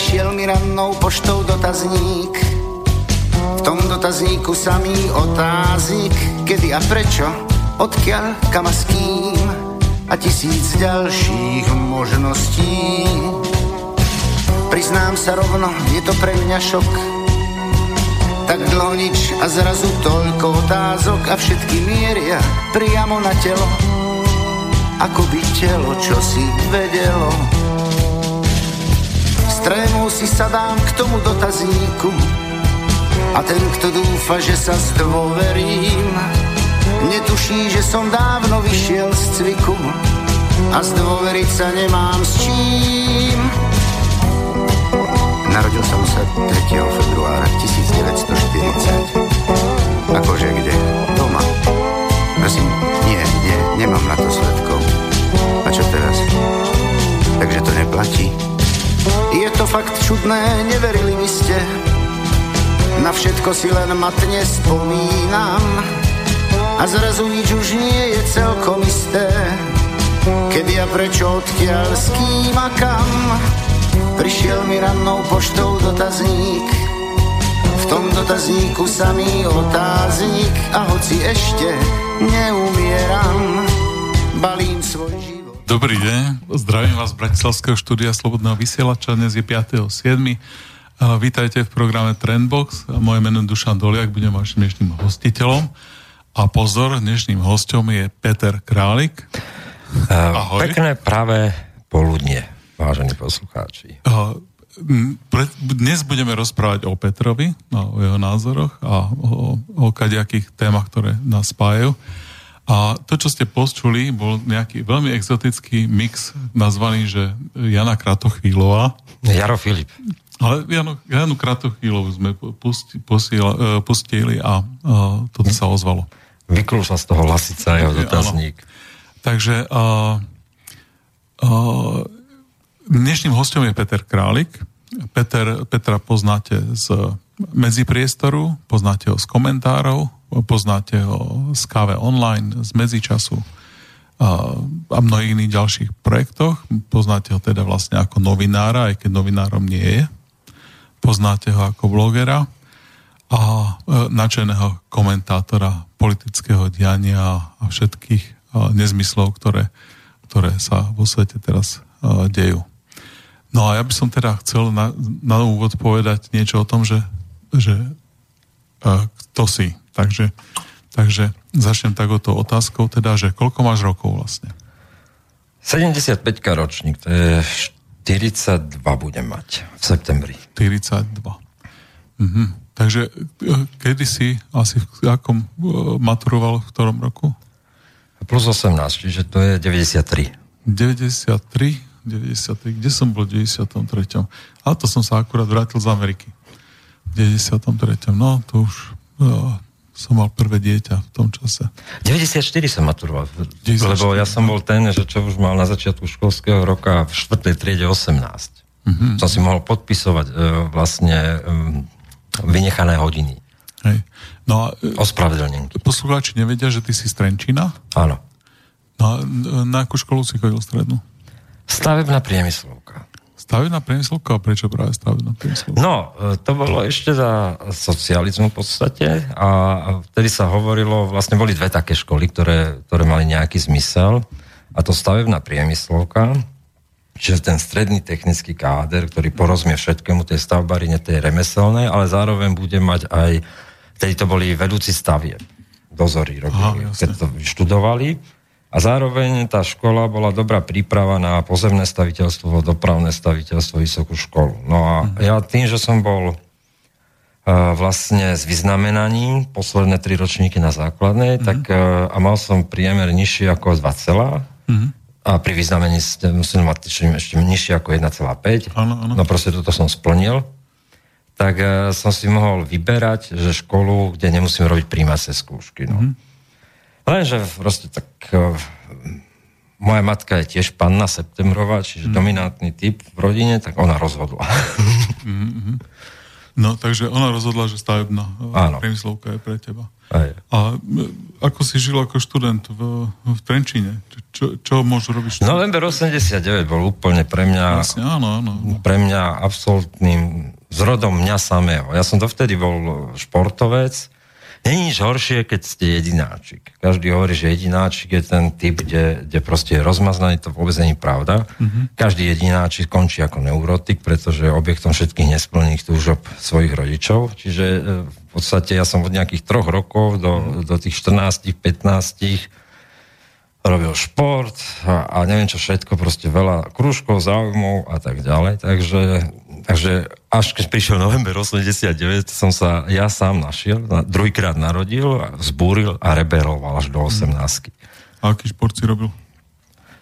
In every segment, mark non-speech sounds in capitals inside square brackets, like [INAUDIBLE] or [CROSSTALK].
prišiel mi rannou poštou dotazník. V tom dotazníku samý otáznik, kedy a prečo, odkiaľ, kam a s kým a tisíc ďalších možností. Priznám sa rovno, je to pre mňa šok, tak dlho nič a zrazu toľko otázok a všetky mieria priamo na telo, ako by telo, čo si vedelo. Strémou si sadám k tomu dotazníku a ten, kto dúfa, že sa zdôverím, netuší, že som dávno vyšiel z cviku a zdôveriť sa nemám s čím. Narodil som sa 3. februára 1940. Akože kde? Doma. Prosím, nie, nie, nemám na to svetkov. A čo teraz? Takže to neplatí. Je to fakt čudné, neverili by ste. Na všetko si len matne spomínam. A zrazu nič už nie je celkom isté. Kedy a prečo, odkiaľ, s kým a kam. Prišiel mi rannou poštou dotazník V tom dotazníku samý otáznik A hoci ešte neumieram Balím Dobrý deň, zdravím vás z Bratislavského štúdia Slobodného vysielača Dnes je 5.7. Vítajte v programe Trendbox Moje meno je Dušan Doliak, budem vašim dnešným hostiteľom a pozor, dnešným hostom je Peter Králik. Ahoj. Pekné práve poludnie vážení poslucháči. Dnes budeme rozprávať o Petrovi, o jeho názoroch a o, o kadejakých témach, ktoré nás spájajú. A to, čo ste počuli, bol nejaký veľmi exotický mix nazvaný, že Jana Kratochvílová. Jaro Filip. Ale Janu, Janu Kratochvílovú sme pusti, posiela, e, pustili a, a toto sa ozvalo. Vyklul sa z toho lasica jeho dotazník. Takže a, a, Dnešným hostom je Peter Králik. Peter, Petra poznáte z medzipriestoru, poznáte ho z komentárov, poznáte ho z káve online, z medzičasu a, mnohých iných ďalších projektoch. Poznáte ho teda vlastne ako novinára, aj keď novinárom nie je. Poznáte ho ako blogera a e, načeného komentátora politického diania a všetkých e, nezmyslov, ktoré, ktoré sa vo svete teraz e, dejú. No a ja by som teda chcel na, na úvod povedať niečo o tom, že, že kto si. Takže, takže začnem takoto otázkou, teda, že koľko máš rokov vlastne? 75 ročník, to je 42 budem mať v septembri. 42. Mhm. Takže uh, kedy si asi v akom uh, maturoval v ktorom roku? Plus 18, čiže to je 93. 93? 93. Kde som bol v 93. A to som sa akurát vrátil z Ameriky. V 93. No, to už ja, som mal prvé dieťa v tom čase. 94 som maturoval, 94. lebo ja som bol ten, že čo už mal na začiatku školského roka v 4. triede 18. Mm-hmm. Som si mohol podpisovať e, vlastne e, vynechané hodiny. Hej. No a, e, Ospravedlnenky. Poslucháči nevedia, že ty si z Trenčína? Áno. No a na akú školu si chodil strednú? Stavebná priemyslovka. Stavebná priemyslovka? A prečo práve stavebná priemyslovka? No, e, to bolo ešte za socializmu v podstate a vtedy sa hovorilo, vlastne boli dve také školy, ktoré, ktoré mali nejaký zmysel a to stavebná priemyslovka, čiže ten stredný technický káder, ktorý porozumie všetkému tej stavbarine, tej remeselnej, ale zároveň bude mať aj, vtedy to boli vedúci stavie, dozory robili, Aha, keď to študovali a zároveň tá škola bola dobrá príprava na pozemné staviteľstvo, dopravné staviteľstvo, vysokú školu. No a mhm. ja tým, že som bol uh, vlastne s vyznamenaním posledné tri ročníky na základnej, mm. tak uh, a mal som priemer nižší ako 2, mm. a pri vyznamení musím mať ešte nižší ako 1,5. Ano, ano. No proste toto som splnil. Tak uh, som si mohol vyberať, že školu, kde nemusím robiť príjmacie skúšky. No. Mm. Lenže proste tak uh, moja matka je tiež panna septembrová, čiže mm. dominantný typ v rodine, tak ona rozhodla. Mm-hmm. No, takže ona rozhodla, že stavebná e, Áno. priemyslovka je pre teba. Aj. A e, ako si žil ako študent v, v Trenčíne? Čo, čo môžu robiť študent? November 89 bol úplne pre mňa, Vlastne, áno, áno. pre mňa absolútnym zrodom mňa samého. Ja som dovtedy bol športovec. Není nič horšie, keď ste jedináčik. Každý hovorí, že jedináčik je ten typ, kde, kde proste je rozmaznaný, to vôbec není pravda. Mm-hmm. Každý jedináčik končí ako neurotik, pretože je objektom všetkých nesplnených túžob svojich rodičov. Čiže e, v podstate ja som od nejakých troch rokov do, do tých 14, 15 robil šport a, a neviem čo všetko, proste veľa krúžkov, záujmov a tak ďalej. Takže, takže až keď prišiel november 89, som sa ja sám našiel, na, druhýkrát narodil, zbúril a reberoval až do 18. A aký šport si robil?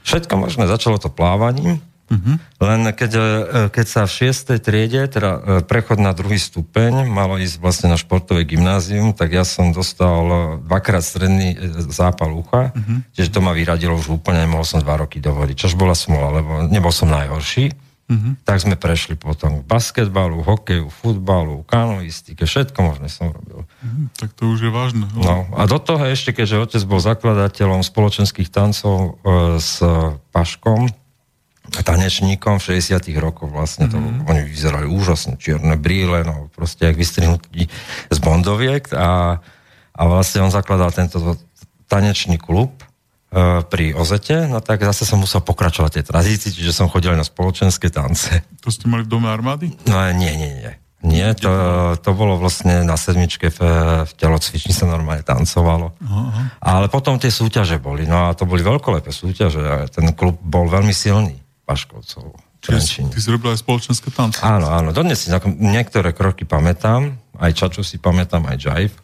Všetko možné, začalo to plávaním, Uh-huh. Len keď, e, keď sa v 6. triede, teda e, prechod na druhý stupeň, malo ísť vlastne na športové gymnázium, tak ja som dostal dvakrát stredný e, zápal ucha, uh-huh. čiže to ma vyradilo už úplne, nemohol som dva roky dovoliť, čož bola smola, lebo nebol som najhorší. Uh-huh. Tak sme prešli potom k basketbalu, hokeju, futbalu, kanoistike, všetko možné som robil. Uh-huh. Tak to už je vážne. No, a do toho ešte, keďže otec bol zakladateľom spoločenských tancov e, s Paškom, tanečníkom v 60 rokoch vlastne, to, mm-hmm. oni vyzerali úžasne, čierne brýle, no proste jak vystrihnutí z bondoviek a, a vlastne on zakladal tento tanečný klub pri Ozete, no tak zase som musel pokračovať tej tradícii, čiže som chodil na spoločenské tance. To ste mali v dome armády? No nie, nie, nie. Nie, to, to bolo vlastne na sedmičke v, v telocvični sa normálne tancovalo. Aha. Ale potom tie súťaže boli, no a to boli veľkolepé súťaže a ten klub bol veľmi silný. Paškovcov. Čiže ty si robil aj spoločenské tance? Áno, áno. Dodnes si niektoré kroky pamätám, aj Čaču si pamätám, aj Jive.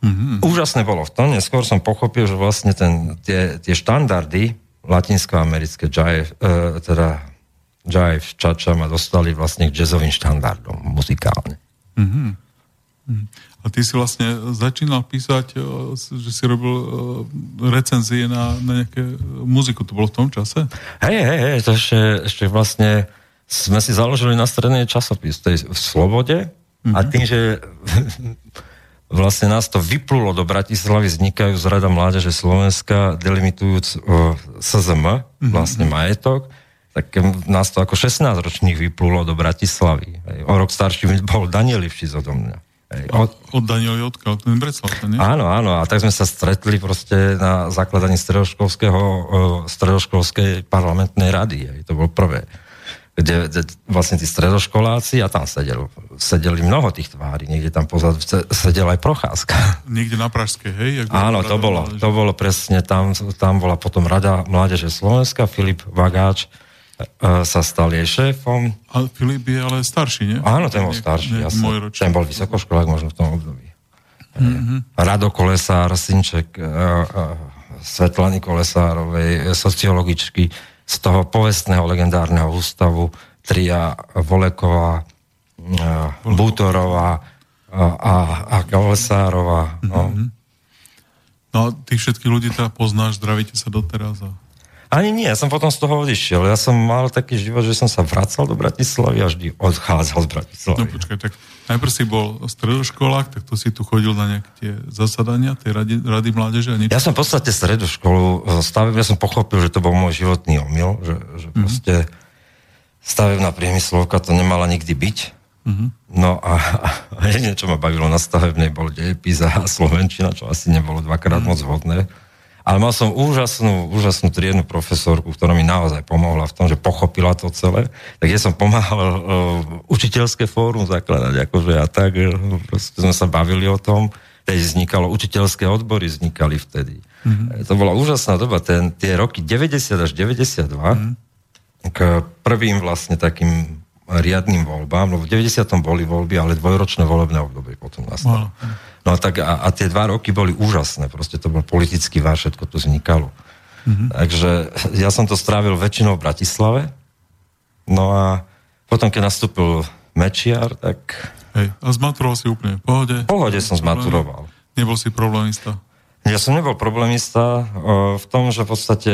Mm-hmm. Úžasné bolo v tom, neskôr som pochopil, že vlastne ten, tie, tie štandardy latinskoamerické jive, e, teda jive, čača ma dostali vlastne k jazzovým štandardom muzikálne. Mm-hmm. A ty si vlastne začínal písať, e, že si robil e, recenzie na, na nejaké muziku. To bolo v tom čase? Hej, hej, hej, to ešte, ešte vlastne sme si založili na strednej časopis tej, v Slobode mm-hmm. a mhm. tým, že vlastne nás to vyplulo do Bratislavy, vznikajú z Rada Mládeže Slovenska, delimitujúc uh, SZM, mm-hmm. vlastne majetok, tak nás to ako 16-ročných vyplulo do Bratislavy. O rok starší bol Daniel Ivšic odo mňa. Od, od Daniela Jotka, od ten Breclav, nie? Áno, áno, a tak sme sa stretli proste na zakladaní stredoškolského, stredoškolskej parlamentnej rady. Aj, to bol prvé. Kde, kde vlastne tí stredoškoláci, a tam sedel, sedeli mnoho tých tvári, niekde tam pozadu sedel aj Procházka. Niekde na Pražskej, hej? Áno, to bolo, to bolo presne, tam, tam bola potom Rada Mládeže Slovenska, Filip Vagáč, sa stal jej šéfom. A Filip je ale starší, nie? Áno, ten bol starší. Ja som, ten bol vysokoškolák možno v tom období. Mm-hmm. Rado Kolesár, synček uh, uh, Svetlany Kolesárovej, sociologičky z toho povestného legendárneho ústavu Tria Voleková, uh, Bútorová a, a Kolesárova. No. Mm-hmm. no tých všetkých ľudí teda poznáš, zdravíte sa doteraz a ani nie, ja som potom z toho odišiel. Ja som mal taký život, že som sa vracal do Bratislavy a vždy odchádzal z Bratislavy. No počkaj, tak najprv si bol stredoškolák, tak to si tu chodil na nejaké tie zasadania tej rady, rady mládeže a niečo? Ja som v podstate stredoškolu e, staveb, ja som pochopil, že to bol môj životný omyl, že, že mm-hmm. proste stavebná priemyslovka to nemala nikdy byť. Mm-hmm. No a, a [LAUGHS] jedine, čo ma bavilo na stavebnej, bol dejepis a Slovenčina, čo asi nebolo dvakrát mm-hmm. moc hodné. Ale mal som úžasnú, úžasnú triednu profesorku, ktorá mi naozaj pomohla v tom, že pochopila to celé. Tak ja som pomáhal uh, učiteľské fórum zakladať, akože a tak, uh, proste sme sa bavili o tom. Teď vznikalo, učiteľské odbory vznikali vtedy. Mm-hmm. To bola úžasná doba, ten, tie roky 90 až 92, mm-hmm. k prvým vlastne takým riadným voľbám, lebo v 90. boli voľby, ale dvojročné volebné obdobie potom nastalo. Wow. No tak a, a tie dva roky boli úžasné, proste to bol politický vár, všetko tu vznikalo. Mm-hmm. Takže ja som to strávil väčšinou v Bratislave, no a potom, keď nastúpil Mečiar, tak... Hej, a zmaturoval si úplne v pohode? V pohode som zmaturoval. Nebol si problémista? Ja som nebol problémista v tom, že v podstate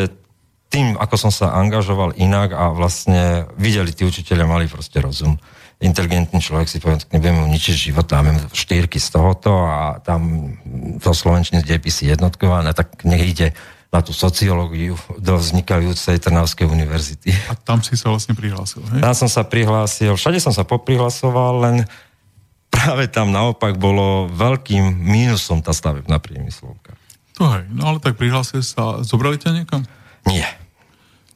tým, ako som sa angažoval inak a vlastne videli, tí učiteľia mali proste rozum inteligentný človek si povie, nebudem mu ničiť život, dáme štyrky z tohoto a tam to slovenčný dejepisy jednotkované, tak nech ide na tú sociológiu do vznikajúcej Trnavskej univerzity. A tam si sa vlastne prihlásil, hej? Tam som sa prihlásil, všade som sa poprihlasoval, len práve tam naopak bolo veľkým mínusom tá stavebná priemyslovka. To hej, no ale tak prihlásil sa, zobrali ťa niekam? Nie.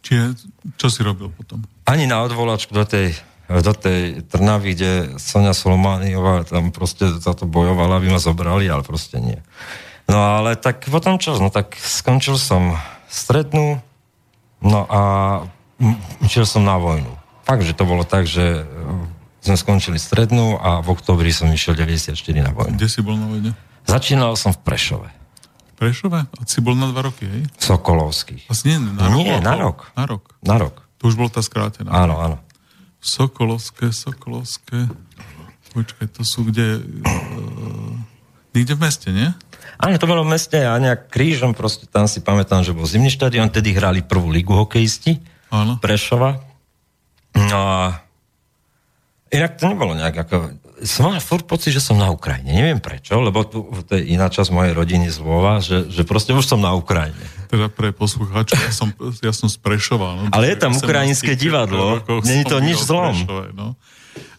Čiže, čo si robil potom? Ani na odvolačku do tej, do tej Trnavy, kde Sonia Solomániová tam proste za to bojovala, aby ma zobrali, ale proste nie. No ale tak potom čo? No tak skončil som strednú, no a išiel som na vojnu. Fakt, že to bolo tak, že e, sme skončili strednú a v oktobri som išiel 94 na vojnu. Kde si bol na vojne? Začínal som v Prešove. Prešove? A si bol na dva roky, hej? Sokolovských. Vlastne nie, na rok? Nie, na rok. Na rok. Na rok. To už bol tá skrátená. Áno, áno. Sokolovské, Sokolovské. Počkaj, to sú kde... Uh, niekde v meste, nie? Áno, to bolo v meste a nejak krížom, proste tam si pamätám, že bol zimný štadión, tedy hrali prvú ligu hokejisti Áno. Prešova. No a inak to nebolo nejak ako... Som mal furt pocit, že som na Ukrajine. Neviem prečo, lebo tu, to je iná časť mojej rodiny z Lvova, že, že proste už som na Ukrajine. Teda pre poslucháčov, ja som, ja som z Prešova. No, Ale je tam ukrajinské divadlo, není to nič zlom. Prešove, no.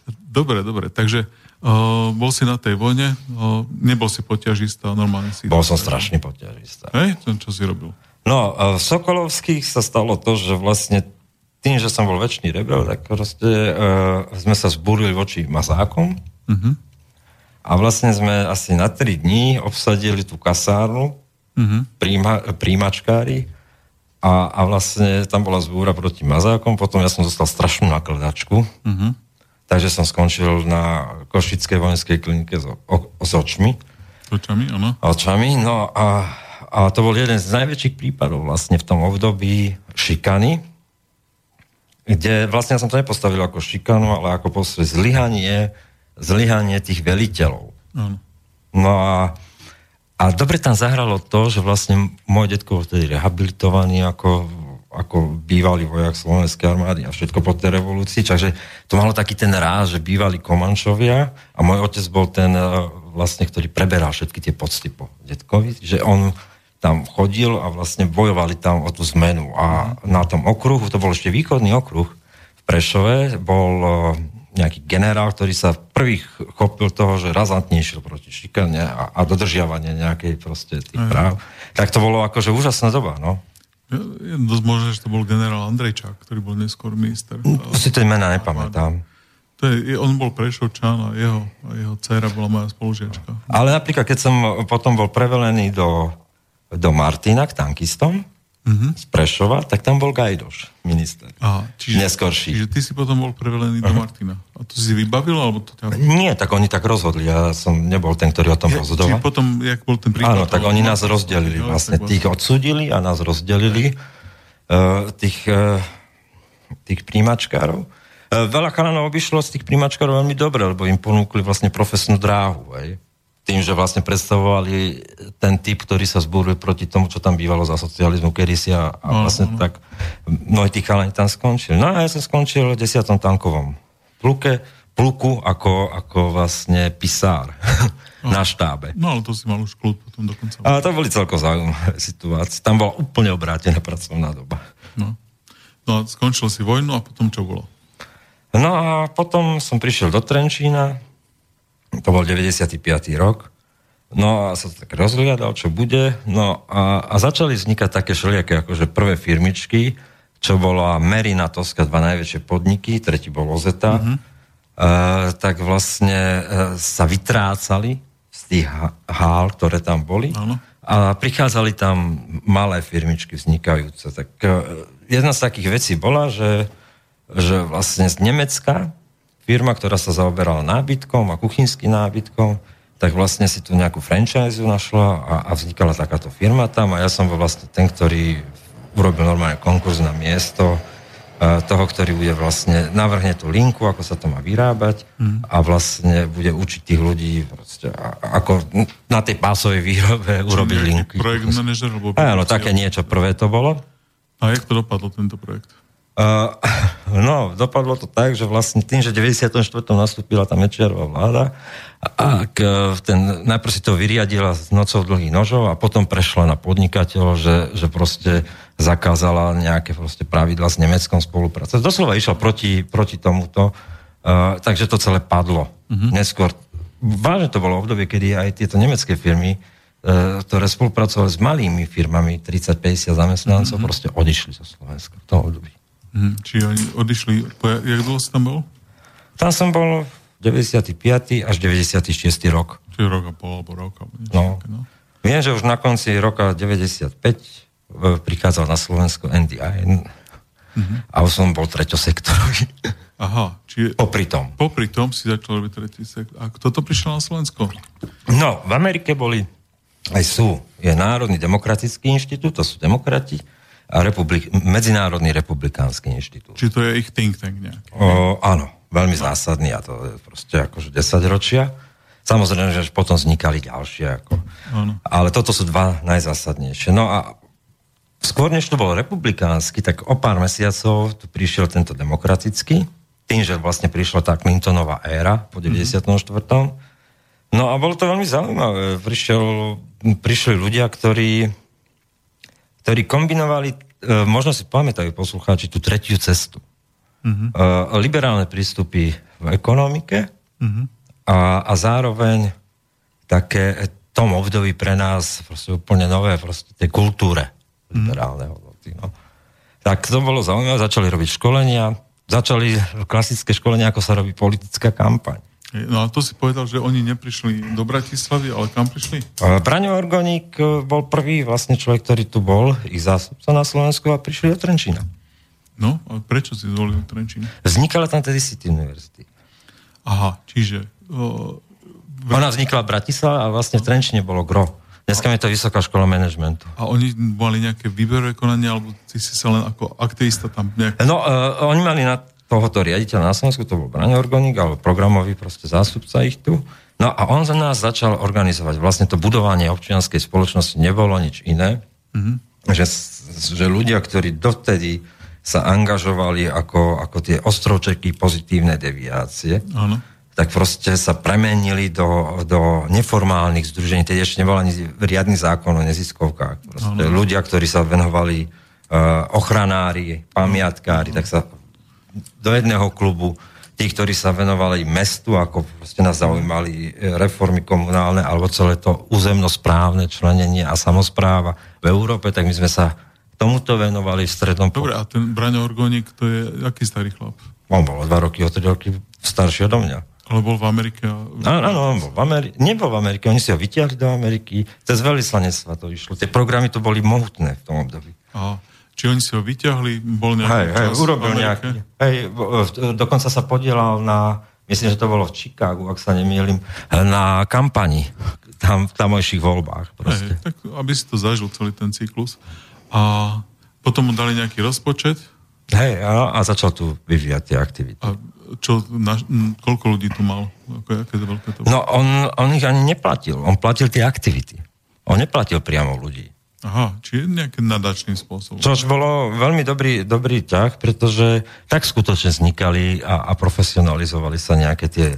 Dobre, dobre, takže Uh, bol si na tej vojne, uh, nebol si poťažista, normálne si... Bol som strašný poťažista. Hej, čo si robil? No, v Sokolovských sa stalo to, že vlastne tým, že som bol väčší rebel, tak proste uh, sme sa zbúrili voči mazákom uh-huh. a vlastne sme asi na 3 dní obsadili tú kasárnu, uh-huh. príjma, príjmačkári a, a vlastne tam bola zbúra proti mazákom, potom ja som dostal strašnú nakladačku, uh-huh. Takže som skončil na Košickej vojenskej klinike s, o, s očmi. Očami, áno. Očami, no a, a to bol jeden z najväčších prípadov vlastne v tom období šikany, kde vlastne ja som to nepostavil ako šikanu, ale ako proste zlyhanie, zlyhanie tých veliteľov. Áno. No a, a dobre tam zahralo to, že vlastne môj detko bol vtedy rehabilitovaný ako ako bývalý vojak Slovenskej armády a všetko po tej revolúcii, takže to malo taký ten ráz, že bývali Komančovia a môj otec bol ten e, vlastne, ktorý preberal všetky tie pocty po detkovi, že on tam chodil a vlastne bojovali tam o tú zmenu a na tom okruhu, to bol ešte východný okruh v Prešove, bol e, nejaký generál, ktorý sa prvých chopil toho, že razantne išiel proti šikane a, a dodržiavanie nejakej proste tých práv. Tak to bolo akože úžasná doba, no. Je dosť možné, že to bol generál Andrejčák, ktorý bol neskôr minister. Si to mena nepamätám. To je, on bol Prešovčan a jeho, a jeho dcera bola moja spolužiačka. Ale napríklad, keď som potom bol prevelený do, do Martina k tankistom, uh-huh. z Prešova, tak tam bol Gajdoš, minister. Aha, čiže, Neskorší. Čiže ty si potom bol prevelený uh-huh. do Martina. A to si vybavil, alebo to ťa... Nie, tak oni tak rozhodli. Ja som nebol ten, ktorý o tom ja, rozhodoval. Čiže potom, jak bol ten prípad... Áno, tak oni nás rozdelili vlastne. Tých odsudili a nás rozdelili. Uh, tých, uh, tých príjimačkárov. Uh, veľa chalanov obišlo z tých príjimačkárov veľmi dobre, lebo im ponúkli vlastne profesnú dráhu. Aj tým, že vlastne predstavovali ten typ, ktorý sa zbúril proti tomu, čo tam bývalo za socializmu kedysi a, a vlastne uh-huh. tak mnohí tí chalani tam skončili. No a ja som skončil v 10. tankovom pluke, pluku ako, ako vlastne pisár uh-huh. [LAUGHS] na štábe. No ale to si mal už kľud potom dokonca. A to boli celko zaujímavé situácie. Tam bola úplne obrátená pracovná doba. No. no a skončil si vojnu a potom čo bolo? No a potom som prišiel do Trenčína, to bol 95. rok. No a sa tak rozhľadal, čo bude. No a, a začali vznikať také všelijaké akože prvé firmičky, čo bola Merina Toska, dva najväčšie podniky, tretí bol Ozeta, mm-hmm. uh, tak vlastne uh, sa vytrácali z tých hál, ktoré tam boli. Ano. A prichádzali tam malé firmičky vznikajúce. Tak uh, jedna z takých vecí bola, že, že vlastne z Nemecka firma, ktorá sa zaoberala nábytkom a kuchynským nábytkom, tak vlastne si tu nejakú franchise našla a, a vznikala takáto firma tam a ja som bol vlastne ten, ktorý urobil normálne konkurs na miesto uh, toho, ktorý bude vlastne, navrhne tú linku, ako sa to má vyrábať mm. a vlastne bude učiť tých ľudí proste, ako na tej pásovej výrobe Čiže urobiť linky. Projekt manažer? Áno, také niečo prvé to bolo. A jak to dopadlo, tento projekt? Uh, [LAUGHS] No, dopadlo to tak, že vlastne tým, že v 94. nastúpila tá Mečiarová vláda, a k, ten, najprv si to vyriadila s nocou dlhých nožov a potom prešla na podnikateľov, že, že proste zakázala nejaké proste pravidla s Nemeckom spolupráce. Doslova išla proti, proti tomuto, uh, takže to celé padlo. Mm-hmm. Neskôr, vážne to bolo obdobie, kedy aj tieto nemecké firmy, uh, ktoré spolupracovali s malými firmami, 30-50 zamestnancov, mm-hmm. proste odišli zo Slovenska v tom období. Mm, či oni odišli, jak dlho si tam bol? Tam som bol 95. až 96. rok. Čiže rok a pol, alebo rok. No. no. Viem, že už na konci roka 95 e, prichádzal na Slovensko NDI mm-hmm. a už som bol treťosektorový. [LAUGHS] Aha, čiže... Popri tom. Popri tom si začal robiť tretí sektor. A kto to prišiel na Slovensko? No, v Amerike boli, aj sú, je Národný demokratický inštitút, to sú demokrati, republik, Medzinárodný republikánsky inštitút. Či to je ich think tank nejaký? O, áno, veľmi zásadný a to je proste akože 10 ročia. Samozrejme, že potom vznikali ďalšie. Ako. Ano. Ale toto sú dva najzásadnejšie. No a skôr než to bol republikánsky, tak o pár mesiacov tu prišiel tento demokratický, tým, že vlastne prišla tá Clintonová éra po 94. Mm-hmm. No a bolo to veľmi zaujímavé. Prišiel, prišli ľudia, ktorí, ktorí kombinovali, e, možno si pamätajú poslucháči, tú tretiu cestu uh, liberálne prístupy v ekonomike uh-huh. a, a zároveň také tom období pre nás proste úplne nové proste tej kultúre uh-huh. liberálne hodnoty. No. Tak to bolo zaujímavé, začali robiť školenia, začali klasické školenia, ako sa robí politická kampaň. No a to si povedal, že oni neprišli do Bratislavy, ale kam prišli? Braňo Orgoník e, bol prvý vlastne človek, ktorý tu bol, ich zástupca na Slovensku a prišli do Trenčína. No, a prečo si zvolil Trenčín? Vznikala tam tedy City University. Aha, čiže... O, ve... Ona vznikla v Bratislave a vlastne v Trenčine bolo gro. Dneska je to Vysoká škola manažmentu. A oni mali nejaké výberové konanie, alebo ty si sa len ako aktivista tam nejak... No, uh, oni mali na tohoto riaditeľa na Slovensku, to bol Braňo Organik, alebo programový proste zástupca ich tu. No a on za nás začal organizovať. Vlastne to budovanie občianskej spoločnosti nebolo nič iné. Mm-hmm. Že, že ľudia, ktorí dovtedy sa angažovali ako, ako tie ostrovčeky pozitívne deviácie, ano. tak proste sa premenili do, do neformálnych združení, tedy ešte nebol ani riadny zákon o neziskovkách. Proste ľudia, ktorí sa venovali uh, ochranári, pamiatkári, tak sa do jedného klubu tí, ktorí sa venovali mestu, ako proste nás zaujímali e, reformy komunálne, alebo celé to územnosprávne členenie a samozpráva v Európe, tak my sme sa tomuto venovali v strednom... Dobre, a ten Braňo Orgoník, to je aký starý chlap? On bol dva roky, o tri roky starší odo mňa. Ale bol v Amerike? Áno, áno, on bol v Amerike. Nebol v Amerike, oni si ho vytiahli do Ameriky. Cez veľvyslanectva to išlo. Tie programy to boli mohutné v tom období. Aha. Či oni si ho vyťahli, bol nejaký hej, hej, urobil nejaký. Hej, dokonca sa podielal na, myslím, že to bolo v Chicagu, ak sa nemýlim, na kampani tam v tamojších voľbách. Proste. Hej, tak aby si to zažil celý ten cyklus. A potom mu dali nejaký rozpočet. Hej, a, a začal tu vyvíjať tie aktivity. A čo, na, koľko ľudí tu mal? Ako, aké to veľké to No, on, on ich ani neplatil. On platil tie aktivity. On neplatil priamo ľudí. Aha, či nejakým nadačným spôsobom. Čož bolo veľmi dobrý, dobrý ťah, pretože tak skutočne vznikali a, a profesionalizovali sa nejaké tie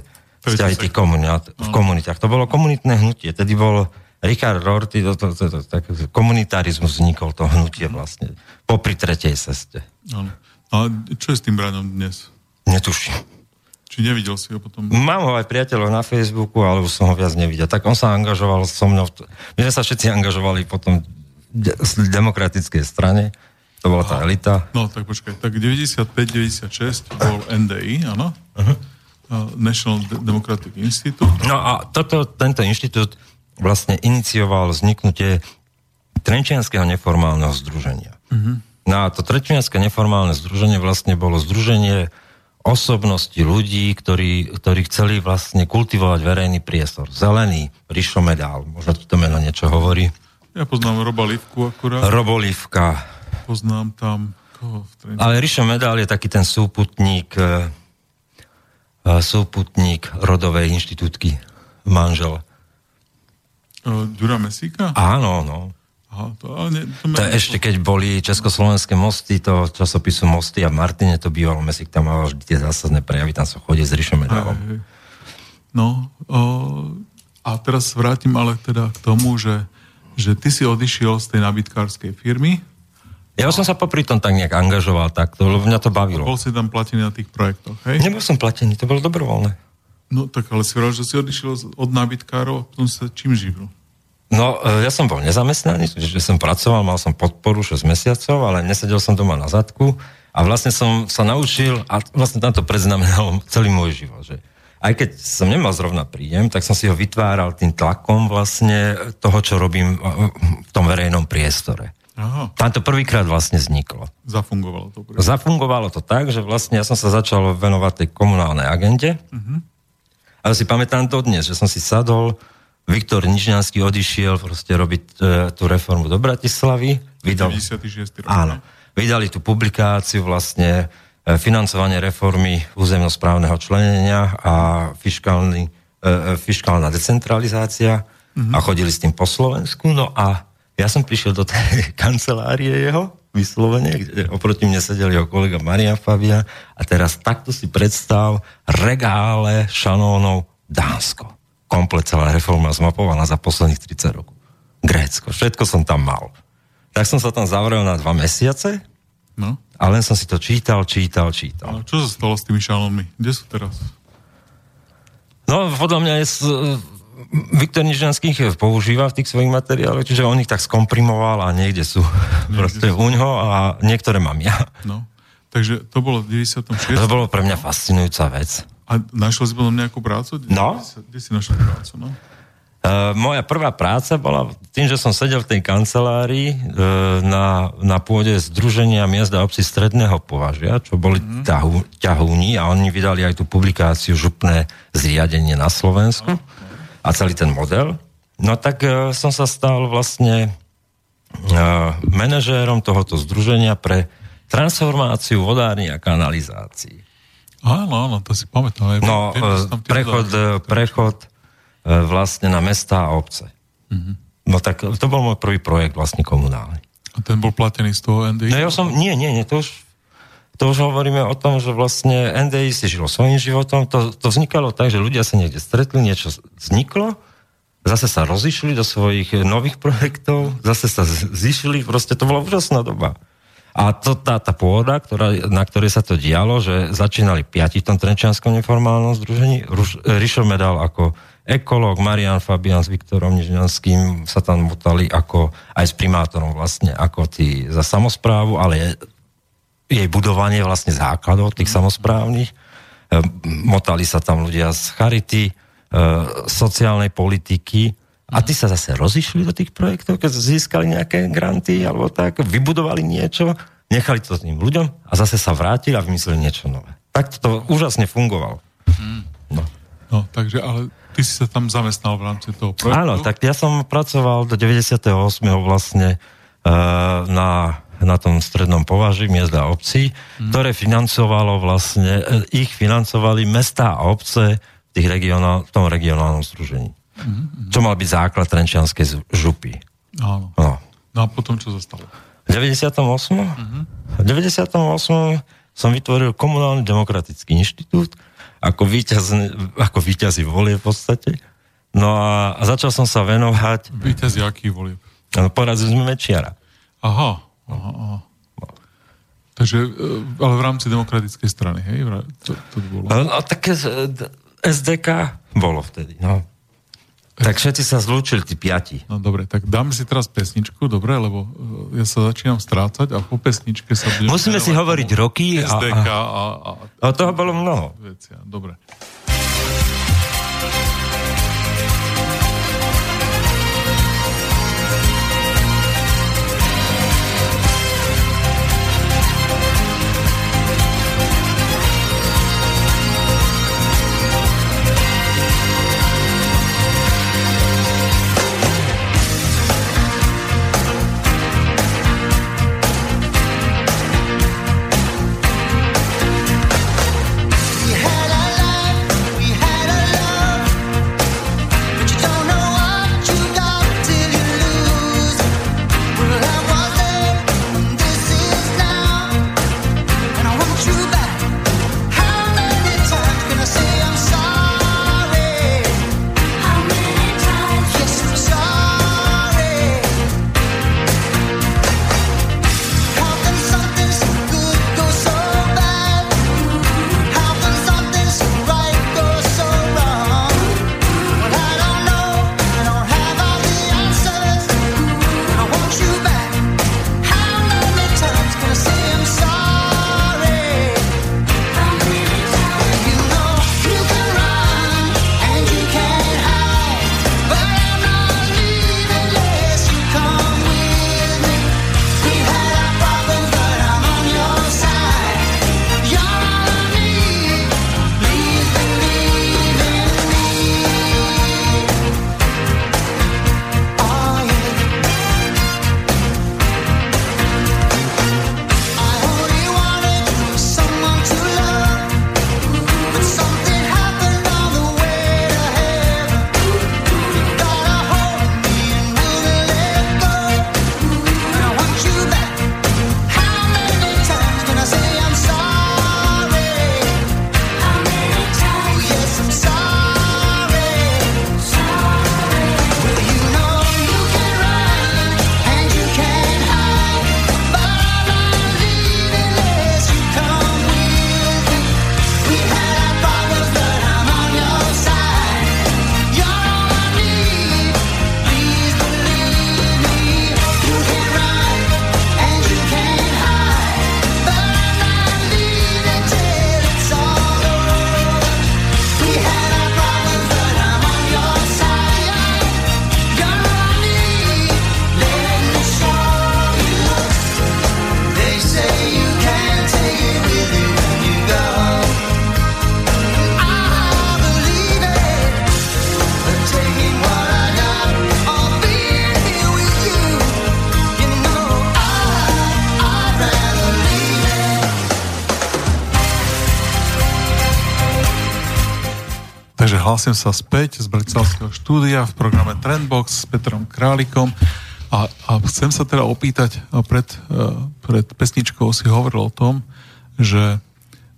vzťahy v komunitách. To bolo komunitné hnutie. Tedy bol Richard Rorty, to, to, to, to, tak, komunitarizmus vznikol, to hnutie vlastne, popri tretej ceste. Áno. A čo je s tým Braňom dnes? Netuším. Či nevidel si ho potom? Mám ho aj priateľov na Facebooku, ale už som ho viac nevidel. Tak on sa angažoval so mnou. My sme sa všetci angažovali potom v demokratickej strane. To bola tá elita. No, tak počkaj. Tak 95-96 bol NDI, áno? Uh-huh. National Democratic Institute. No a toto, tento inštitút vlastne inicioval vzniknutie Trenčianského neformálneho združenia. Mm-hmm. No a to Trenčianské neformálne združenie vlastne bolo združenie osobnosti ľudí, ktorí, ktorí chceli vlastne kultivovať verejný priestor. Zelený, Rišo Medál, možno ti to meno niečo hovorí. Ja poznám Roba Livku akurát. Robo Livka. Poznám tam koho v Ale Rišo Medál je taký ten súputník e, e, súputník rodovej inštitútky manžel Uh, Ďura Mesíka? Áno, no. Aha, to, nie, to, To ešte keď boli československé mosty, to časopisu Mosty a Martine to bývalo, Mesík tam mal vždy tie zásadné prejavy, tam sa chodí s Rišom Medálom. No, o, a teraz vrátim ale teda k tomu, že, že ty si odišiel z tej nabytkárskej firmy, Ja som sa popri tom tak nejak angažoval takto, lebo mňa to bavilo. bol si tam platený na tých projektoch, hej? Nebol som platený, to bolo dobrovoľné. No tak ale si hovoril, že si odišiel od nábytkárov a potom sa čím živil? No, e, ja som bol nezamestnaný, že som pracoval, mal som podporu 6 mesiacov, ale nesedel som doma na zadku a vlastne som sa naučil, a vlastne tam to predznamenalo celý môj život, že aj keď som nemal zrovna príjem, tak som si ho vytváral tým tlakom vlastne toho, čo robím e, v tom verejnom priestore. Aha, Tam to prvýkrát vlastne vzniklo. zafungovalo to. Pre... Zafungovalo to tak, že vlastne ja som sa začal venovať tej komunálnej agende. Ale si pamätám to dnes, že som si sadol, Viktor Nižňanský odišiel proste robiť e, tú reformu do Bratislavy. Vydal, 96. rok. áno, vydali tú publikáciu vlastne financovanie reformy územnosprávneho členenia a fiskálny, e, e, fiskálna decentralizácia a chodili s tým po Slovensku. No a ja som prišiel do tej [LAUGHS] kancelárie jeho, vyslovene, kde oproti mne sedel jeho kolega Marian Fabia a teraz takto si predstav regále šanónov Dánsko. Komplet celá reforma zmapovaná za posledných 30 rokov. Grécko, všetko som tam mal. Tak som sa tam zavrel na dva mesiace No. a len som si to čítal, čítal, čítal. A čo sa stalo s tými šanónmi? Kde sú teraz? No, podľa mňa je... s- Viktor Nižanský ich používa v tých svojich materiáloch, čiže on ich tak skomprimoval a niekde sú [LAUGHS] proste u ňoho a niektoré mám ja. No. Takže to bolo v 96. To bolo pre mňa fascinujúca vec. A našiel si potom nejakú prácu? Kde- No. Kde, si- kde si našiel prácu? No? Uh, moja prvá práca bola tým, že som sedel v tej kancelárii uh, na, na pôde Združenia miest a obcí stredného považia, čo boli mm-hmm. ťahúni a oni vydali aj tú publikáciu Župné zriadenie na Slovensku a celý ten model. No tak uh, som sa stal vlastne manažérom tohoto združenia pre transformáciu vodárny a kanalizácií. Áno, áno, to si pamätám. No, e, prechod, e, prechod e, vlastne na mesta a obce. No tak to bol môj prvý projekt vlastne komunálny. A ten bol platený z toho NDI? No ja som, nie, nie, nie, to už, to už hovoríme o tom, že vlastne NDI si žilo svojím životom, to, to vznikalo tak, že ľudia sa niekde stretli, niečo vzniklo, zase sa rozišli do svojich nových projektov, zase sa zišli, proste to bola úžasná doba. A to, tá, tá pôda, ktorá, na ktorej sa to dialo, že začínali piati v tom Trenčianskom neformálnom združení, Rišo Medal ako ekológ, Marian Fabian s Viktorom Nižňanským sa tam motali ako, aj s primátorom vlastne, ako tí za samozprávu, ale je, jej budovanie vlastne základov tých samozprávnych. E, Motali sa tam ľudia z charity, e, sociálnej politiky a tí sa zase rozišli do tých projektov, keď získali nejaké granty alebo tak, vybudovali niečo, nechali to tým ľuďom a zase sa vrátili a vymysleli niečo nové. Tak to úžasne fungovalo. No. No, takže, ale ty si sa tam zamestnal v rámci toho projektu? Áno, tak ja som pracoval do 98. vlastne uh, na, na tom strednom považi miest a obcí, mm. ktoré financovalo vlastne, eh, ich financovali mesta a obce v, tých regionál, v tom regionálnom združení. Mm. Čo mal byť základ Trenčianskej župy. Áno. No. No a potom čo sa stalo? V 98. Mm-hmm. V 98. som vytvoril komunálny demokratický inštitút ako víťaz, ako víťazí volie v podstate. No a, a začal som sa venovať, Víťaz jaký volieb? no, porazili sme Mečiara. Aha, aha, aha. Takže, e, ale v rámci demokratickej strany, hej? To, to bolo. No, no tak d- SDK bolo vtedy, no. Tak všetci sa zlúčili, tí piati. No dobre, tak dáme si teraz pesničku, dobre, lebo e, ja sa začínam strácať a po pesničke sa budeme... Musíme si hovoriť roky a, SDK a, a, a, a toho bolo mnoho. vecia. Dobre. Hlásim sa späť z Bratislavského štúdia v programe Trendbox s Petrom Králikom. A, a chcem sa teda opýtať, pred, pred pesničkou si hovoril o tom, že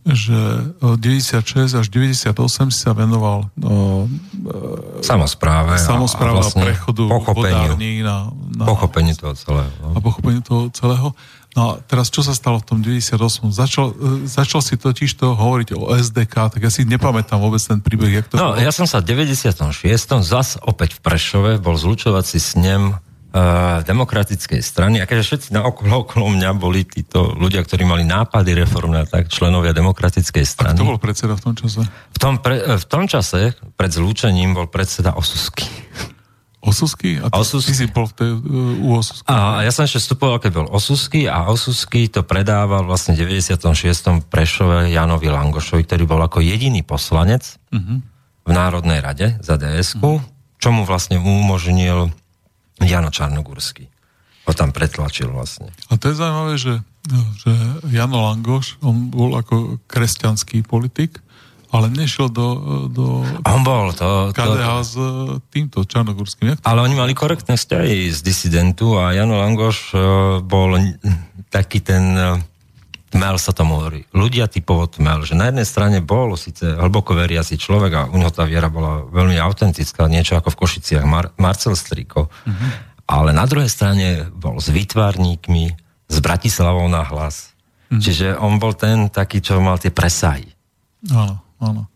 že 96 až 98 si sa venoval o, samozpráve samozpráve a, vlastne prechodu pochopeniu, na, na pochopeniu toho celého. No. A pochopeniu toho celého. No a teraz čo sa stalo v tom 98? Začal, e, začal si totiž to hovoriť o SDK, tak ja si nepamätám vôbec ten príbeh. Jak to no, bolo. ja som sa v 96. zas opäť v Prešove bol zlučovací snem demokratickej strany, a keďže všetci na okolo, okolo mňa boli títo ľudia, ktorí mali nápady reformné, tak členovia demokratickej strany. A kto bol predseda v tom čase? V tom, pre, v tom čase, pred zlúčením, bol predseda Osusky. Osusky? A ty, Osusky. ty si bol v tej, uh, u Osusky. A ja som ešte vstupoval, keď bol Osusky a Osusky to predával vlastne v 96. Prešove Janovi Langošovi, ktorý bol ako jediný poslanec uh-huh. v Národnej rade za DSK, uh-huh. čo mu vlastne umožnil Jano Čarnogórsky. Ho tam pretlačil vlastne. A to je zaujímavé, že, že Jano Langoš, on bol ako kresťanský politik, ale nešiel do, do on bol to, KDH to... s týmto Čarnogórským. Ale oni mali korektné vzťahy z disidentu a Jano Langoš uh, bol taký ten tmel sa tomu hovorí. Ľudia typovo tmel, že na jednej strane bol síce hlboko veriaci človek a u neho tá viera bola veľmi autentická, niečo ako v Košiciach Mar- Marcel Striko, mm-hmm. ale na druhej strane bol s výtvarníkmi, s Bratislavou na hlas. Mm-hmm. Čiže on bol ten taký, čo mal tie presahy. Áno, áno.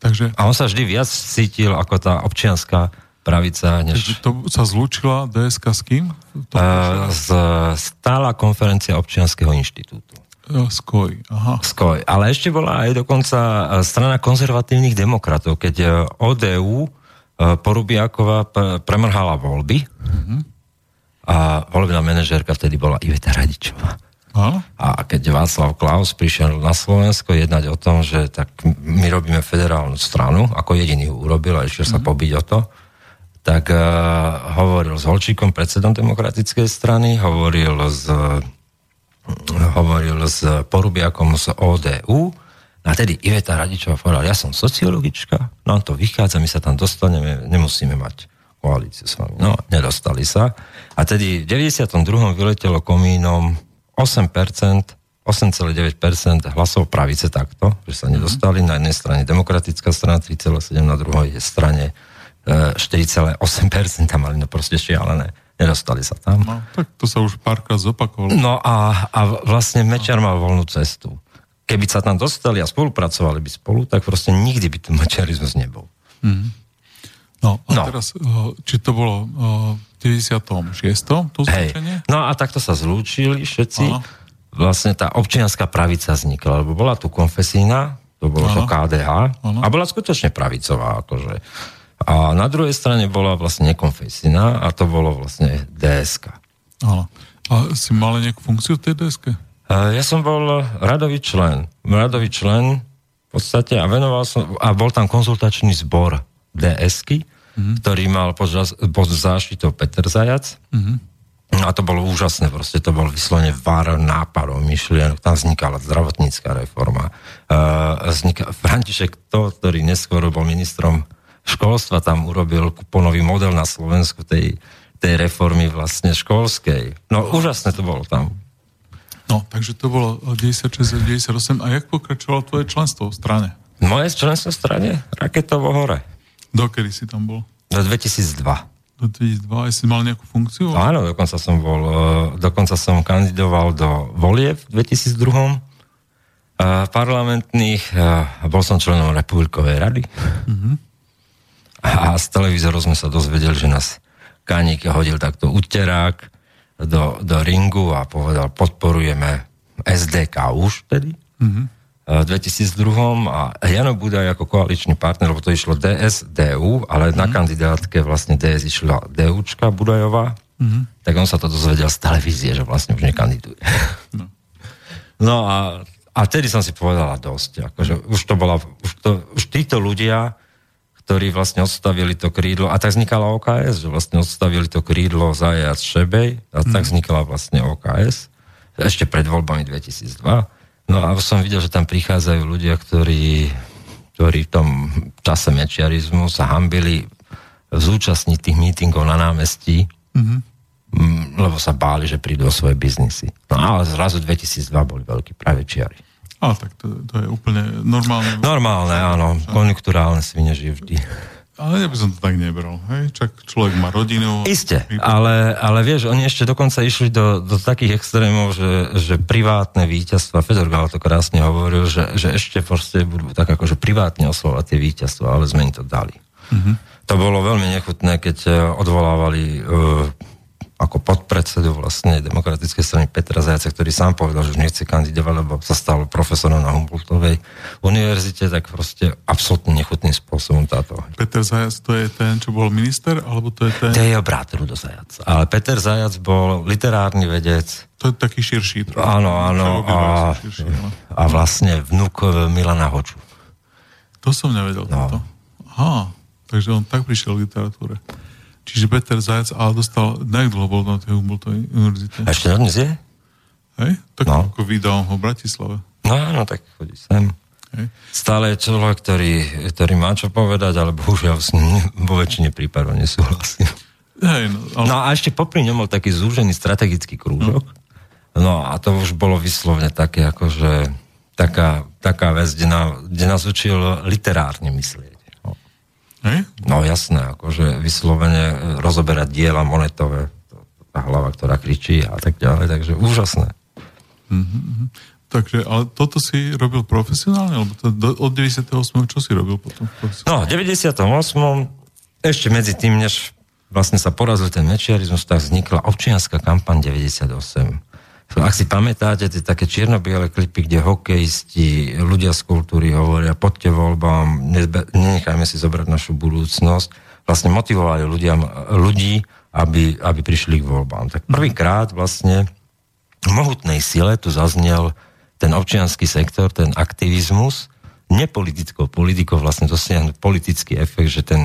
Takže... A on sa vždy viac cítil ako tá občianská pravica. Než... Takže to sa zlúčila DSK s kým? Uh, z stála konferencia občianského inštitútu. Skoj, aha. Skoj. Ale ešte bola aj dokonca e, strana konzervatívnych demokratov, keď e, ODU e, Porubiakova premrhala voľby uh-huh. a voľbná manažérka vtedy bola Iveta Radičová. Aha. A keď Václav Klaus prišiel na Slovensko jednať o tom, že tak my robíme federálnu stranu, ako jediný ho urobil a išiel uh-huh. sa mhm. pobiť o to, tak uh, hovoril s Holčíkom, predsedom demokratickej strany, hovoril s hovoril s Porubiakom z ODU, a tedy Iveta Radičová povedala, ja som sociologička, nám to vychádza, my sa tam dostaneme, nemusíme mať koalíciu s vami. No, nedostali sa. A tedy v 92. vyletelo komínom 8%, 8,9% hlasov pravice takto, že sa nedostali. Na jednej strane demokratická strana 3,7, na druhej strane 4,8% e, mali no proste šialené nedostali sa tam. No, tak to sa už párkrát zopakovalo. No a, a vlastne Mečiar mal voľnú cestu. Keby sa tam dostali a spolupracovali by spolu, tak proste nikdy by tu mečiarizmus nebol. Mm. No a no. teraz, eh, či to bolo eh, v 96. to zlúčenie? No a takto sa zlúčili všetci. Aha. Vlastne tá občianská pravica vznikla, lebo bola tu konfesína, to bolo to KDH Aha. a bola skutočne pravicová, akože a na druhej strane bola vlastne nekonfesijná a to bolo vlastne DSK. Áno. A si mal nejakú funkciu v tej DSK? Ja som bol radový člen. Radový člen v podstate a venoval som, a bol tam konzultačný zbor DSky, mm-hmm. ktorý mal pod, pod záštitou Peter Zajac. Mm-hmm. A to bolo úžasné, proste to bol vyslovene vár nápadov, myšlienok, tam vznikala zdravotnícká reforma. Uh, vznika, František to, ktorý neskôr bol ministrom školstva tam urobil kuponový model na Slovensku tej, tej reformy vlastne školskej. No úžasné to bolo tam. No, takže to bolo 96 98. A jak pokračovalo tvoje členstvo v strane? Moje členstvo v strane? Raketovo hore. Dokedy si tam bol? Do 2002. Do 2002. A si mal nejakú funkciu? Áno, dokonca som bol, e, dokonca som kandidoval do volieb v 2002 parlamentných, bol som členom Republikovej rady. Mm-hmm. A z televízoru sme sa dozvedeli, že nás Kaník hodil takto uterák do, do ringu a povedal, podporujeme SDK už tedy. Mm-hmm. V 2002. a Jano Budaj ako koaličný partner, lebo to išlo DS, DU, ale mm-hmm. na kandidátke vlastne DS išla DUčka Budajová, mm-hmm. tak on sa to dozvedel z televízie, že vlastne už nekandiduje. No, no a, a tedy som si povedala dosť, akože už to bola, už, to, už títo ľudia ktorí vlastne odstavili to krídlo, a tak vznikala OKS, že vlastne odstavili to krídlo Zajac Šebej, a tak mhm. vznikala vlastne OKS, ešte pred voľbami 2002. No a som videl, že tam prichádzajú ľudia, ktorí ktorí v tom čase mečiarizmu sa hambili zúčastniť tých mítingov na námestí, mm-hmm. lebo sa báli, že prídu o svoje biznisy. No ale zrazu 2002 boli veľkí pravečiari. Ale tak to, to je úplne normálne. Normálne, áno. Konjunkturálne svine žijú vždy. Ale ja by som to tak nebral. Hej? Čak človek má rodinu. Isté, ale, ale vieš, oni ešte dokonca išli do, do takých extrémov, že, že privátne víťazstva, Fedor Gál to krásne hovoril, že, že ešte proste budú tak akože privátne oslovať tie víťazstva, ale sme im to dali. Mm-hmm. To bolo veľmi nechutné, keď eh, odvolávali uh, ako podpredsedu vlastne demokratickej strany Petra Zajaca, ktorý sám povedal, že už nechce kandidovať, lebo sa stal profesorom na Humboldtovej univerzite, tak proste absolútne nechutným spôsobom táto. Peter Zajac to je ten, čo bol minister, alebo to je ten... To je brat Rudo Zajac. Ale Peter Zajac bol literárny vedec. To je taký širší. Trochu. Áno, áno. A, širší, a vlastne vnúk Milana Hoču. To som nevedel. No. Toto. Aha, takže on tak prišiel k literatúre. Čiže Peter Zajac ale dostal, nejak dlho bol na tej Humboldtovej univerzite? A ešte dnes je? Hej? Tak no. ako vydal ho v Bratislave. No áno, tak chodí sem. Hej. Stále je človek, ktorý, ktorý má čo povedať, ale bohužiaľ s ním [LAUGHS] vo väčšine prípadov nesúhlasím. Hej, no, ale... no a ešte popri ňom bol taký zúžený strategický krúžok. No. no a to už bolo vyslovne také, akože taká, taká vec, kde, na, kde nás učil literárne myslieť. Hej? No jasné, akože vyslovene e, rozoberať diela monetové, tá hlava, ktorá kričí a tak ďalej, takže úžasné. Mm-hmm. Takže, ale toto si robil profesionálne? Alebo to, do, od 98. čo si robil potom? No, v 98. ešte medzi tým, než vlastne sa porazil ten mečiarizmus, tak vznikla občianská kampaň 98 ak si pamätáte, tie také čierno-biele klipy, kde hokejisti, ľudia z kultúry hovoria, poďte voľbám, nenechajme si zobrať našu budúcnosť, vlastne motivovali ľudia, ľudí, aby, aby prišli k voľbám. Tak prvýkrát vlastne v mohutnej sile tu zaznel ten občianský sektor, ten aktivizmus, nepolitickou politikou vlastne dosiahnuť politický efekt, že ten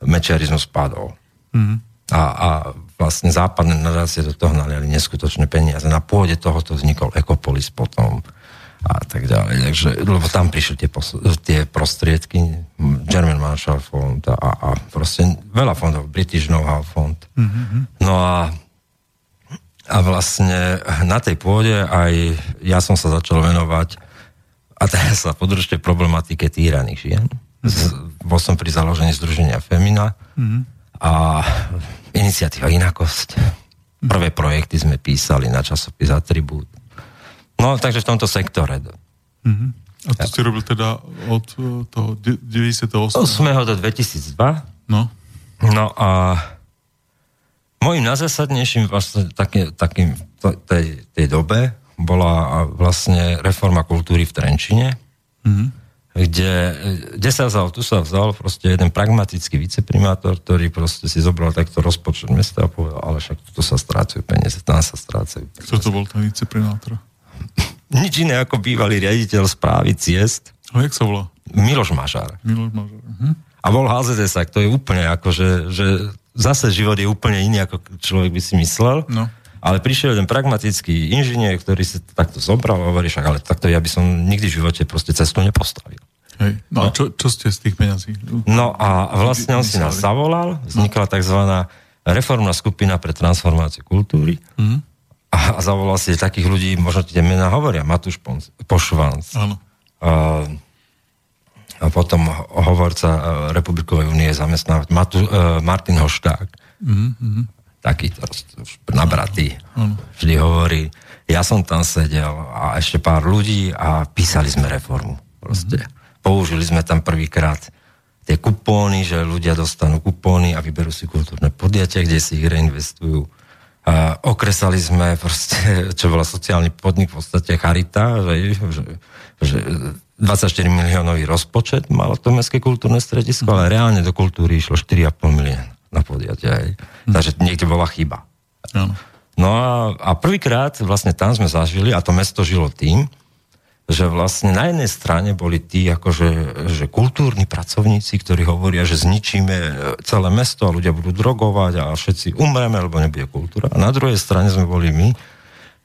mečiarizmus padol. Mm-hmm. A, a vlastne západné nadácie do toho naliali neskutočné peniaze. Na pôde tohoto vznikol Ecopolis potom a tak ďalej. Takže, lebo tam prišli tie, pos- tie prostriedky, German Marshall Fund a, a proste veľa fondov, British Know-how Fund. Mm-hmm. No a a vlastne na tej pôde aj ja som sa začal venovať a teraz sa podržte problematike týraných žien. Mm-hmm. Bol som pri založení Združenia Femina mm-hmm. A iniciatíva Inakosť. Prvé projekty sme písali na časopis Atribút. No, takže v tomto sektore. Mm-hmm. A to ste robil teda od e, toho 98. 8. do 2002. No. No a môjim najzásadnejším vlastne taký, takým tej, tej dobe bola vlastne reforma kultúry v Trenčine. Mm-hmm kde, kde sa vzal, tu sa vzal proste jeden pragmatický viceprimátor, ktorý proste si zobral takto rozpočet mesta a povedal, ale však tu sa strácajú peniaze, tam sa strácajú. Kto to bol ten viceprimátor? [LAUGHS] Nič iné ako bývalý riaditeľ správy ciest. A jak sa volá? Miloš Mažár. Miloš Mažár. Mhm. A bol HZDS, to je úplne ako, že, že zase život je úplne iný, ako človek by si myslel. No. Ale prišiel jeden pragmatický inžinier, ktorý si takto zobral a hovorí, však ale takto ja by som nikdy v živote proste cestu nepostavil. Hej. No, no a čo, čo ste z tých peňazí? No a vlastne on si nás zavolal, vznikla tzv. reformná skupina pre transformáciu kultúry mm. a, zavolal si takých ľudí, možno tie mená hovoria, Matúš Pošvans. Áno. A, a potom hovorca e, Republikovej únie zamestnávať Matu, uh, Martin Hošták. Mm-hmm taký nabratý, vždy hovorí, ja som tam sedel a ešte pár ľudí a písali sme reformu. Proste. Mm-hmm. Použili sme tam prvýkrát tie kupóny, že ľudia dostanú kupóny a vyberú si kultúrne podiatia, kde si ich reinvestujú. A okresali sme proste, [LAUGHS] čo bola sociálny podnik, v podstate Charita, že, že, že 24 miliónový rozpočet malo to Mestské kultúrne stredisko, ale reálne do kultúry išlo 4,5 milióna na podiate. Aj. Hm. Takže niekde bola chyba. No a, a prvýkrát vlastne tam sme zažili, a to mesto žilo tým, že vlastne na jednej strane boli tí akože že kultúrni pracovníci, ktorí hovoria, že zničíme celé mesto a ľudia budú drogovať a všetci umreme, lebo nebude kultúra. A na druhej strane sme boli my,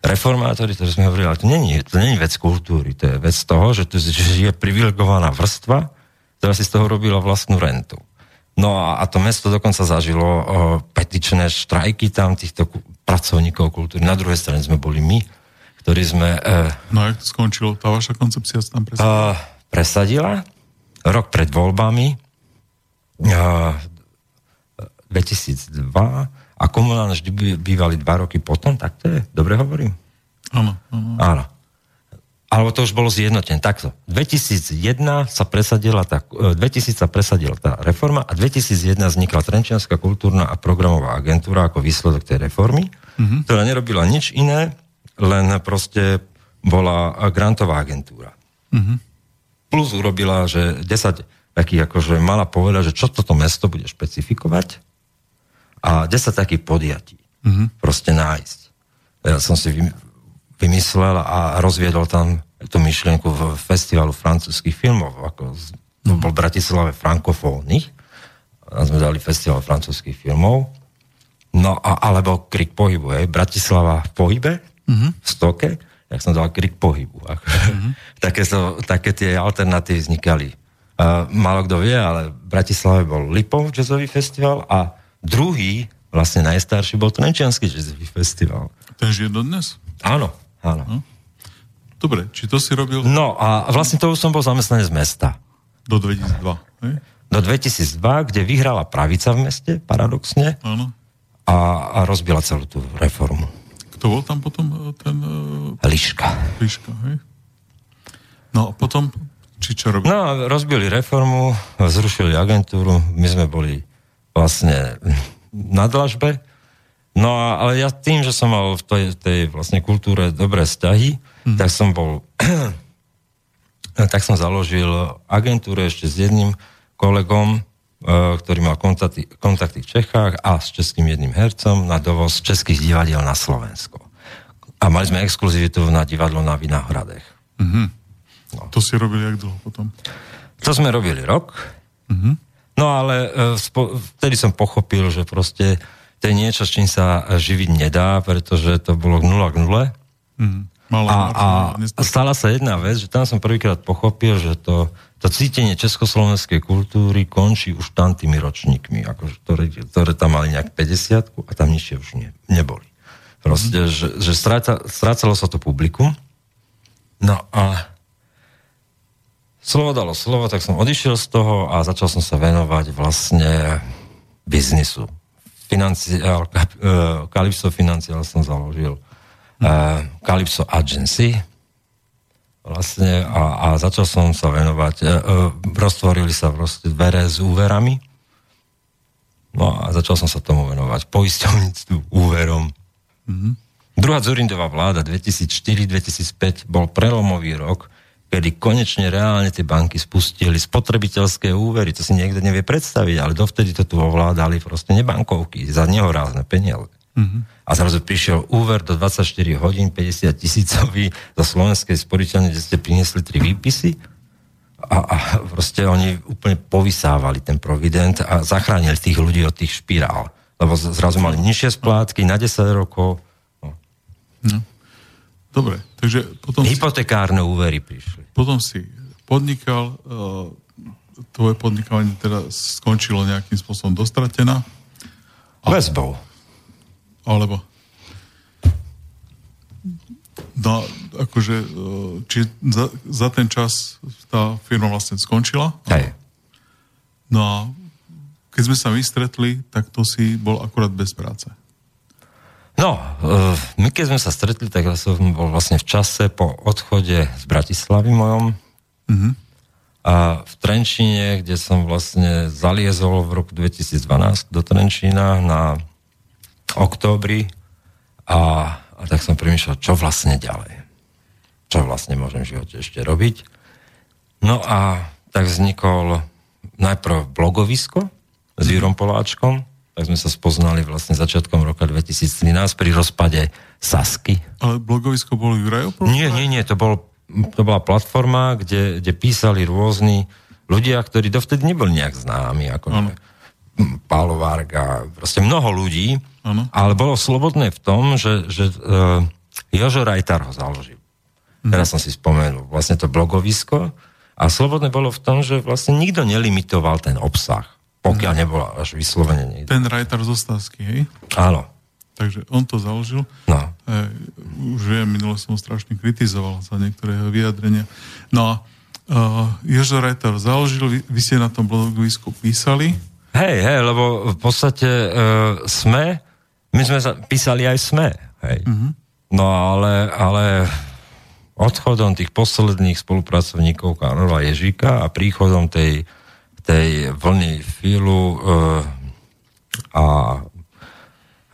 reformátori, ktorí sme hovorili, ale to není, to není vec kultúry, to je vec toho, že tu žije privilegovaná vrstva, ktorá si z toho robila vlastnú rentu. No a, a to mesto dokonca zažilo o, petičné štrajky tam týchto ku, pracovníkov kultúry. Na druhej strane sme boli my, ktorí sme... E, no jak to skončilo? Tá vaša koncepcia sa tam presadila? Presadila. Rok pred voľbami e, 2002 a komunálne vždy bývali dva roky potom, tak to je, dobre hovorím? Áno. Áno. Alebo to už bolo zjednotené. Takto. 2001 sa presadila tá, 2000 e, sa presadila tá reforma a 2001 vznikla Trenčianská kultúrna a programová agentúra ako výsledok tej reformy, mm-hmm. ktorá nerobila nič iné, len proste bola grantová agentúra. Mm-hmm. Plus urobila, že 10 takých akože mala povedať, že čo toto mesto bude špecifikovať a 10 takých podjatí. Mm-hmm. Proste nájsť. Ja som si vymyslel a rozviedol tam tú myšlienku v festivalu francúzských filmov, ako to bol v Bratislave frankofónnych, a sme dali festival francúzských filmov, no a, alebo krik pohybu, hej, Bratislava v pohybe, mm-hmm. v stoke, jak som dal krik pohybu. [LAUGHS] Mm-hmm. také, so, také tie alternatívy vznikali. Uh, málo kto vie, ale v Bratislave bol Lipov jazzový festival a druhý, vlastne najstarší, bol Trenčianský jazzový festival. Ten žije dodnes? Áno. Áno. Hm? Dobre, či to si robil... No a vlastne to už som bol zamestnanec mesta. Do 2002, hej? Do 2002, kde vyhrala pravica v meste, paradoxne. Áno. A, a rozbila celú tú reformu. Kto bol tam potom e, ten... Uh... Liška. Liška, hej? No a potom, či čo robili? No, rozbili reformu, zrušili agentúru, my sme boli vlastne na dlažbe No a, ale ja tým, že som mal v tej, tej vlastne kultúre dobré vzťahy, mm. tak som bol [CLEARS THROAT] tak som založil agentúru ešte s jedným kolegom, e, ktorý mal kontakty, kontakty v Čechách a s českým jedným hercom na dovoz českých divadiel na Slovensko. A mali sme exkluzivitu na divadlo na Vinohradech. Mm-hmm. No. To si robili jak dlho potom? To sme robili rok. Mm-hmm. No ale e, vtedy som pochopil, že proste to je niečo, s čím sa živiť nedá, pretože to bolo 0 k 0. Mm, a, a, a stala sa jedna vec, že tam som prvýkrát pochopil, že to, to cítenie československej kultúry končí už tam tými ročníkmi, akože, ktoré, ktoré tam mali nejak 50 a tam nižšie už nie, neboli. Proste, mm. že, že stráca, strácalo sa to publikum. No a slovo dalo slovo, tak som odišiel z toho a začal som sa venovať vlastne biznisu financiál, uh, Calypso Financial som založil. Uh, Calypso Agency vlastne a, a začal som sa venovať. Uh, uh, roztvorili sa proste dvere s úverami no a začal som sa tomu venovať. Poisťovníctvu, úverom. Mm-hmm. Druhá Zurindová vláda 2004-2005 bol prelomový rok, kedy konečne reálne tie banky spustili spotrebiteľské úvery, to si niekto nevie predstaviť, ale dovtedy to tu ovládali proste nebankovky za nehorázne peniaze. Mm-hmm. A zrazu prišiel úver do 24 hodín 50 tisícový zo slovenskej sporiteľne, kde ste priniesli tri výpisy a, a proste oni úplne povysávali ten provident a zachránili tých ľudí od tých špirál. Lebo zrazu mali nižšie splátky na 10 rokov. No. No. Dobre, takže potom... Hypotekárne si, úvery prišli. Potom si podnikal, uh, tvoje podnikanie teda skončilo nejakým spôsobom dostratená. Väzbou. Alebo... No, akože, uh, či za, za ten čas tá firma vlastne skončila. Hej. No a keď sme sa vystretli, tak to si bol akurát bez práce. No, eh, my keď sme sa stretli, tak som bol vlastne v čase po odchode z Bratislavy mojom. Mm-hmm. A v Trenčíne, kde som vlastne zaliezol v roku 2012 do Trenčína na októbri a, a tak som premýšľal, čo vlastne ďalej. Čo vlastne môžem v živote ešte robiť. No a tak vznikol najprv blogovisko s Vírom Poláčkom, tak sme sa spoznali vlastne začiatkom roka 2013 pri rozpade Sasky. Ale blogovisko bolo Juraj Nie, nie, nie, to, bol, to bola platforma, kde, kde písali rôzni ľudia, ktorí dovtedy neboli nejak známi, ako ano. Pálo Varga, proste mnoho ľudí, ano. ale bolo slobodné v tom, že, že uh, Jožo Rajtar ho založil. Mhm. Teraz som si spomenul, vlastne to blogovisko a slobodné bolo v tom, že vlastne nikto nelimitoval ten obsah, pokiaľ nebola až vyslovene niekto. Ten Rajtar z Ostávky, hej? Áno. Takže on to založil. No. E, už viem, minule som ho strašne kritizoval za niektoré jeho vyjadrenia. No a uh, Jožo Rajtar založil, vy, vy ste na tom blogovisku písali. Hej, hej, lebo v podstate uh, sme, my sme písali aj sme, hej. Uh-huh. No ale, ale odchodom tých posledných spolupracovníkov Karola Ježíka a príchodom tej, tej vlny filu uh, a,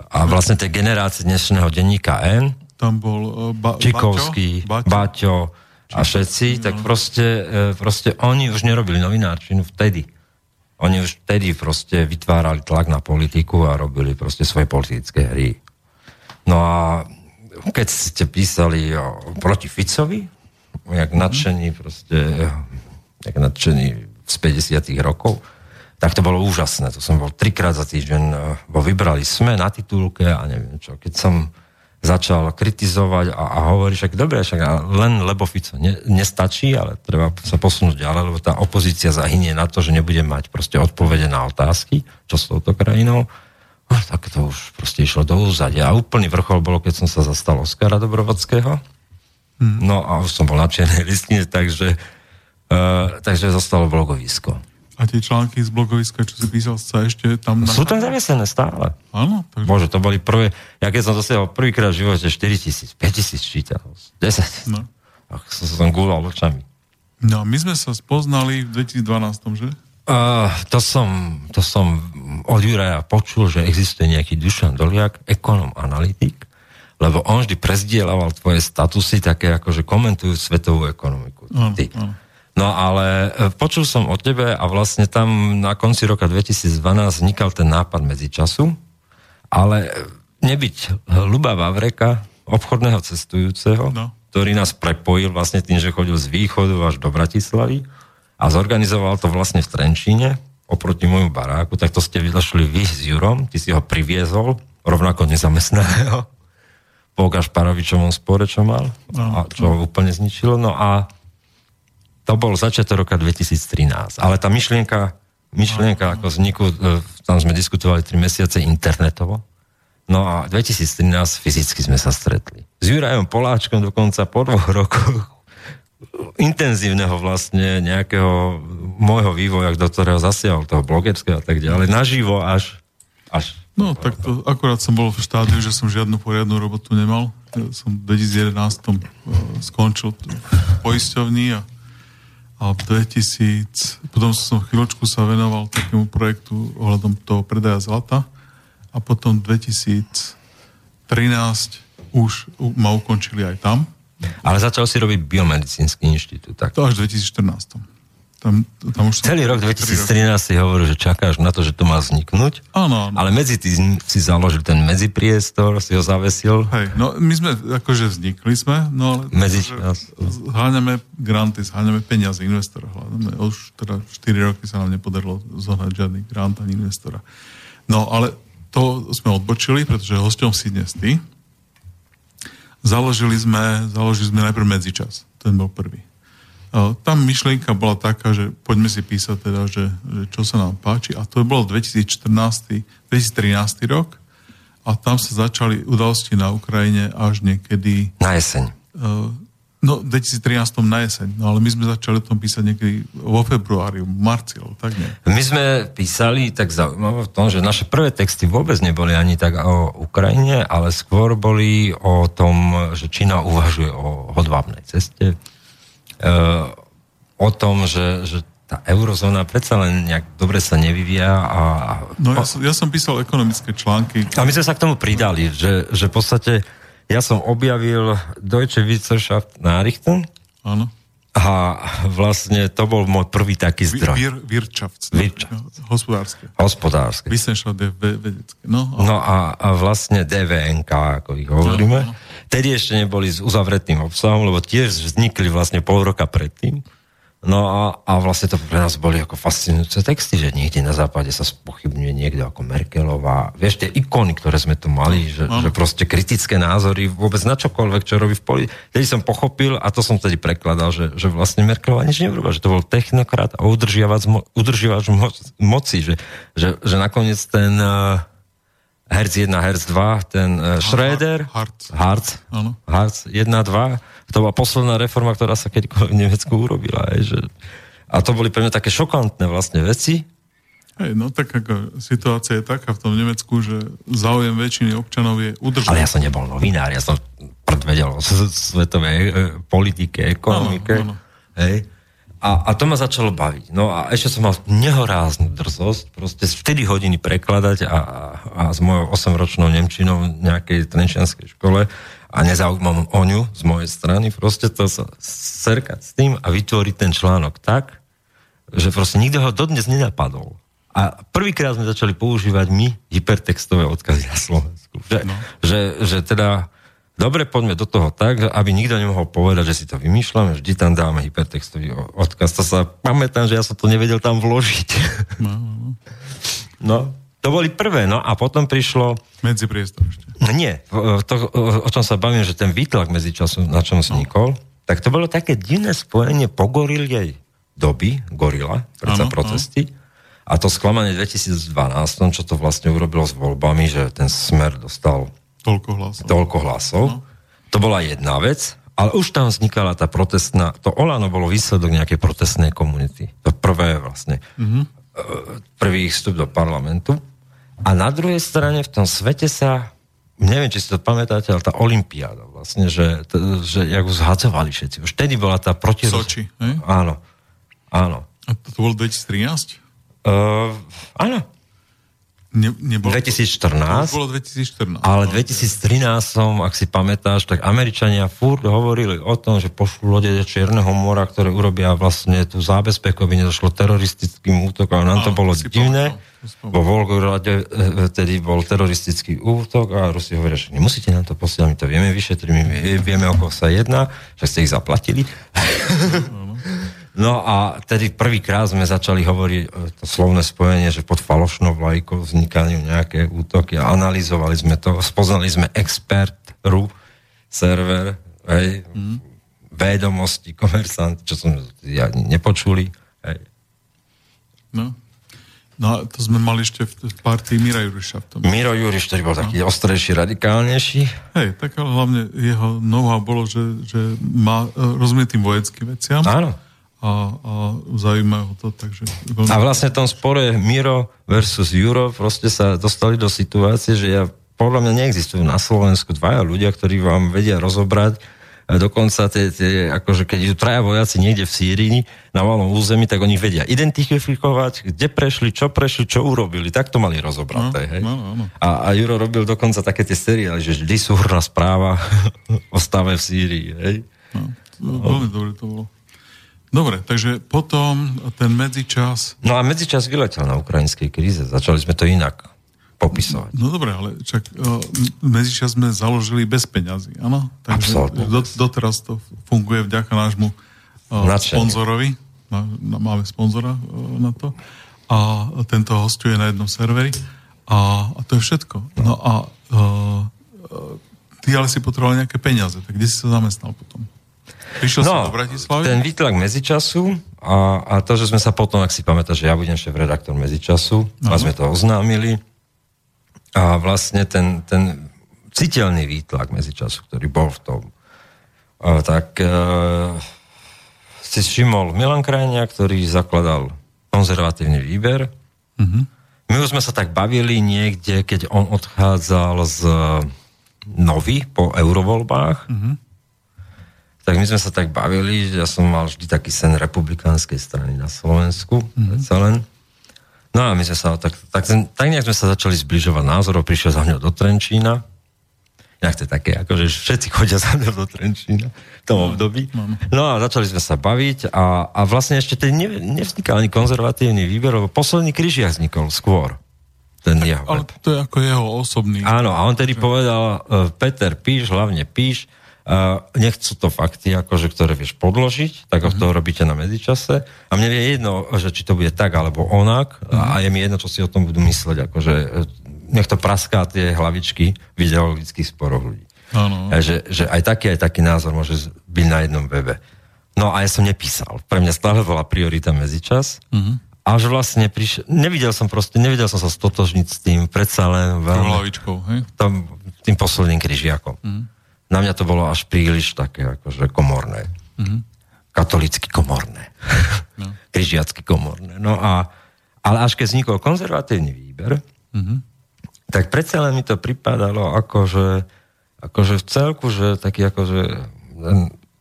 a vlastne tej generácie dnešného denníka N, tam bol uh, ba- Čikovský, Baťo, Baťo a všetci, tak proste, proste oni už nerobili novinárčinu vtedy. Oni už vtedy proste vytvárali tlak na politiku a robili proste svoje politické hry. No a keď ste písali o, proti Ficovi, jak nadšení proste, jak nadšení z 50 rokov, tak to bolo úžasné. To som bol trikrát za týždeň, bo vybrali sme na titulke a neviem čo. Keď som začal kritizovať a, a hovoriť, však dobre, však len lebo Fico ne, nestačí, ale treba sa posunúť ďalej, lebo tá opozícia zahynie na to, že nebude mať proste odpovede na otázky, čo s touto krajinou a tak to už proste išlo do úzadia. A úplný vrchol bolo, keď som sa zastal Oskara Dobrovodského. Hmm. No a už som bol na čiernej listine, takže, uh, takže zostalo blogovisko. A tie články z blogoviska, čo si písal, sa ešte tam... Sú tam zaviesené stále. Áno. Takže... Bože, to boli prvé... Ja keď som dosiahol prvýkrát v živote 4 tisíc, 5 tisíc čítal, 10 No. Ach, som sa tam gúlal očami. No, my sme sa spoznali v 2012, že? Uh, to, som, to som od Juraja počul, že existuje nejaký Dušan Doliak, ekonom, analytik, lebo on vždy prezdielaval tvoje statusy také, ako že komentujú svetovú ekonomiku. Ano, Ty. Ano. No ale e, počul som o tebe a vlastne tam na konci roka 2012 vznikal ten nápad medzi času, ale nebyť Luba Vavreka, obchodného cestujúceho, no. ktorý nás prepojil vlastne tým, že chodil z východu až do Bratislavy, a zorganizoval to vlastne v Trenčíne oproti môjmu baráku, tak to ste vyšli vy s Jurom, ty si ho priviezol, rovnako nezamestnaného, po Gašparovičovom spore, čo mal, no, a čo ho úplne zničilo. No a to bol začiatok roka 2013. Ale tá myšlienka, myšlienka no, ako vzniku, e, tam sme diskutovali 3 mesiace internetovo, No a 2013 fyzicky sme sa stretli. S Jurajom Poláčkom dokonca po dvoch rokoch intenzívneho vlastne nejakého môjho vývoja, do ktorého zasiahol toho blogerského a tak ďalej, naživo až, až No, tak to akurát som bol v štádiu, že som žiadnu poriadnu robotu nemal. Ja som v 2011 uh, skončil v poisťovni a, a v 2000, potom som chvíľočku sa venoval takému projektu ohľadom toho predaja zlata a potom v 2013 už ma ukončili aj tam ale začal si robiť biomedicínsky inštitút. Tak. To až v 2014. Tam, tam už Celý rok 2013 si hovoril, že čakáš na to, že to má vzniknúť. Áno, áno. Ale medzi tým si založil ten medzipriestor, si ho zavesil. Hej, no my sme akože vznikli sme, no ale medzi zháňame granty, zháňame peniaze investora. Hľadáme. Už teda 4 roky sa nám nepodarilo zohnať žiadny grant ani investora. No ale to sme odbočili, pretože hosťom si dnes ty. Založili sme, založili sme najprv medzičas. Ten bol prvý. Tam myšlienka bola taká, že poďme si písať teda, že, že čo sa nám páči. A to bolo 2014, 2013 rok. A tam sa začali udalosti na Ukrajine až niekedy... Na jeseň. No, v 2013 na jeseň, no ale my sme začali o tom písať niekedy vo februári, v marci, tak nie. My sme písali tak zaujímavé v tom, že naše prvé texty vôbec neboli ani tak o Ukrajine, ale skôr boli o tom, že Čína uvažuje o hodvábnej ceste, e, o tom, že, že tá eurozóna predsa len nejak dobre sa nevyvíja a... No ja som, ja som písal ekonomické články. A my sme sa k tomu pridali, že, že v podstate ja som objavil Deutsche Wissenschaft Nachrichten. Áno. A vlastne to bol môj prvý taký zdroj. Wir, Wirtschaft. Wirtschaft. No, hospodárske. Hospodárske. Wissenschaft je vedecké. No, a... no a, a vlastne DVNK, ako ich hovoríme. No, no. Tedy ešte neboli s uzavretým obsahom, lebo tiež vznikli vlastne pol roka predtým. No a, a vlastne to pre nás boli ako fascinujúce texty, že niekde na západe sa spochybňuje niekto ako Merkelová. Vieš, tie ikony, ktoré sme tu mali, že, že proste kritické názory vôbec na čokoľvek, čo robí v poli. Tedy som pochopil, a to som tedy prekladal, že, že vlastne Merkelová nič neurobila, že to bol technokrat a udržiavač, mo, udržiavač mo, moci, že, že, že nakoniec ten Herz 1, Herz 2, ten uh, Schröder, Hartz. Hartz, Hartz 1, 2, to bola posledná reforma, ktorá sa kedykoľvek v Nemecku urobila. Aj, že... A to boli pre mňa také šokantné vlastne veci. Hej, no tak ako situácia je taká v tom Nemecku, že záujem väčšiny občanov je udržať. Ale ja som nebol novinár, ja som predvedel o svetovej e, politike, ekonomike. Áno, áno. Hej. A, a to ma začalo baviť. No a ešte som mal nehoráznu drzosť, proste 4 hodiny prekladať a, a, a s mojou 8-ročnou Nemčinou v nejakej trenčianskej škole a nezaujímam o ňu z mojej strany, proste to sa serkať s tým a vytvoriť ten článok tak, že proste nikto ho dodnes nenapadol. A prvýkrát sme začali používať my hypertextové odkazy na Slovensku. Že, no. že, že teda dobre, poďme do toho tak, aby nikto nemohol povedať, že si to vymýšľame, vždy tam dáme hypertextový odkaz. To sa pamätám, že ja som to nevedel tam vložiť. No, no. no. no to boli prvé, no a potom prišlo... Medzipriestor ešte. Nie, to, o čom sa bavím, že ten výtlak medzi časom, na čom vznikol, no. tak to bolo také divné spojenie po goriljej doby, gorila, predsa ano, protesty, ano. a to sklamanie v 2012, čo to vlastne urobilo s voľbami, že ten smer dostal toľko hlasov. Toľko hlasov. No. To bola jedna vec, ale už tam vznikala tá protestná, to Olano bolo výsledok nejakej protestnej komunity. To prvé vlastne. Mm-hmm. Prvý vstup do parlamentu. A na druhej strane v tom svete sa, neviem, či si to pamätáte, ale tá olimpiáda vlastne, že, to, že jak už zhadzovali všetci. Už tedy bola tá proti... Soči, ne? Áno, áno. A to, to bolo 2013? Uh, áno. Ne, nebolo 2014. To, bolo 2014. Ale 2013 som, ak si pamätáš, tak Američania furt hovorili o tom, že pošlú lode do Čierneho mora, ktoré urobia vlastne tú zábezpeku, aby nedošlo teroristickým útokom. A nám to bolo divné. Vo Volgorade vtedy bol teroristický útok a Rusi hovoria, že nemusíte nám to posielať, my to vieme vyšetriť, my vieme, o koho sa jedná, že ste ich zaplatili. [LAUGHS] No a tedy prvýkrát sme začali hovoriť e, to slovné spojenie, že pod falošnou vlajkou vznikajú nejaké útoky a analyzovali sme to, spoznali sme expert.ru server, hej, mm. vedomosti, komersant, čo som ja nepočuli. Hej. No. No a to sme mali ešte v partii Mira Juriša. V tom. Miro Juriš, ktorý bol no. taký ostrejší, radikálnejší. Hej, tak ale hlavne jeho know bolo, že, že má, e, rozumie tým vojenským veciam. Áno a, a zaujíma ho to. Takže veľmi... A vlastne v tom spore Miro versus Juro proste sa dostali do situácie, že ja, podľa mňa neexistujú na Slovensku dvaja ľudia, ktorí vám vedia rozobrať dokonca tie, tie, akože keď idú traja vojaci niekde v Sýrii na malom území, tak oni vedia identifikovať, kde prešli, čo prešli, čo urobili. Tak to mali rozobraté. No, hej? No, no. A, a Juro robil dokonca také tie seriály, že vždy súhrná správa [LAUGHS] o stave v Sýrii. Hej? No, veľmi dobre to bolo. Dobre, takže potom ten medzičas... No a medzičas vyletel na ukrajinskej kríze. Začali sme to inak popisovať. No dobre, ale čak uh, medzičas sme založili bez peňazí, áno? Takže do, doteraz to funguje vďaka nášmu uh, sponzorovi. Máme sponzora uh, na to. A tento hostuje na jednom serveri. A, a to je všetko. No a uh, ty ale si potreboval nejaké peniaze. Tak kde si sa zamestnal potom? Prišiel no, som do Bratislavy? ten výtlak medzičasu a, a to, že sme sa potom, ak si pamätáš, že ja budem šéf-redaktor medzičasu no. a sme to oznámili a vlastne ten, ten citeľný výtlak medzičasu, ktorý bol v tom, a, tak e, si všimol Milan Krajnia, ktorý zakladal konzervatívny výber. Mm-hmm. My už sme sa tak bavili niekde, keď on odchádzal z Novy po eurovoľbách. Mm-hmm tak my sme sa tak bavili, že ja som mal vždy taký sen republikánskej strany na Slovensku, mm-hmm. len. No a my sme sa tak, tak, tak nejak sme sa začali zbližovať názorov, prišiel za mňou do Trenčína, Nejak to je také, akože všetci chodia za mňou do Trenčína v tom no, období. No a začali sme sa baviť a, a vlastne ešte ten ne, nevznikal ani konzervatívny výber, lebo posledný križiak vznikol skôr. Ten jeho ale to je ako jeho osobný. Áno, a on tedy povedal, e, Peter, píš, hlavne píš, Nechcú to fakty, akože, ktoré vieš podložiť, tak mm-hmm. to robíte na medzičase. A mne je jedno, že či to bude tak alebo onak, mm-hmm. a je mi jedno, čo si o tom budú mysleť, akože nech to praská tie hlavičky v ideologických sporoch ľudí. Ano. Že, že aj taký, aj taký názor môže byť na jednom webe. No a ja som nepísal. Pre mňa stále bola priorita medzičas. Mm-hmm. Až vlastne prišiel, nevidel som proste, nevidel som sa stotožniť s tým, predsa len veľmi... Hlavičkou, hej? Tom, tým posledným križiakom. Mm-hmm na mňa to bolo až príliš také akože komorné. Mm-hmm. Katolicky komorné. No. [LAUGHS] Križiacky komorné. No a, ale až keď vznikol konzervatívny výber, mm-hmm. tak predsa len mi to pripadalo akože, akože v celku, že taký akože...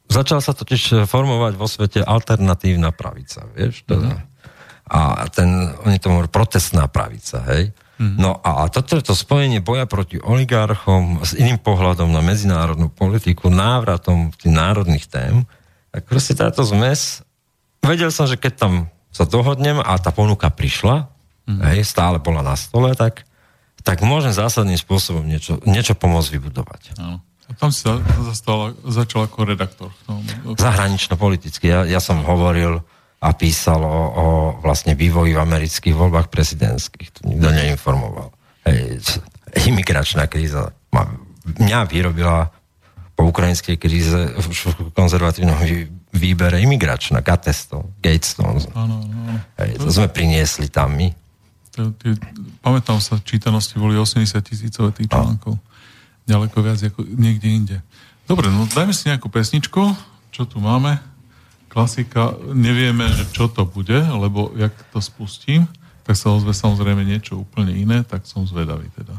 Začal sa totiž formovať vo svete alternatívna pravica, vieš? Teda. Mm-hmm. A ten, oni to hovorí protestná pravica, hej? Mm-hmm. No a toto je to spojenie boja proti oligarchom s iným pohľadom na medzinárodnú politiku, návratom tých národných tém, tak proste táto zmes, vedel som, že keď tam sa dohodnem a tá ponuka prišla, mm-hmm. hej, stále bola na stole, tak, tak môžem zásadným spôsobom niečo, niečo pomôcť vybudovať. No. A tam si zastal, začal ako redaktor. No, Zahranično-politicky. Ja, ja som hovoril a písal o, o vlastne vývoji v amerických voľbách prezidentských. To nikto neinformoval. Hej, [LAUGHS] imigračná kríza ma, mňa vyrobila po ukrajinskej kríze v konzervatívnom výbere imigračná, Gatesto, Gatestone. Áno, áno. Hej, to sme priniesli tam my. pamätám sa, čítanosti boli 80 tisícové tých článkov. Ďaleko viac ako niekde inde. Dobre, no dajme si nejakú pesničku. Čo tu máme? Klasika, nevieme, že čo to bude, lebo jak to spustím, tak sa ozve samozrejme niečo úplne iné, tak som zvedavý teda.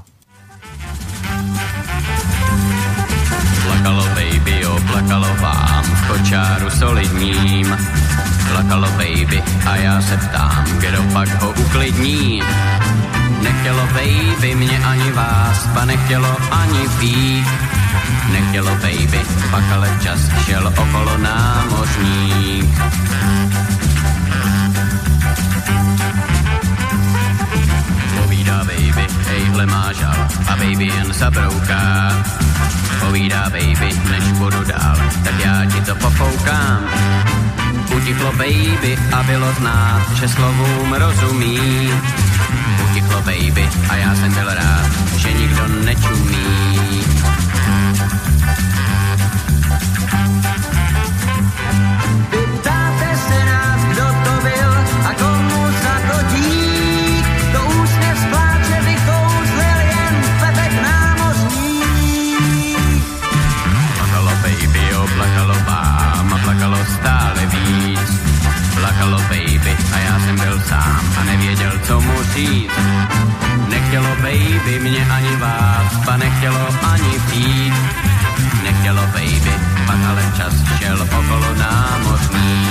Plakalo baby, oplakalo vám v kočáru solidním. Plakalo baby a já se ptám, kdo pak ho uklidní. Nechtělo baby mě ani vás, pa nechtělo ani pít nechtělo baby, pak ale čas šel okolo námořník. Povídá baby, hejhle má žal a baby jen zabrouká. Povídá baby, než budu dál, tak já ti to pofoukám. Utichlo baby a bylo znát, že slovům rozumí. Utichlo baby a já jsem byl rád, že nikdo nečumí. Říct. Nechtělo baby mě ani vás, pa nechtělo ani pít. Nechtělo baby, pak ale čas šel okolo námořník.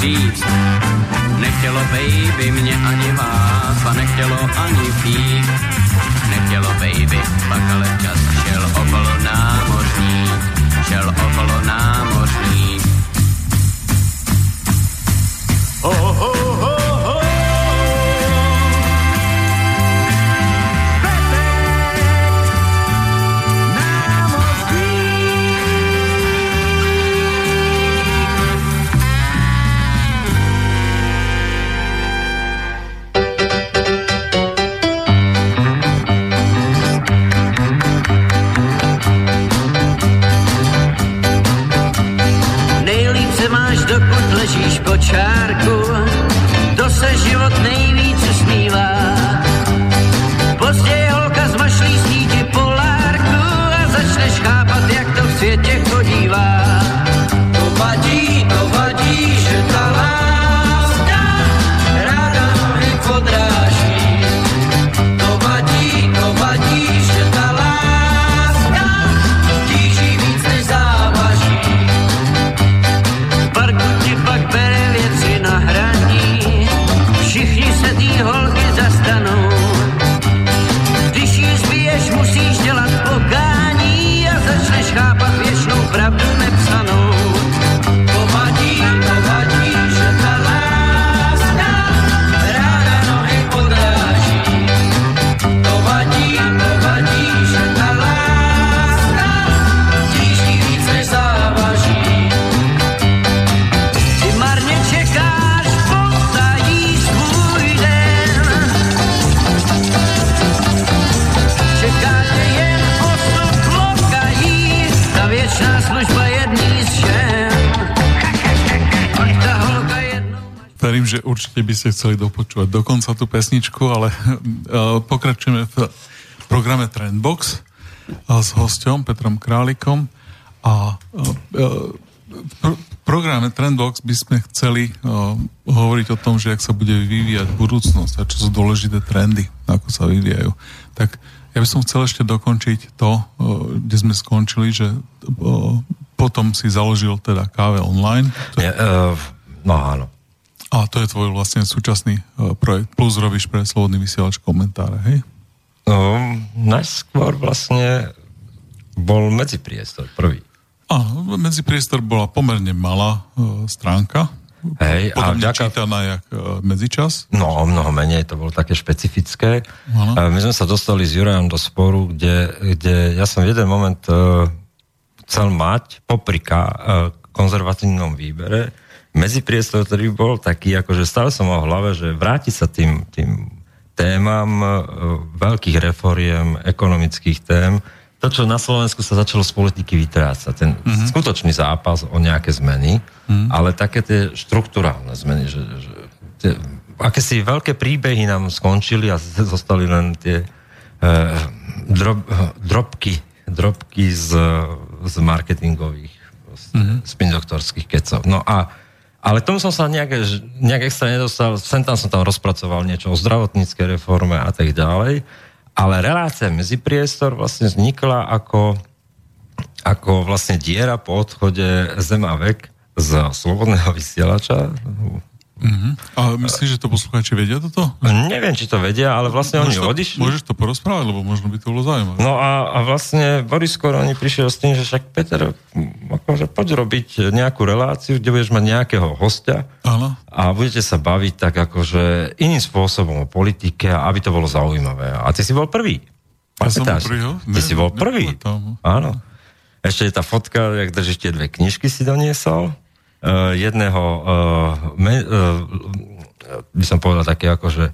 Říct. Nechtělo baby mě ani vás a nechtělo ani pít. Nechtělo baby, pak ale čas šel okolo námořník, šel okolo námořník. Oh, oh. verím, ste chceli dopočúvať dokonca tú pesničku, ale uh, pokračujeme v programe Trendbox uh, s hosťom Petrom Králikom a uh, v programe Trendbox by sme chceli hovoriť o tom, že ak sa bude vyvíjať budúcnosť a čo sú dôležité trendy, ako sa vyvíjajú. Tak ja by som chcel ešte dokončiť to, kde sme skončili, že potom si založil teda káve online. Nie, uh, no áno. To je tvoj vlastne súčasný uh, projekt. Plus robíš pre Slobodný vysielač komentáre, hej? No, najskôr vlastne bol medzipriestor prvý. Áno, medzipriestor bola pomerne malá uh, stránka. Hej, Potom a vďaka... čítaná jak uh, medzičas. No, o mnoho menej, to bolo také špecifické. Áno. A My sme sa dostali s Jurajom do sporu, kde, kde ja som v jeden moment uh, chcel mať poprika uh, konzervatívnom výbere medzipriestor, ktorý bol taký, akože stále som mal v hlave, že vráti sa tým, tým témam uh, veľkých reforiem, ekonomických tém, to, čo na Slovensku sa začalo z politiky vytrácať, ten mm-hmm. skutočný zápas o nejaké zmeny, mm-hmm. ale také tie štruktúrálne zmeny, že, že tie, akési veľké príbehy nám skončili a [LAUGHS] zostali len tie e, drob, drobky, drobky z, z marketingových mm-hmm. spindoktorských kecov. No a ale tomu som sa nejak, nejak extra nedostal, sem tam som tam rozpracoval niečo o zdravotníckej reforme a tak ďalej. Ale relácia medzipriestor vlastne vznikla ako, ako vlastne diera po odchode Zem a vek z slobodného vysielača. Uh-huh. A myslíš, že to poslucháči vedia toto? Neviem, či to vedia, ale vlastne môžeš oni to, odišli. Môžeš to porozprávať, lebo možno by to bolo zaujímavé. No a, a vlastne Boris Koroni prišiel s tým, že však Peter, akože poď robiť nejakú reláciu, kde budeš mať nejakého hostia Áno. a budete sa baviť tak akože iným spôsobom o politike, aby to bolo zaujímavé. A ty si bol prvý. Ja som prvý? Ty Ne, si bol prvý. nepamätám. Áno. Ešte je tá fotka, jak držíš tie dve knižky si doniesol. Uh, jedného, uh, me, uh, by som povedal také akože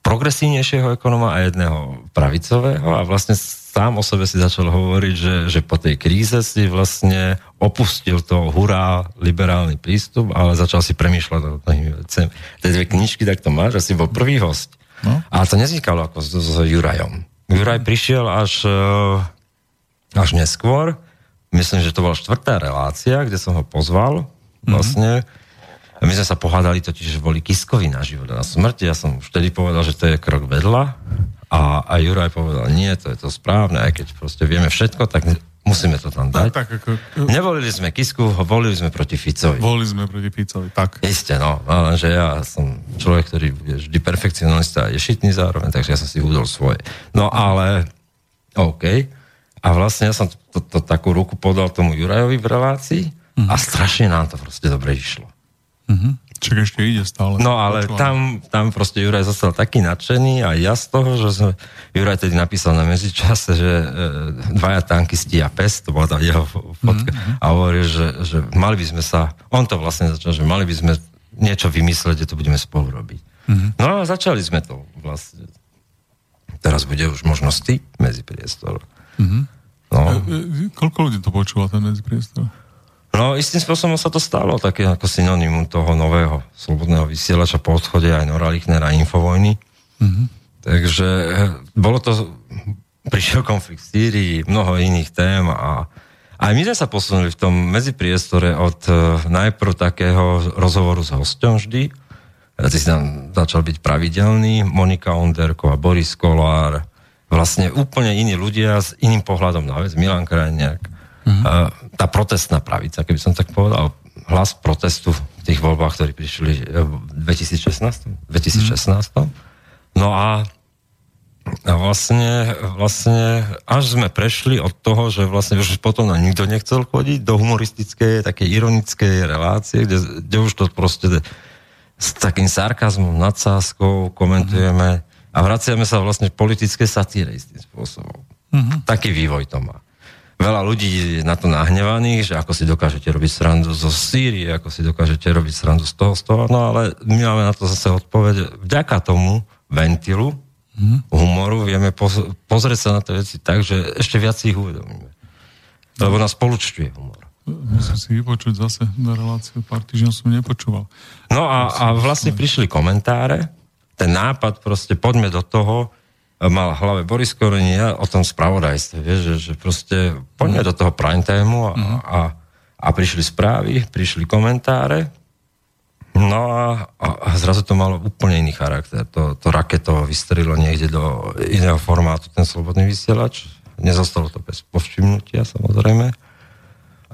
progresívnejšieho ekonoma a jedného pravicového a vlastne sám o sebe si začal hovoriť, že, že po tej kríze si vlastne opustil to hurá liberálny prístup, ale začal si premýšľať o tými vecami. Tie dve knižky, tak to máš, že si bol prvý host. No. Ale to nezvykalo ako s, s Jurajom. Juraj prišiel až, eh, až neskôr, myslím, že to bola štvrtá relácia, kde som ho pozval vlastne. A my sme sa pohádali totiž, že boli Kiskovi na život a na smrti. Ja som už vtedy povedal, že to je krok vedľa. A, a Juraj povedal, nie, to je to správne, aj keď proste vieme všetko, tak musíme to tam dať. Tak, tak ako... Nevolili sme Kisku, volili sme proti Ficovi. Volili sme proti Ficovi, tak. Isté, no, no, lenže ja som človek, ktorý je vždy perfekcionalista a je šitný zároveň, takže ja som si udol svoje. No ale, OK. A vlastne ja som to, to, takú ruku podal tomu Jurajovi v relácii a strašne nám to proste dobre išlo. Uh-huh. Čak ešte ide stále. No ale Počúvam. tam, tam proste Juraj zostal taký nadšený a ja z toho, že som, Juraj tedy napísal na medzičase, že e, dvaja tankisti a pes, to bola tá jeho fo- fotka, mm-hmm. a hovoril, že, že mali by sme sa, on to vlastne začal, že mali by sme niečo vymyslieť, kde to budeme spolu robiť. Mm-hmm. No a začali sme to vlastne. Teraz bude už možnosti medzi priestor. Mhm. No. E, e, koľko ľudí to počúva, ten medzipriestor? No, istým spôsobom sa to stalo také ako synonymum toho nového slobodného vysielača po odchode aj Nora Lichnera a Infovojny. Mhm. Takže eh, bolo to, [LAUGHS] prišiel konflikt v Sýrii, mnoho iných tém a aj my sme sa posunuli v tom medzipriestore od eh, najprv takého rozhovoru s hosťom vždy, ty si tam začal byť pravidelný, Monika Onderková, Boris Kolár, vlastne úplne iní ľudia s iným pohľadom na vec, Milan Krajniak, mm-hmm. Tá protestná pravica, keby som tak povedal, hlas protestu v tých voľbách, ktorí prišli eh, v 2016. 2016. No a a vlastne, vlastne, až sme prešli od toho, že vlastne už potom na nikto nechcel chodiť do humoristickej, takej ironickej relácie, kde, kde už to proste s takým sarkazmom, nadsázkou komentujeme a vraciame sa vlastne v politické satíre istým spôsobom. Mhm. Taký vývoj to má. Veľa ľudí je na to nahnevaných, že ako si dokážete robiť srandu zo Sýrie, ako si dokážete robiť srandu z toho, z toho, no ale my máme na to zase odpoveď. Vďaka tomu ventilu, humoru, vieme poz- pozrieť sa na tie veci tak, že ešte viac si ich uvedomíme. Lebo nás spolučťuje humor. musím si vypočuť zase na reláciu, pár týždňov som nepočúval. No a, a vlastne prišli komentáre, ten nápad proste, poďme do toho, mal v hlave Boris Koroni ja o tom spravodajstve, vieš, že, že proste poďme do toho prime timeu a, mm. a, a prišli správy, prišli komentáre, no a, a zrazu to malo úplne iný charakter. To, to raketo vystrelilo niekde do iného formátu, ten slobodný vysielač. Nezostalo to bez povšimnutia, samozrejme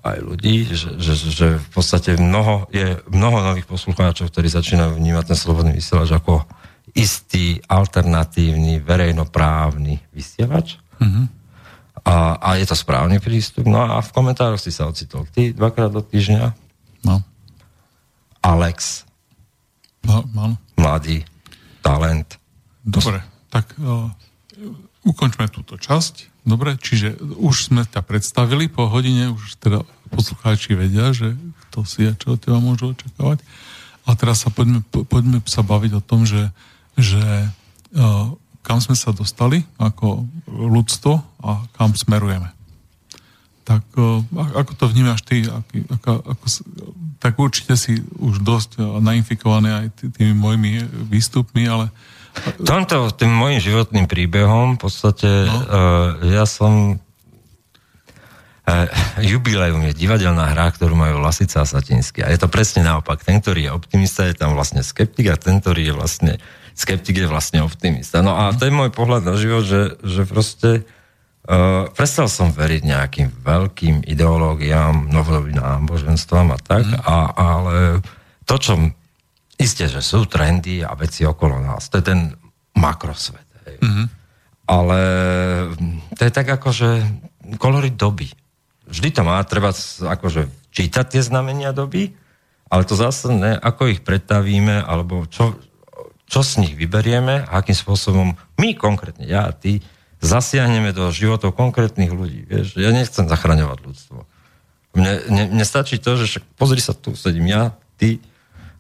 aj ľudí, že, že, že v podstate mnoho, je mnoho nových poslucháčov, ktorí začínajú vnímať ten slobodný vysielač ako istý alternatívny verejnoprávny vysielač. Mm-hmm. A, a je to správny prístup. No a v komentároch si sa ocitol ty dvakrát do týždňa. No. Alex. No, no. Mladý talent. Dobre, tak uh, ukončme túto časť. Dobre, čiže už sme ťa predstavili po hodine, už teda poslucháči vedia, že kto si a čo od teba môžu očakávať. A teraz sa poďme, poďme sa baviť o tom, že že uh, kam sme sa dostali ako ľudstvo a kam smerujeme. Tak uh, ako to vnímaš ty? Aký, ako, ako, tak určite si už dosť nainfikovaný aj tými mojimi výstupmi, ale Tomto, tým môjim životným príbehom v podstate no. uh, ja som Uh, jubileum je divadelná hra, ktorú majú Lasica a Satinsky. A je to presne naopak. Ten, ktorý je optimista, je tam vlastne skeptik a ten, ktorý je vlastne skeptik je vlastne optimista. No a to je môj pohľad na život, že, že proste uh, prestal som veriť nejakým veľkým ideológiám, novodobým náboženstvám a tak, mm. a, ale to, čo isté, že sú trendy a veci okolo nás, to je ten makrosvet. Hej. Mm. Ale to je tak ako, že kolory doby. Vždy to má, treba akože čítať tie znamenia doby, ale to zásadné, ako ich predstavíme, alebo čo, čo z nich vyberieme a akým spôsobom my konkrétne, ja a ty, zasiahneme do životov konkrétnych ľudí. Vieš, ja nechcem zachraňovať ľudstvo. Mne, mne, mne stačí to, že však pozri sa, tu sedím ja, ty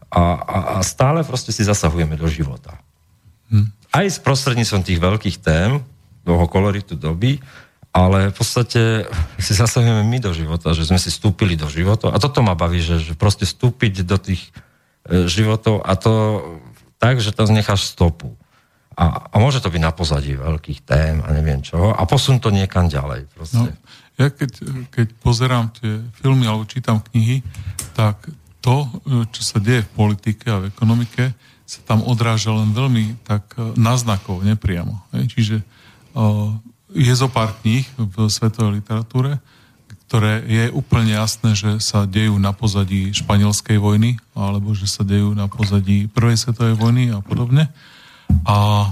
a, a, a stále proste si zasahujeme do života. Hm. Aj s prostredníctvom tých veľkých tém, toho koloritu doby, ale v podstate si zasahujeme my do života, že sme si vstúpili do života a toto ma baví, že, že proste vstúpiť do tých e, životov a to tak, že tam necháš stopu. A, a môže to byť na pozadí veľkých tém a neviem čo. A posun to niekam ďalej. Proste. No, ja keď, keď pozerám tie filmy alebo čítam knihy, tak to, čo sa deje v politike a v ekonomike, sa tam odráža len veľmi tak e, naznakov, nepriamo. Čiže uh, je zo pár kníh v svetovej literatúre, ktoré je úplne jasné, že sa dejú na pozadí španielskej vojny, alebo že sa dejú na pozadí prvej svetovej vojny a podobne. A,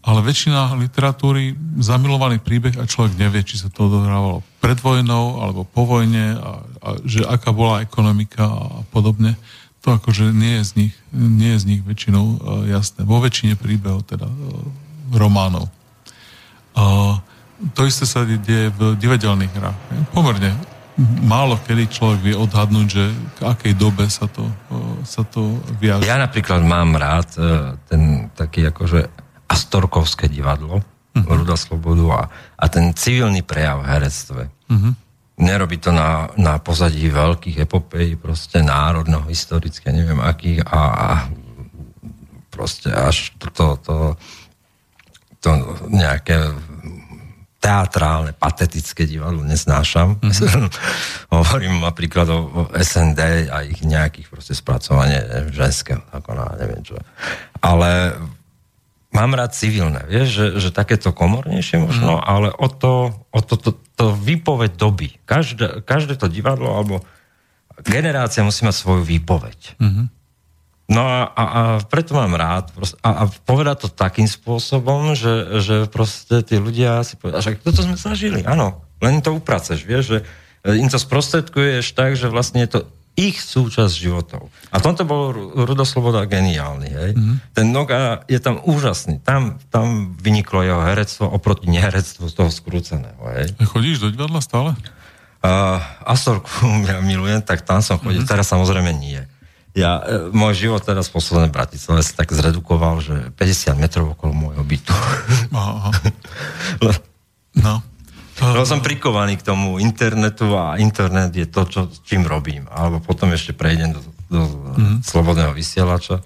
ale väčšina literatúry zamilovaný príbeh a človek nevie, či sa to odohrávalo pred vojnou alebo po vojne a, a že aká bola ekonomika a podobne. To akože nie je z nich, nie je z nich väčšinou uh, jasné. Vo väčšine príbehov teda uh, románov. Uh, to isté sa deje v divadelných hrách. Pomerne málo kedy človek vie odhadnúť, že k akej dobe sa to, sa to viaže. Ja napríklad mám rád e, ten taký akože Astorkovské divadlo, uh-huh. Ruda Slobodu a, a ten civilný prejav v herectve. Uh-huh. Nerobí to na, na pozadí veľkých epopej, proste národno, historické, neviem akých a, a proste až to, to, to, to nejaké teatrálne, patetické divadlo neznášam. Mm-hmm. [LAUGHS] Hovorím napríklad o, SND a ich nejakých proste spracovanie ženského, ako na neviem čo. Ale mám rád civilné, vieš, že, že takéto komornejšie možno, mm. ale o to, o to, to, to výpoveď doby. Každé, každé to divadlo alebo generácia musí mať svoju výpoveď. Mm-hmm. No a, a, a preto mám rád proste, a, a povedať to takým spôsobom, že, že proste tí ľudia si povedia, že toto sme zažili, áno, len to upraceš, vieš, že im to sprostredkuješ tak, že vlastne je to ich súčasť životov. A tomto bol Rudosloboda geniálny, hej. Mm-hmm. Ten Noga je tam úžasný. Tam, tam vyniklo jeho herectvo oproti neherectvu z toho skrúceného, hej. Chodíš do divadla stále? Uh, Astorku [LAUGHS] ja milujem, tak tam som chodil. Mm-hmm. Teraz samozrejme nie. Ja, e, môj život teraz posledné Bratislave sa tak zredukoval, že 50 metrov okolo môjho bytu. Aha. [LAUGHS] no. Lebo som prikovaný k tomu internetu a internet je to, čo, čím robím. Alebo potom ešte prejdem do, do mm. slobodného vysielača.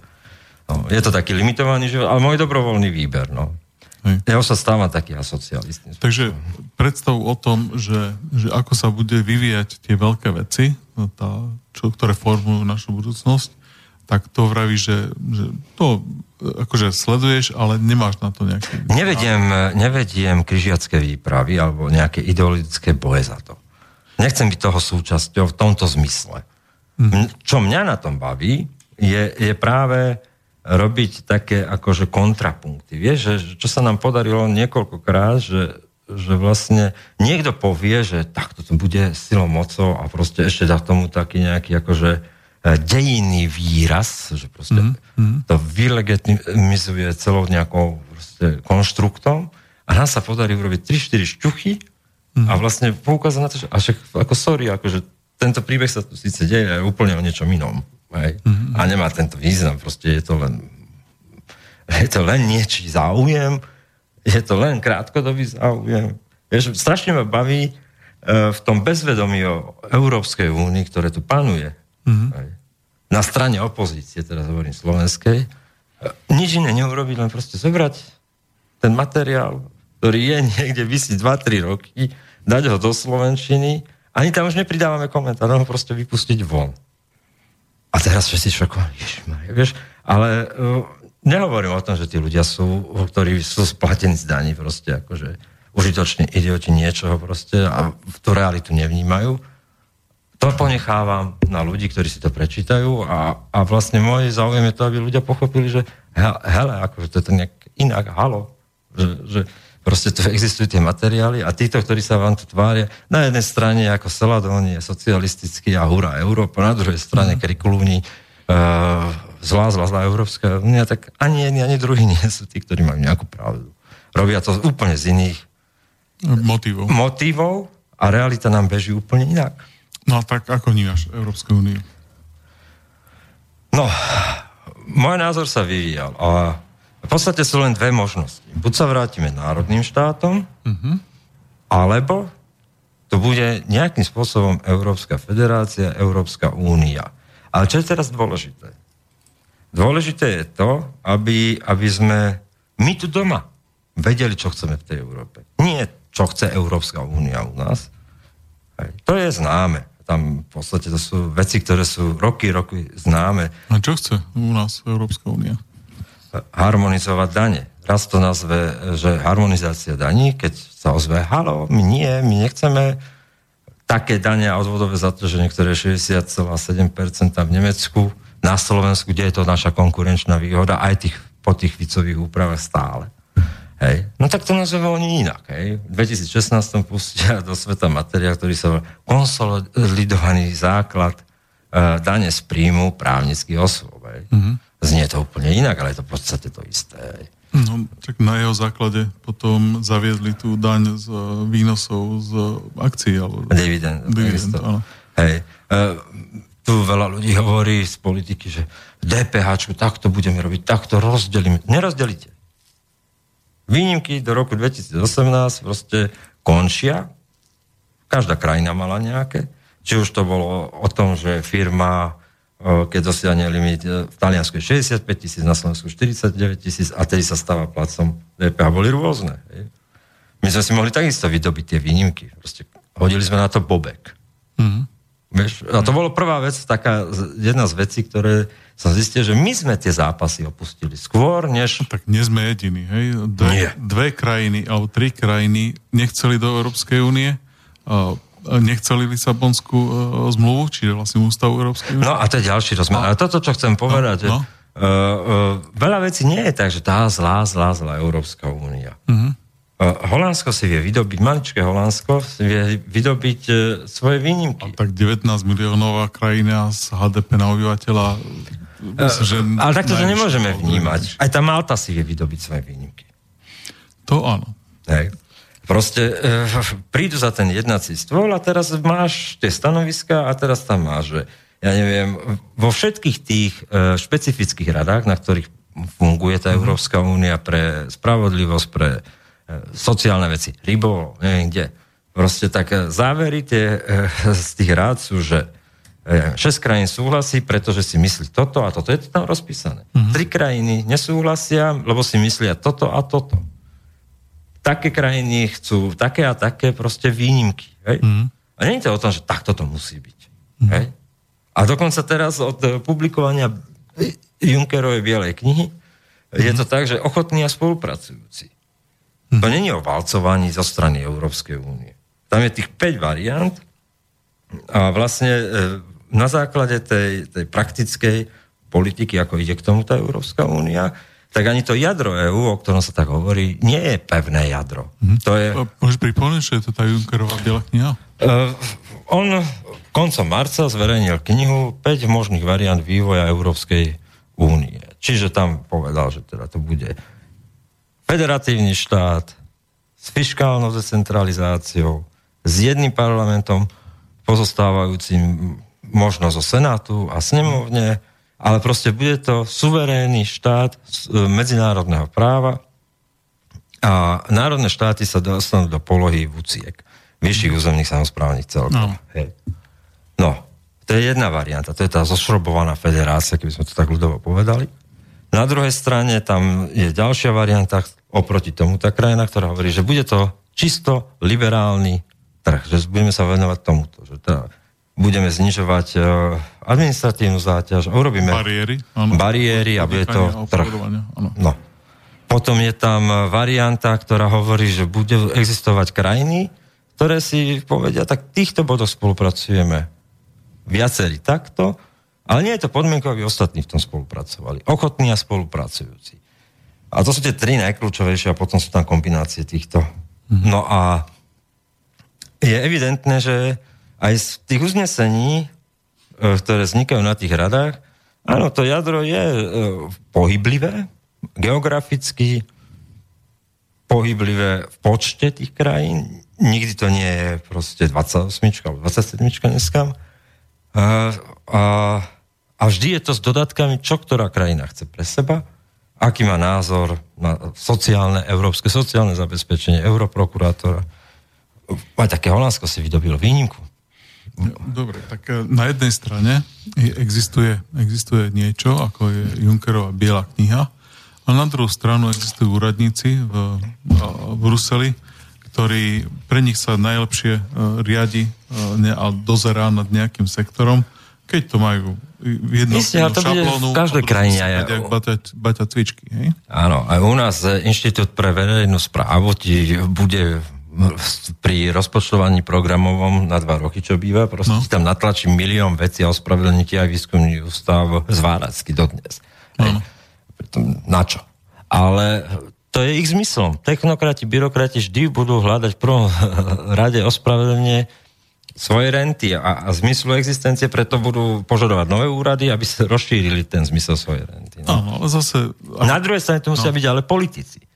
No, je to taký limitovaný život, ale môj dobrovoľný výber. No. Hej. Ja sa stávam taký asocialistný. Takže predstav o tom, že, že ako sa bude vyvíjať tie veľké veci, no tá, čo, ktoré formujú našu budúcnosť, tak to vraví, že, že to akože sleduješ, ale nemáš na to nejaký... Nevediem, nevediem križiacké výpravy alebo nejaké ideologické boje za to. Nechcem byť toho súčasťou v tomto zmysle. Mm. Čo mňa na tom baví, je, je práve robiť také akože kontrapunkty. Vieš, že, čo sa nám podarilo niekoľkokrát, že, že vlastne niekto povie, že takto to bude silou mocou a proste ešte dá tomu taký nejaký akože E, dejinný výraz, že proste mm-hmm. to vylegitimizuje celou nejakou konštruktom a nám sa podarí urobiť 3-4 šťuchy mm-hmm. a vlastne poukázať na to, že a však, ako sorry, akože tento príbeh sa tu síce deje aj úplne o niečom inom. Hej? Mm-hmm. A nemá tento význam, proste je to len je to len niečí záujem, je to len krátkodobý záujem. Vieš, strašne ma baví uh, v tom bezvedomí o Európskej únii, ktoré tu panuje, Mm-hmm. Na strane opozície, teraz hovorím slovenskej, nič iné neurobiť, len proste zobrať ten materiál, ktorý je niekde, vysí 2-3 roky, dať ho do Slovenčiny, ani tam už nepridávame komentár, ho proste vypustiť von. A teraz všetci šokovali, vieš, ale uh, nehovorím o tom, že tí ľudia sú, ktorí sú splatení z daní, proste akože užitočne idioti niečoho proste a tú realitu nevnímajú. To ponechávam na ľudí, ktorí si to prečítajú a, a vlastne môj záujem je to, aby ľudia pochopili, že he, hele, akože to je to nejak inak, halo, že, že proste tu [LAUGHS] existujú tie materiály a títo, ktorí sa vám tu tvária, na jednej strane ako Seladóni je socialistický a hurá Európa, na druhej strane mm. Krikulúni uh, zlá, zlá, zlá Európska únia, tak ani jedni, ani druhí [LAUGHS] nie sú tí, ktorí majú nejakú pravdu. Robia to úplne z iných motivov. motivov a realita nám beží úplne inak. No a tak ako vnímaš Európsku úniu? No, môj názor sa vyvíjal a v podstate sú len dve možnosti. Buď sa vrátime národným štátom, uh-huh. alebo to bude nejakým spôsobom Európska federácia, Európska únia. Ale čo je teraz dôležité? Dôležité je to, aby, aby sme my tu doma vedeli, čo chceme v tej Európe. Nie, čo chce Európska únia u nás. To je známe tam v podstate to sú veci, ktoré sú roky, roky známe. A čo chce u nás Európska únia? Harmonizovať dane. Raz to nazve, že harmonizácia daní, keď sa ozve, halo, my nie, my nechceme také dane a odvodové za to, že niektoré 60,7% v Nemecku, na Slovensku, kde je to naša konkurenčná výhoda, aj tých, po tých vicových úpravách stále. Hej. No tak to nazveme oni inak. Hej. V 2016 pustia do sveta materiál, ktorý sa konsolidovaný základ uh, dane z príjmu právnických osôb. Hej. Mm-hmm. Znie to úplne inak, ale je to v podstate to isté. No, tak na jeho základe potom zaviedli tú daň z výnosov z akcií. Alebo... Dividend. Dividend, áno. Hej. Uh, tu veľa ľudí hovorí z politiky, že DPH takto budeme robiť, takto rozdelíme. Nerozdelíte. Výnimky do roku 2018 proste končia. Každá krajina mala nejaké. Či už to bolo o tom, že firma, keď dosiahne limit v Taliansku 65 tisíc, na Slovensku 49 tisíc a tedy sa stáva placom DPH, boli rôzne. My sme si mohli takisto vydobiť tie výnimky. Proste hodili sme na to bobek. Mm-hmm. Vieš, a to bolo prvá vec, taká jedna z vecí, ktoré som zistil, že my sme tie zápasy opustili skôr, než... No, tak nie sme jediní, hej? Dve, nie. dve krajiny, alebo tri krajiny nechceli do Európskej únie, nechceli Lisabonskú uh, zmluvu, čiže vlastne ústavu Európskej únie. No a to je ďalší rozmer. A toto, čo chcem povedať, no, no. Uh, uh, veľa vecí nie je tak, že tá zlá, zlá, zlá Európska únia. Uh-huh. Uh, Holandsko si vie vydobiť, maličké Holandsko si vie vydobiť uh, svoje výnimky. A tak 19 miliónová krajina z HDP na obyvateľa Myslím, že ale takto to nemôžeme vnímať. Aj tá Malta si vie vydobiť svoje výnimky. To áno. Hej. Proste e, prídu za ten jednací stôl a teraz máš tie stanoviska a teraz tam máš, že ja neviem, vo všetkých tých e, špecifických radách, na ktorých funguje tá mhm. Európska únia pre spravodlivosť, pre e, sociálne veci, rybo, neviem kde, Proste tak e, závery tie, e, z tých rád sú, že 6 krajín súhlasí, pretože si myslí toto a toto. Je to tam rozpísané. Mm-hmm. Tri krajiny nesúhlasia, lebo si myslia toto a toto. Také krajiny chcú také a také proste výnimky. Hej? Mm-hmm. A nie je to o tom, že takto to musí byť. Mm-hmm. Hej? A dokonca teraz od publikovania Junckerovej bielej knihy mm-hmm. je to tak, že ochotní a spolupracujúci. Mm-hmm. To není o valcovaní zo strany Európskej únie. Tam je tých 5 variant a vlastne e, na základe tej, tej praktickej politiky, ako ide k tomu tá Európska únia, tak ani to jadro EÚ, o ktorom sa tak hovorí, nie je pevné jadro. Mm. To je... Môžeš pripomínať, že je to tá Junckerová biela kniha? Uh, on koncom marca zverejnil knihu 5 možných variant vývoja Európskej únie. Čiže tam povedal, že teda to bude federatívny štát s fiskálnou decentralizáciou, s jedným parlamentom pozostávajúcim možno zo Senátu a snemovne, ale proste bude to suverénny štát e, medzinárodného práva a národné štáty sa dostanú do polohy vúciek, vyšších územných samozprávnych celkov. No. Hej. no, to je jedna varianta, to je tá zošrobovaná federácia, keby sme to tak ľudovo povedali. Na druhej strane tam je ďalšia varianta, oproti tomu tá krajina, ktorá hovorí, že bude to čisto liberálny trh, že budeme sa venovať tomuto, že teda budeme znižovať uh, administratívnu záťaž, urobíme bariéry, áno. bariéry a bude to trh. No. Potom je tam varianta, ktorá hovorí, že bude existovať krajiny, ktoré si povedia, tak týchto bodoch spolupracujeme viacerí takto, ale nie je to podmienka, aby ostatní v tom spolupracovali. Ochotní a spolupracujúci. A to sú tie tri najkľúčovejšie a potom sú tam kombinácie týchto. Mm-hmm. No a je evidentné, že aj z tých uznesení, e, ktoré vznikajú na tých radách, áno, to jadro je e, pohyblivé, geograficky pohyblivé v počte tých krajín. Nikdy to nie je proste 28 alebo 27 dneska. A, a, a vždy je to s dodatkami, čo ktorá krajina chce pre seba, aký má názor na sociálne, európske sociálne zabezpečenie, europrokurátora, aj také Holandsko si vydobilo výnimku. Dobre, tak e, na jednej strane existuje, existuje niečo, ako je Junckerová biela kniha, a na druhú stranu existujú úradníci v, v Bruseli, ktorí, pre nich sa najlepšie uh, riadi a dozerá nad nejakým sektorom, keď to majú jedno Isté, to šablónu, v každej krajine. Je... Baťa, baťa cvičky, hej? Áno, aj u nás Inštitút pre verejnú správu ti bude pri rozpočtovaní programovom na dva roky, čo býva, proste no. tam natlačí milión vecí a ospravedlníte aj výskumný ústav zváracky dodnes. No. Na čo? Ale to je ich zmyslom. Technokrati, byrokrati vždy budú hľadať v prvom [LAUGHS] rade ospravedlenie svoje renty a, a zmyslu existencie, preto budú požadovať nové úrady, aby sa rozšírili ten zmysel svojej renty. No. Áno, ale zase... Na druhej strane to musia no. byť ale politici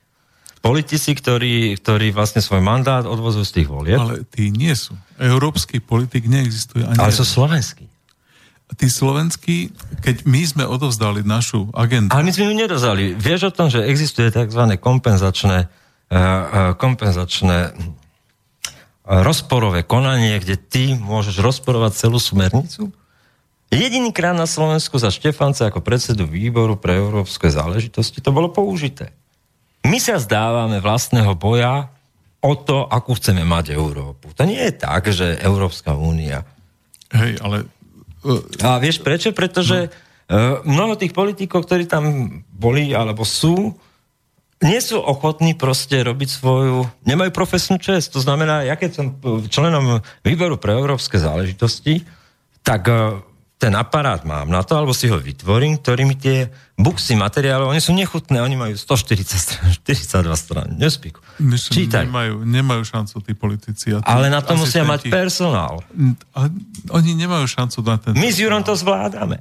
politici, ktorí, ktorí vlastne svoj mandát odvozujú z tých volieb. Ale tí nie sú. Európsky politik neexistuje ani... Ale sú slovenskí. Tí slovenskí, keď my sme odovzdali našu agendu... Ale my sme ju nedozali. Vieš o tom, že existuje tzv. kompenzačné, uh, kompenzačné rozporové konanie, kde ty môžeš rozporovať celú smernicu? Jediný krát na Slovensku za Štefance ako predsedu výboru pre európske záležitosti to bolo použité. My sa zdávame vlastného boja o to, akú chceme mať Európu. To nie je tak, že Európska únia. Hej, ale... A vieš prečo? Pretože no. uh, mnoho tých politikov, ktorí tam boli alebo sú, nie sú ochotní proste robiť svoju, nemajú profesnú čest. To znamená, ja keď som členom výboru pre európske záležitosti, tak uh, ten aparát mám na to, alebo si ho vytvorím, ktorý mi tie buksy materiálov, oni sú nechutné, oni majú 140 strán, 42 strán, nespíku. Myslím, Čítaj. Nemajú, nemajú šancu tí politici. A tí Ale na to musia mať personál. A oni nemajú šancu na ten... My s Jurom to zvládame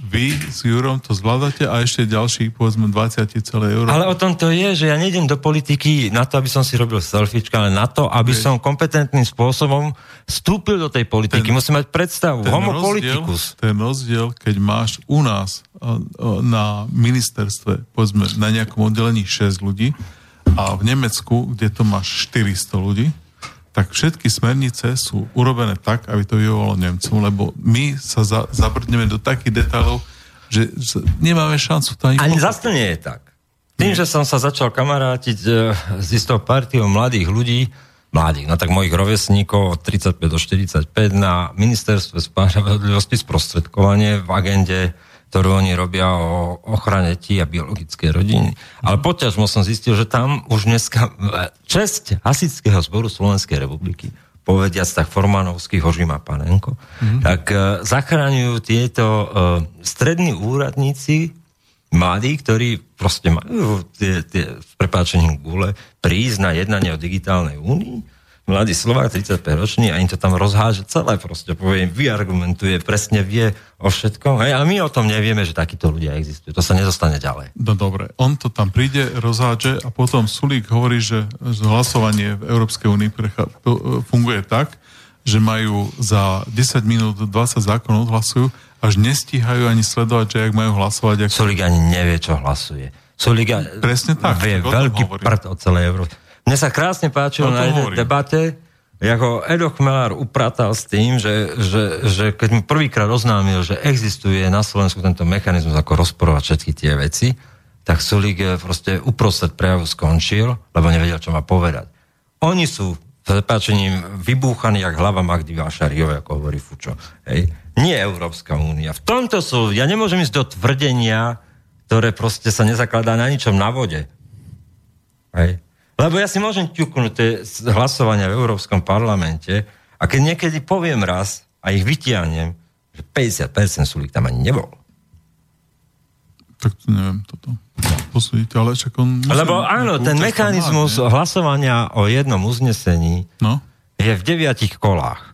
vy s Jurom to zvládate a ešte ďalší, povedzme, 20 celé euro. Ale o tom to je, že ja nejdem do politiky na to, aby som si robil selfiečka, ale na to, aby Vieš, som kompetentným spôsobom vstúpil do tej politiky. Ten, Musím mať predstavu. Ten Homo rozdiel, politikus. Ten rozdiel, keď máš u nás na ministerstve, povedzme, na nejakom oddelení 6 ľudí a v Nemecku, kde to máš 400 ľudí, tak všetky smernice sú urobené tak, aby to vyhovalo Nemcom, lebo my sa za, zabrdneme do takých detailov, že nemáme šancu to ani... Ani zase nie je tak. Tým, že som sa začal kamarátiť e, s istou partiou mladých ľudí, mladých, no tak mojich rovesníkov od 35 do 45 na ministerstve spravodlivosti sprostredkovanie v agende ktorú oni robia o ochrane tí a biologické rodiny. Ale poťažmo som zistil, že tam už dneska česť hasického zboru Slovenskej republiky povediac tak Formanovský, Hožima Panenko, mm-hmm. tak uh, zachraňujú tieto uh, strední úradníci, mladí, ktorí proste majú tie, tie s prepáčením gule prísť na jednanie o digitálnej únii mladý Slovák, 35 ročný a im to tam rozháže celé proste, poviem, vyargumentuje, presne vie o všetkom. Hej, a my o tom nevieme, že takíto ľudia existujú. To sa nedostane ďalej. No dobre, on to tam príde, rozháže a potom Sulík hovorí, že hlasovanie v Európskej únii e, funguje tak, že majú za 10 minút 20 zákonov hlasujú, až nestíhajú ani sledovať, že ak majú hlasovať. Ak... Sulík ani nevie, čo hlasuje. Sulík Presne tak. vie veľký prd od celej Európy. Mne sa krásne páčilo na jednej debate, ako Edo Chmelár upratal s tým, že, že, že keď mu prvýkrát oznámil, že existuje na Slovensku tento mechanizmus, ako rozporovať všetky tie veci, tak Sulík proste uprostred prejavu skončil, lebo nevedel, čo má povedať. Oni sú s prepáčením vybúchaní, jak hlava Magdy Vášariovej, ako hovorí Fučo. Hej. Nie Európska únia. V tomto sú, ja nemôžem ísť do tvrdenia, ktoré proste sa nezakladá na ničom na vode. Hej. Lebo ja si môžem ťuknúť tie hlasovania v Európskom parlamente a keď niekedy poviem raz a ich vytiahnem, že 50% sú tam ani nebol. Tak to neviem toto. Posúdiť, ale však on... Lebo áno, ten mechanizmus má, hlasovania o jednom uznesení no? je v deviatich kolách.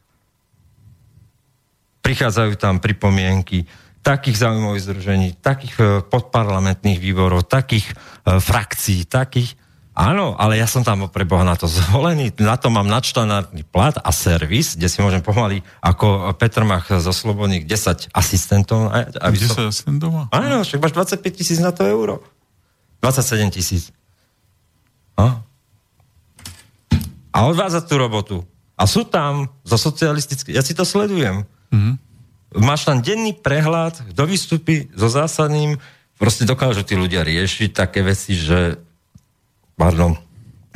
Prichádzajú tam pripomienky takých zaujímavých združení, takých e, podparlamentných výborov, takých e, frakcií, takých Áno, ale ja som tam pre Boha na to zvolený, na to mám nadštandardný plat a servis, kde si môžem pomaly ako Petr Mach zo Slobodných 10 asistentov. Aby 10 som... asistentov? Áno, však máš 25 tisíc na to euro. 27 tisíc. A? a odvázať tú robotu. A sú tam zo socialistické, ja si to sledujem. Mm-hmm. Máš tam denný prehľad, kto vystupí so zásadným, proste dokážu tí ľudia riešiť také veci, že pardon,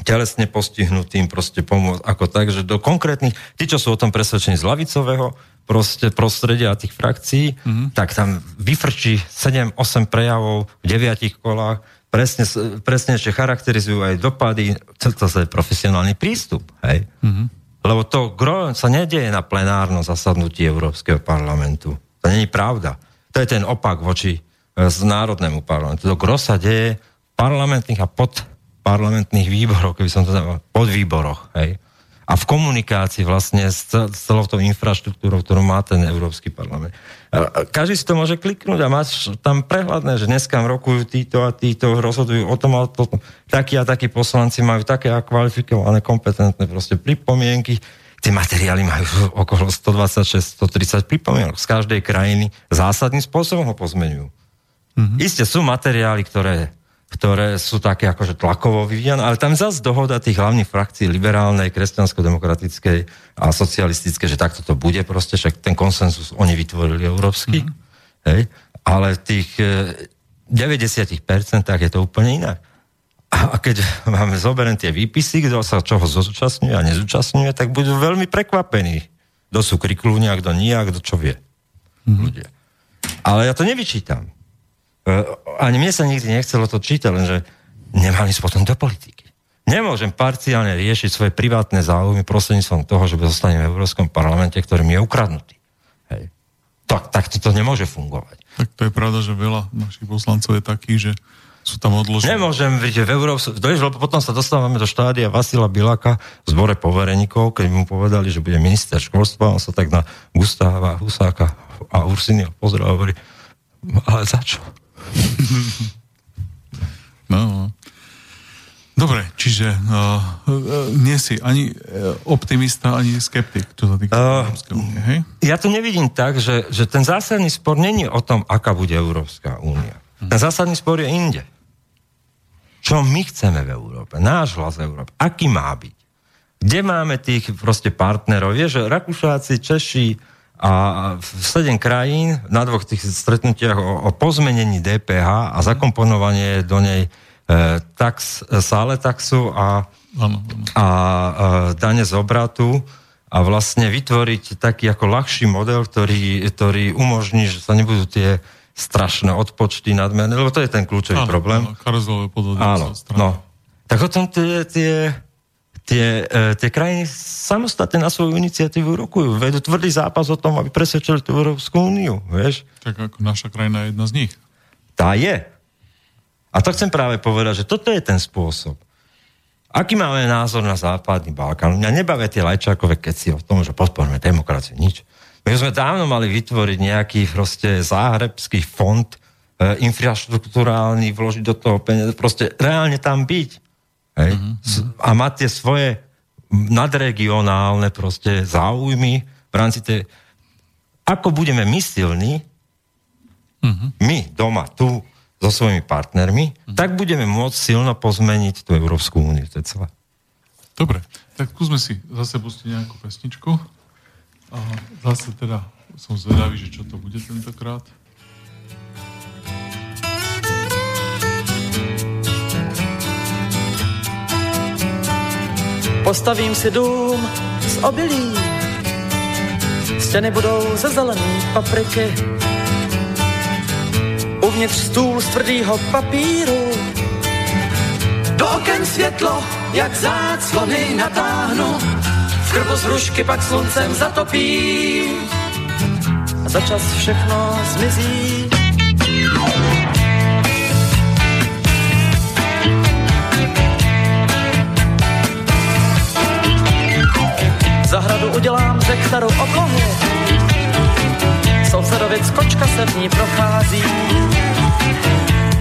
telesne postihnutým proste pomôcť ako tak, že do konkrétnych, tí, čo sú o tom presvedčení z lavicového proste prostredia a tých frakcií, mm-hmm. tak tam vyfrčí 7-8 prejavov v deviatich kolách, presne, presne ešte charakterizujú aj dopady, to, je profesionálny prístup, hej. Mm-hmm. Lebo to gro sa nedieje na plenárnom zasadnutí Európskeho parlamentu. To není pravda. To je ten opak voči z e, národnému parlamentu. To gro sa deje v parlamentných a pod parlamentných výboroch, keby som to dal, výboroch, hej. A v komunikácii vlastne s, celou tou infraštruktúrou, ktorú má ten Európsky parlament. Každý si to môže kliknúť a máš tam prehľadné, že dneska rokujú títo a títo, rozhodujú o tom a to, takí a takí poslanci majú také a kvalifikované, kompetentné proste pripomienky. Tie materiály majú [LAUGHS] okolo 126-130 pripomienok z každej krajiny. Zásadným spôsobom ho pozmenujú. Mm-hmm. Isté sú materiály, ktoré ktoré sú také akože tlakovo vyvíjané, ale tam zase dohoda tých hlavných frakcií liberálnej, kresťansko-demokratickej a socialistické, že takto to bude proste, však ten konsenzus oni vytvorili európsky, mm-hmm. hej, ale v tých 90% e, je to úplne inak. A keď máme zoberiem tie výpisy, kto sa čoho zúčastňuje a nezúčastňuje, tak budú veľmi prekvapení. Kto sú kriklúnia, kto nie kto čo vie. Mm-hmm. Ľudia. Ale ja to nevyčítam. E, ani mne sa nikdy nechcelo to čítať, lenže nemám ísť potom do politiky. Nemôžem parciálne riešiť svoje privátne záujmy prostredníctvom toho, že zostanem v Európskom parlamente, ktorý mi je ukradnutý. Hej. Tak, tak to nemôže fungovať. Tak to je pravda, že veľa našich poslancov je takých, že sú tam odložené. Nemôžem, že v Európsku... Lebo potom sa dostávame do štádia Vasila Bilaka v zbore povereníkov, keď mu povedali, že bude minister školstva, on sa tak na Gustáva, Husáka a Ursinia pozrel a hovorí, ale za čo? No, no. Dobre, čiže uh, nie si ani uh, optimista, ani skeptik, čo sa týka uh, Európskej únie, hej? Ja to nevidím tak, že, že ten zásadný spor není o tom, aká bude Európska únia. Ten zásadný spor je inde. Čo my chceme v Európe? Náš hlas v Európe. Aký má byť? Kde máme tých proste partnerov? Vieš, Rakúšáci, Češi a sedem krajín na dvoch tých stretnutiach o, o pozmenení DPH a zakomponovanie do nej e, tax, sále taxu a, áno. a e, dane z obratu a vlastne vytvoriť taký ako ľahší model, ktorý, ktorý umožní, že sa nebudú tie strašné odpočty nadmerné, lebo to je ten kľúčový áno, problém. Áno, karuzelové podvody. Áno, no. Tak o tom tie, tie, tie, e, tie krajiny samostatne na svoju iniciatívu rokujú. Vedú tvrdý zápas o tom, aby presvedčili tú Európsku úniu, vieš. Tak ako naša krajina je jedna z nich. Tá je. A to chcem práve povedať, že toto je ten spôsob. Aký máme názor na západný Balkán? Mňa nebavia tie lajčákové keci o tom, že podporíme demokraciu, nič. My sme dávno mali vytvoriť nejaký proste záhrebský fond e, infraštruktúrálny, vložiť do toho peniaze, proste reálne tam byť. Hej? Mm-hmm. A mať tie svoje nadregionálne proste záujmy v rámci tej... Ako budeme my silní, mm-hmm. my doma, tu, so svojimi partnermi, mm-hmm. tak budeme môcť silno pozmeniť tú Európsku úniu. To je celé. Dobre, tak skúsme si zase pustiť nejakú pesničku. A zase teda som zvedavý, že čo to bude tentokrát. Postavím si dům z obilí, stěny budou ze zelený papriky, uvnitř stůl z tvrdýho papíru. Do oken světlo, jak záclony natáhnu, v krbu z hrušky pak sluncem zatopím. A za čas všechno zmizí. Zahradu udělám ze kterou oblohy, sousedovic kočka se v ní prochází.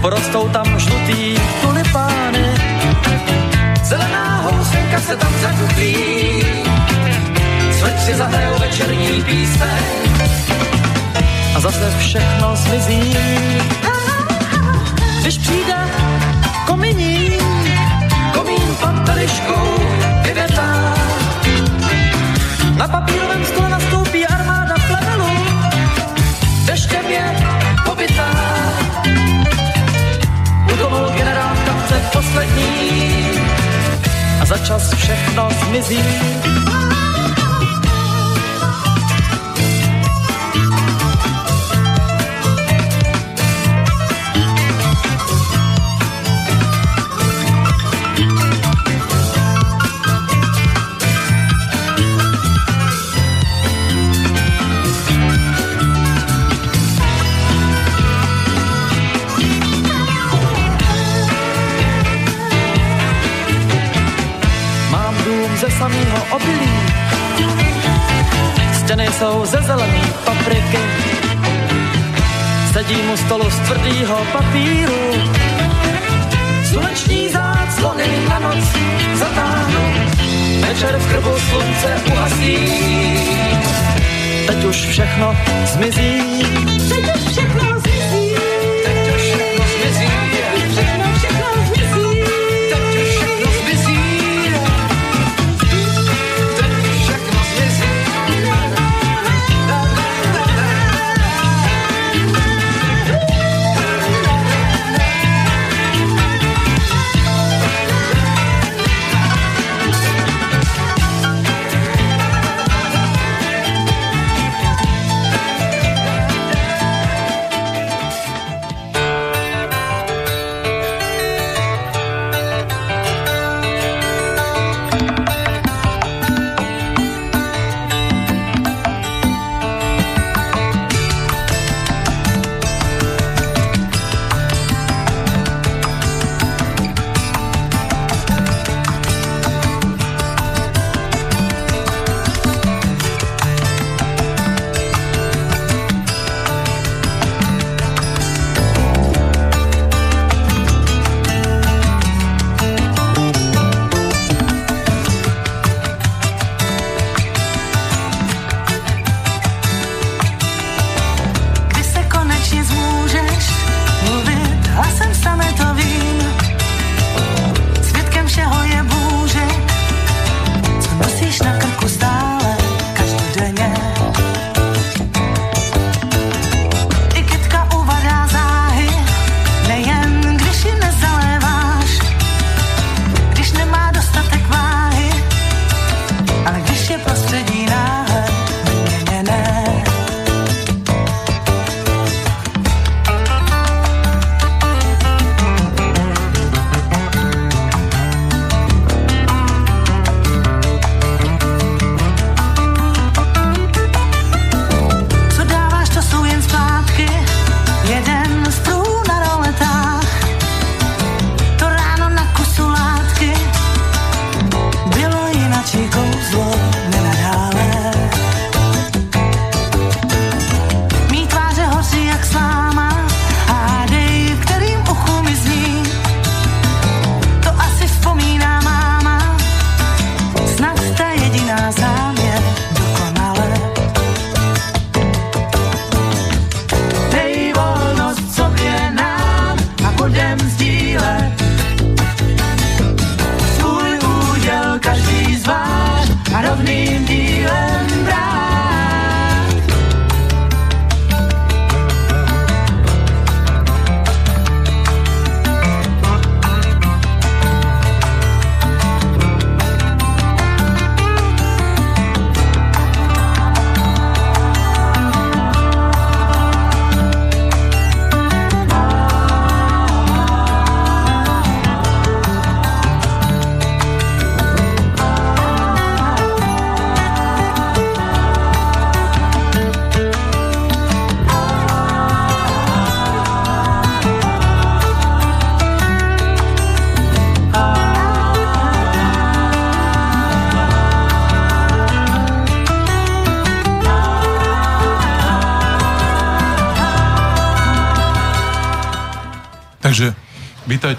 Porostou tam žlutý tulipány, zelená housenka se tam zakuplí. Svetři zahrajou večerní píseň a zase všechno zmizí. Když přijde kominí, komín pod teliškou vyvětá. Na papírovém stole nastoupí armáda plevelu, deštěm je pobytá. Utonul generál v kapce poslední a za čas všechno zmizí. Dům ze samého obilí, stěny jsou ze zelený papriky. Sedím u stolu z tvrdýho papíru, sluneční záclony na noc zatáhnu. Večer v krbu slunce uhasí, teď už všechno zmizí. Teď už všechno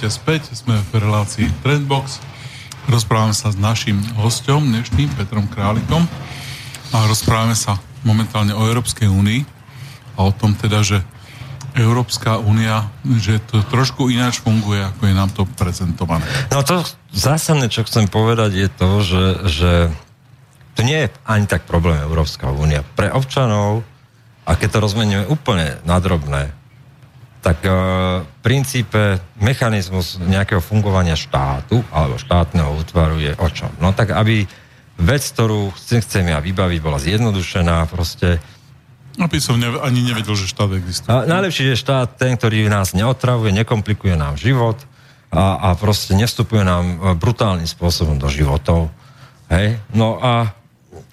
vítajte späť, sme v relácii Trendbox. Rozprávame sa s našim hostom dnešným, Petrom Králikom. A rozprávame sa momentálne o Európskej únii a o tom teda, že Európska únia, že to trošku ináč funguje, ako je nám to prezentované. No to zásadné, čo chcem povedať, je to, že, že to nie je ani tak problém Európska únia. Pre občanov, a keď to rozmeníme úplne nadrobné, tak e, v princípe mechanizmus nejakého fungovania štátu alebo štátneho útvaru je o čom? No tak aby vec, ktorú chcem ja vybaviť, bola zjednodušená, proste aby som ne, ani nevedel, že štát existuje. A najlepší je štát ten, ktorý nás neotravuje, nekomplikuje nám život a, a proste nevstupuje nám e, brutálnym spôsobom do životov. Hej? No a,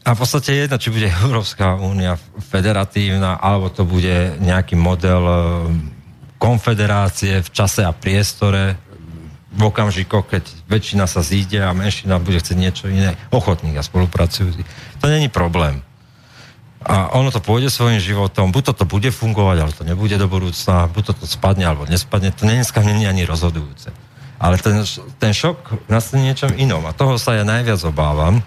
a v podstate jedno, či bude [LAUGHS] Európska únia federatívna, alebo to bude nejaký model e, konfederácie v čase a priestore v okamžikoch, keď väčšina sa zíde a menšina bude chcieť niečo iné, ochotní a spolupracujúci. To není problém. A ono to pôjde svojim životom, buď toto bude fungovať, ale to nebude do budúcna, buď toto spadne, alebo nespadne, to dneska je ani rozhodujúce. Ale ten, ten šok nastane niečom inom a toho sa ja najviac obávam,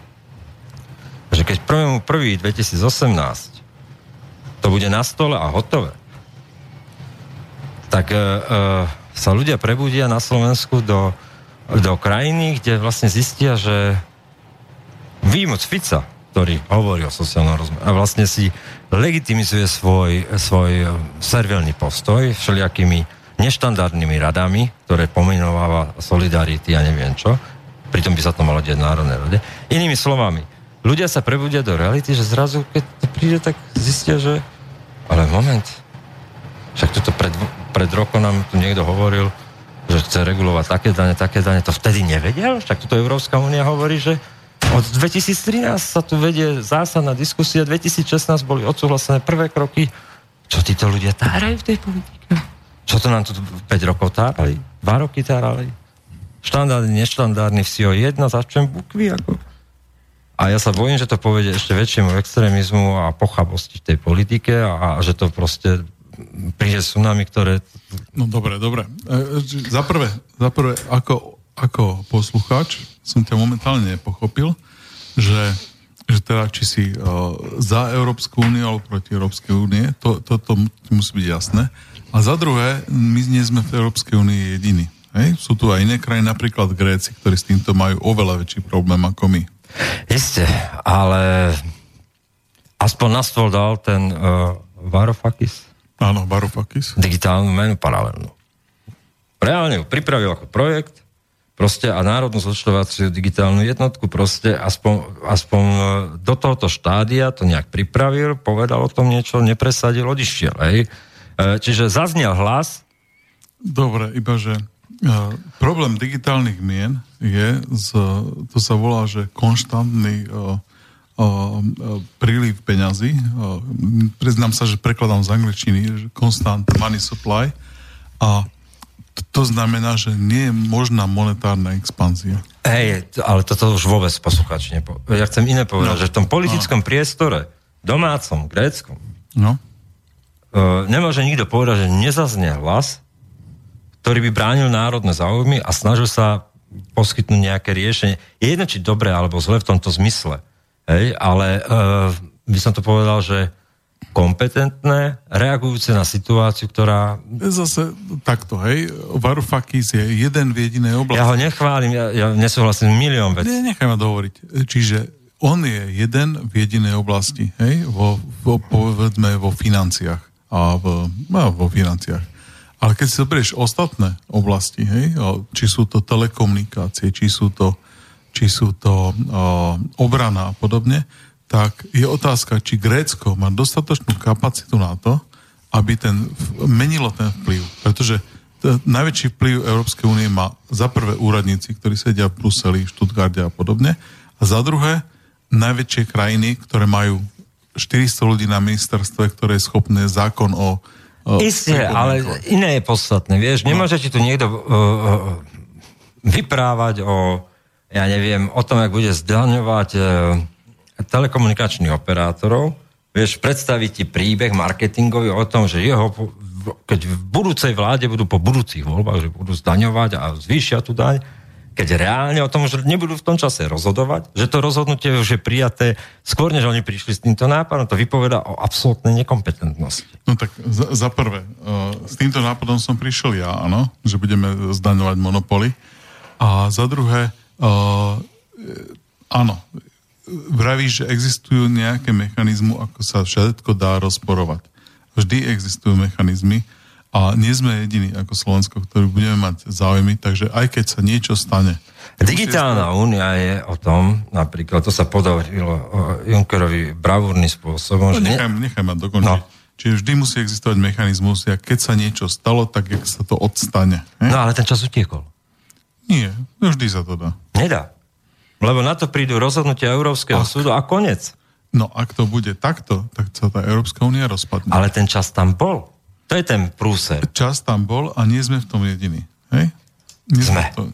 že keď 1. 1. 2018 to bude na stole a hotové, tak uh, sa ľudia prebudia na Slovensku do, do krajiny, kde vlastne zistia, že výmoc Fica, ktorý hovorí o sociálnom rozmeru a vlastne si legitimizuje svoj, svoj servilný postoj všelijakými neštandardnými radami, ktoré pomenováva Solidarity a neviem čo, pritom by sa to malo deť Národnej rade. Inými slovami, ľudia sa prebudia do reality, že zrazu, keď to príde, tak zistia, že ale moment, však toto pred, pred rokom nám tu niekto hovoril, že chce regulovať také dane, také dane. To vtedy nevedel? Však toto Európska únia hovorí, že od 2013 sa tu vedie zásadná diskusia, 2016 boli odsúhlasené prvé kroky. Čo títo ľudia tárajú v tej politike? Čo to nám tu 5 rokov tárali? 2 roky tárali? Štandardný, neštandardný, vsi o jedno, začnem bukvy ako... A ja sa bojím, že to povedie ešte väčšiemu extrémizmu a pochabosti v tej politike a, a že to proste príde tsunami, ktoré... No dobre, dobre. E, za prvé, za prvé ako, ako poslucháč som ťa momentálne nepochopil, že, že teda či si uh, za Európsku úniu alebo proti Európskej únie, to, to, to musí byť jasné. A za druhé, my nie sme v Európskej únii jediní. Hej? Sú tu aj iné krajiny, napríklad Gréci, ktorí s týmto majú oveľa väčší problém ako my. Isté, ale aspoň na stôl dal ten uh, Varoufakis, Áno, Varoufakis. Digitálnu menu paralelnú. Reálne ju pripravil ako projekt, proste a národnú zúčtovaciu digitálnu jednotku proste aspoň, aspoň e, do tohoto štádia to nejak pripravil, povedal o tom niečo, nepresadil, odišiel, hej. E, čiže zaznel hlas. Dobre, iba že uh, problém digitálnych mien je, z, to sa volá, že konštantný uh, príliv peňazí. Priznám sa, že prekladám z angličtiny, constant money supply a to znamená, že nie je možná monetárna expanzia. Hej, ale toto už vôbec posluchač nepo... Ja chcem iné povedať, no. že v tom politickom no. priestore, domácom, gréckom, no. Uh, nemôže nikto povedať, že nezaznie hlas, ktorý by bránil národné záujmy a snažil sa poskytnúť nejaké riešenie. Je jedno, či dobre alebo zle v tomto zmysle. Hej, ale uh, by som to povedal, že kompetentné, reagujúce na situáciu, ktorá... Zase takto, hej, Varoufakis je jeden v jedinej oblasti. Ja ho nechválim, ja, ja nesúhlasím milión vecí. Nie, nechaj ma dohovoriť. Čiže on je jeden v jedinej oblasti, hej, vo, vo, povedzme vo financiách a v, no, vo financiách. Ale keď si zoberieš ostatné oblasti, hej, či sú to telekomunikácie, či sú to či sú to obrana a podobne, tak je otázka, či Grécko má dostatočnú kapacitu na to, aby ten, menilo ten vplyv. Pretože najväčší vplyv Európskej únie má za prvé úradníci, ktorí sedia v Bruseli, Štutgarde a podobne, a za druhé najväčšie krajiny, ktoré majú 400 ľudí na ministerstve, ktoré je schopné zákon o... o Isté, ale iné je podstatné. Vieš, no. nemôže ti tu niekto uh, vyprávať o ja neviem, o tom, jak bude zdaňovať e, telekomunikačných operátorov, vieš, predstaviť ti príbeh marketingový o tom, že jeho keď v budúcej vláde budú po budúcich voľbách, že budú zdaňovať a zvýšia tú daň, keď reálne o tom že nebudú v tom čase rozhodovať, že to rozhodnutie už je prijaté skôr, než oni prišli s týmto nápadom, to vypoveda o absolútnej nekompetentnosti. No tak za, za prvé, uh, s týmto nápadom som prišiel ja, áno, že budeme zdaňovať monopoly. A za druhé, uh, áno, vravíš, že existujú nejaké mechanizmy, ako sa všetko dá rozporovať. Vždy existujú mechanizmy, a nie sme jediní ako Slovensko, ktorí budeme mať záujmy, takže aj keď sa niečo stane. Digitálna únia je o tom, napríklad, to sa podarilo Junckerovi bravúrnym spôsobom. No, nechaj, nechaj ma dokončiť. No. Čiže vždy musí existovať mechanizmus, a keď sa niečo stalo, tak jak sa to odstane. He? No ale ten čas utiekol. Nie, vždy sa to dá. Nedá. Lebo na to prídu rozhodnutia Európskeho ak. súdu a konec. No ak to bude takto, tak sa tá Európska únia rozpadne. Ale ten čas tam bol. To je ten prúser. Čas tam bol a nie sme v tom jediní. Hej? Nie sme. To...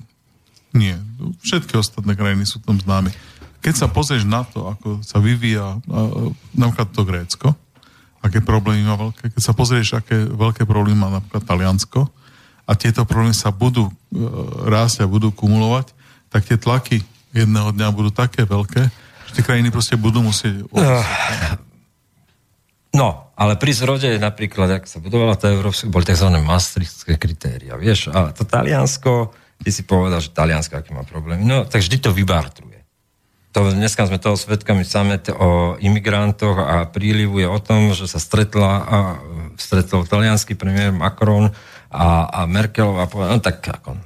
Nie. Všetky ostatné krajiny sú tom známe. Keď sa pozrieš na to, ako sa vyvíja napríklad to Grécko, aké problémy má veľké, keď sa pozrieš, aké veľké problémy má napríklad Taliansko a tieto problémy sa budú e, rásť a budú kumulovať, tak tie tlaky jedného dňa budú také veľké, že tie krajiny proste budú musieť... No, ale pri zrode napríklad, ak sa budovala tá Európska, boli tzv. maastrichtské kritéria, vieš, a to Taliansko, ty si povedal, že Taliansko aký má problémy, no, tak vždy to vybartruje. To, dneska sme toho svetkami samet o imigrantoch a prílivu je o tom, že sa stretla a stretol talianský premiér Macron a, a Merkelová povedala, no tak ako,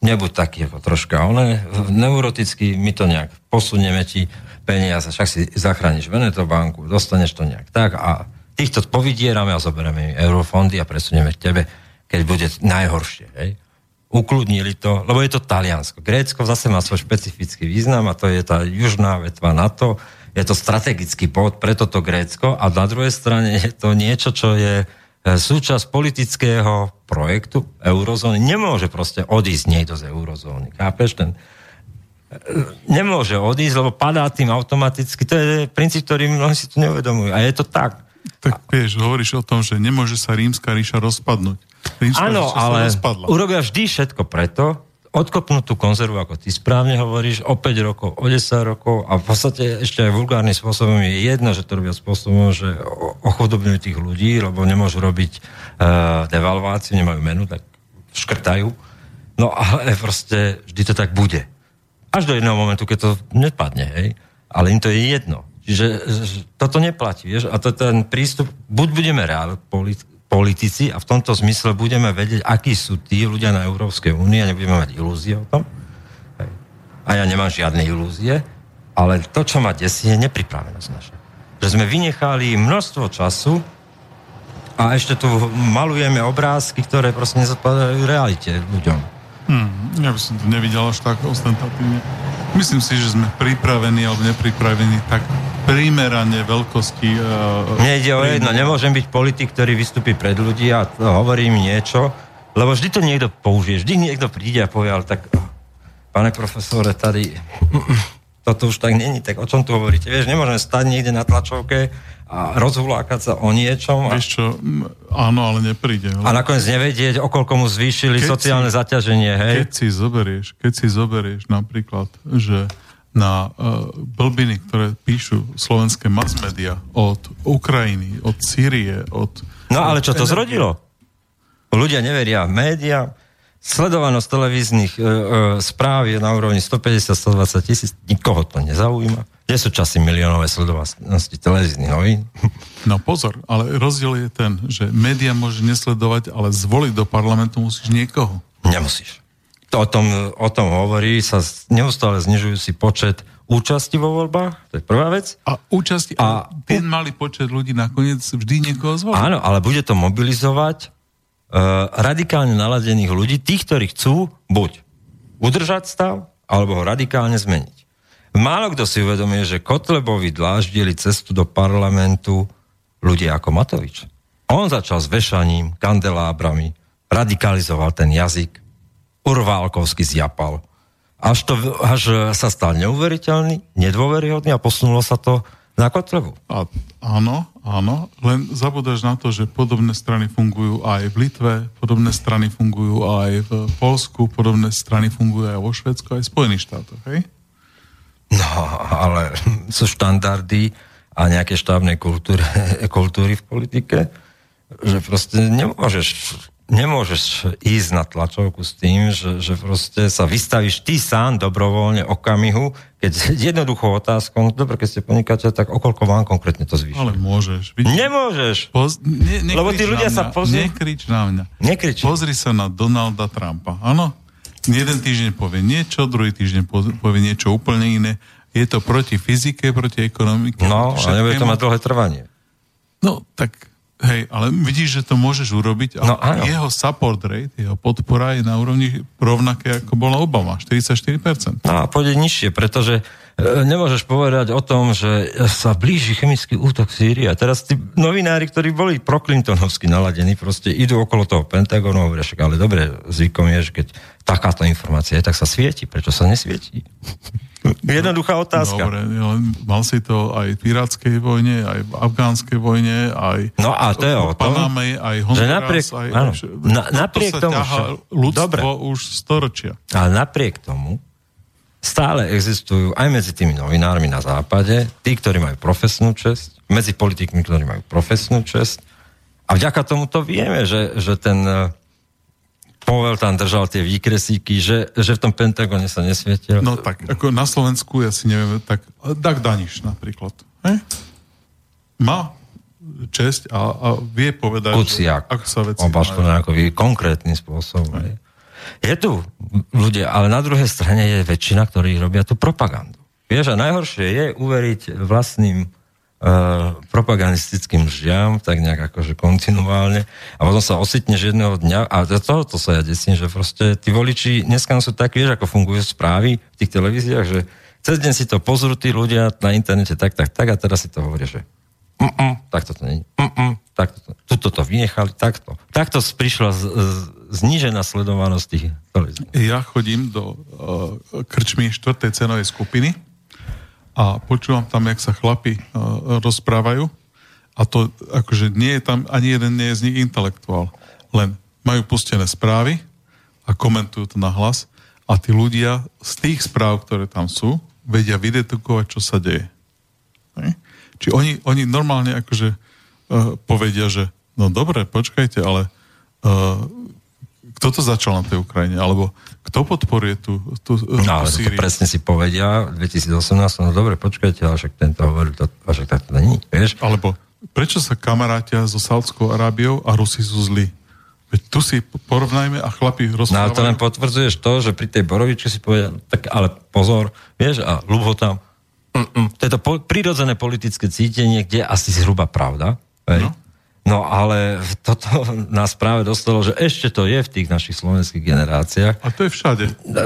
nebuď taký ako troška, ale neuroticky my to nejak posunieme ti peniaze, však si zachrániš Veneto banku, dostaneš to nejak tak a týchto povydierame a zoberieme im eurofondy a presunieme k tebe, keď bude najhoršie. Hej? Ukludnili to, lebo je to Taliansko. Grécko zase má svoj špecifický význam a to je tá južná vetva NATO, je to strategický bod pre toto Grécko a na druhej strane je to niečo, čo je súčasť politického projektu eurozóny. Nemôže proste odísť niekto z eurozóny. Chápeš? Ten, nemôže odísť, lebo padá tým automaticky. To je princíp, ktorý mnohí si tu neuvedomujú. A je to tak. Tak vieš, hovoríš o tom, že nemôže sa rímska ríša rozpadnúť. Áno, ale urobia vždy všetko preto, odkopnú tú konzervu, ako ty správne hovoríš, o 5 rokov, o 10 rokov a v podstate ešte aj vulgárnym spôsobom je jedno, že to robia spôsobom, že ochudobňujú tých ľudí, lebo nemôžu robiť uh, devalváciu, nemajú menu, tak škrtajú. No ale proste vždy to tak bude. Až do jedného momentu, keď to nepadne, hej. Ale im to je jedno. Čiže toto neplatí, vieš. A to ten prístup, buď budeme reál politici a v tomto zmysle budeme vedieť, akí sú tí ľudia na Európskej únii a nebudeme mať ilúzie o tom. A ja nemám žiadne ilúzie, ale to, čo ma desí, je nepripravenosť naša. Že sme vynechali množstvo času a ešte tu malujeme obrázky, ktoré proste nezodpovedajú realite ľuďom. Hmm, ja by som to nevidel až tak ostentatívne. Myslím si, že sme pripravení alebo nepripravení tak primerane veľkosti... Uh, Mne ide o jedno, nemôžem byť politik, ktorý vystupí pred ľudí a hovorí mi niečo, lebo vždy to niekto použije, vždy niekto príde a povie, ale tak, pane profesore, tady toto už tak není, tak o čom tu hovoríte? Vieš, nemôžeme stať niekde na tlačovke a rozhulákať sa o niečom. A... Vieš čo, áno, ale nepríde. A nakoniec nevedieť, okolko mu zvýšili keď sociálne si, zaťaženie, hej? Keď si zoberieš, keď si zoberieš napríklad, že na uh, blbiny, ktoré píšu slovenské mass media od Ukrajiny, od Sýrie, od... No ale čo to zrodilo? Ľudia neveria v média, sledovanosť televíznych uh, uh, správ je na úrovni 150-120 tisíc, nikoho to nezaujíma. Kde sú časy miliónové sledovanosti televíznych novín? No pozor, ale rozdiel je ten, že média môže nesledovať, ale zvoliť do parlamentu musíš niekoho. Nemusíš. To o tom, o tom hovorí sa neustále znižujúci počet účasti vo voľbách, to je prvá vec. A účasti, a ten malý počet ľudí nakoniec vždy niekoho zvolí. Áno, ale bude to mobilizovať radikálne naladených ľudí, tých, ktorí chcú buď udržať stav, alebo ho radikálne zmeniť. Málo kto si uvedomuje, že Kotlebovi dláždili cestu do parlamentu ľudia ako Matovič. On začal s vešaním, kandelábrami, radikalizoval ten jazyk, urválkovsky zjapal. Až, to, až sa stal neuveriteľný, nedôveryhodný a posunulo sa to Na Kotlebu. A, áno, áno, len zabudáš na to, že podobné strany fungujú aj v Litve, podobné strany fungujú aj v Polsku, podobné strany fungujú aj vo Švedsku, aj v Spojených štátoch, hej? No, ale [LAUGHS] sú štandardy a nejaké štávne kultúry, [LAUGHS] kultúry v politike, že proste nemôžeš nemôžeš ísť na tlačovku s tým, že, že proste sa vystavíš ty sám dobrovoľne okamihu, keď [LAUGHS] jednoduchou otázkou, no dobre, keď ste podnikateľ, tak okolko vám konkrétne to zvýši? Ale môžeš. Vidíš? Nemôžeš. Poz, ne, Lebo tí ľudia sa pozrú. Nekrič na mňa. Nekrič. Pozri sa na Donalda Trumpa. Áno? Jeden týždeň povie niečo, druhý týždeň povie niečo úplne iné. Je to proti fyzike, proti ekonomike. No, ale nebude to mať dlhé trvanie. No, tak Hej, ale vidíš, že to môžeš urobiť a no, áno. jeho support rate, jeho podpora je na úrovni rovnaké, ako bola Obama, 44%. No a pôjde nižšie, pretože e, nemôžeš povedať o tom, že sa blíži chemický útok v Sýrii. A teraz tí novinári, ktorí boli proklintonovsky naladení, proste idú okolo toho Pentagonu a hovoria, ale dobre, zvykom je, že keď takáto informácia je, tak sa svieti. Prečo sa nesvietí? Jednoduchá otázka. Dobre, mal si to aj v pirátskej vojne, aj v afgánskej vojne, aj no a to je o tom, Paname, aj Honduras, že napriek, aj, áno, na, napriek to tomu, ťaha ľudstvo dobre, už storočia. Ale napriek tomu stále existujú aj medzi tými novinármi na západe, tí, ktorí majú profesnú čest, medzi politikmi, ktorí majú profesnú čest. A vďaka tomu to vieme, že, že ten Povel tam držal tie výkresíky, že, že v tom Pentagone sa nesvietil. No tak, ako na Slovensku, ja si neviem, tak Dag Daniš napríklad. He? Má česť a, a vie povedať, Kuciak, ako sa veci to nejaký konkrétnym spôsobom. Hej. Je tu ľudia, ale na druhej strane je väčšina, ktorí robia tú propagandu. Vieš, a najhoršie je uveriť vlastným propagandistickým lžiam, tak nejak akože kontinuálne. A potom sa ocitneš jedného dňa, a to sa ja desím, že proste tí voliči dneska sú tak, vieš, ako fungujú správy v tých televíziách, že cez deň si to pozrú tí ľudia na internete tak, tak, tak a teraz si to hovoria, že Mm-mm, takto to nie Mm-mm, takto to, tuto to vynechali, takto. Takto prišla z, z, znížená sledovanosť tých televízií. Ja chodím do uh, krčmy štvrtej cenovej skupiny a počúvam tam, jak sa chlapi uh, rozprávajú. A to akože nie je tam, ani jeden nie je z nich intelektuál, len majú pustené správy a komentujú to na hlas. A tí ľudia z tých správ, ktoré tam sú, vedia vydetukovať, čo sa deje. Či oni, oni normálne akože uh, povedia, že no dobre, počkajte, ale uh, kto to začal na tej Ukrajine? Alebo kto podporuje tú, tú, tú no, ale Sýriu? to presne si povedia v 2018, no dobre, počkajte, ale však tento hovoril, to, a však tak to není, vieš? Alebo prečo sa kamarátia so Saudskou Arábiou a Rusi sú zlí? Veď tu si porovnajme a chlapi rozprávajú. No to len potvrdzuješ to, že pri tej Borovičke si povedia, tak ale pozor, vieš, a ľub ho tam, mm-mm, to je to po, prirodzené politické cítenie, kde asi zhruba pravda, hej? No. No ale toto [LAUGHS] nás práve dostalo, že ešte to je v tých našich slovenských generáciách. A to je všade.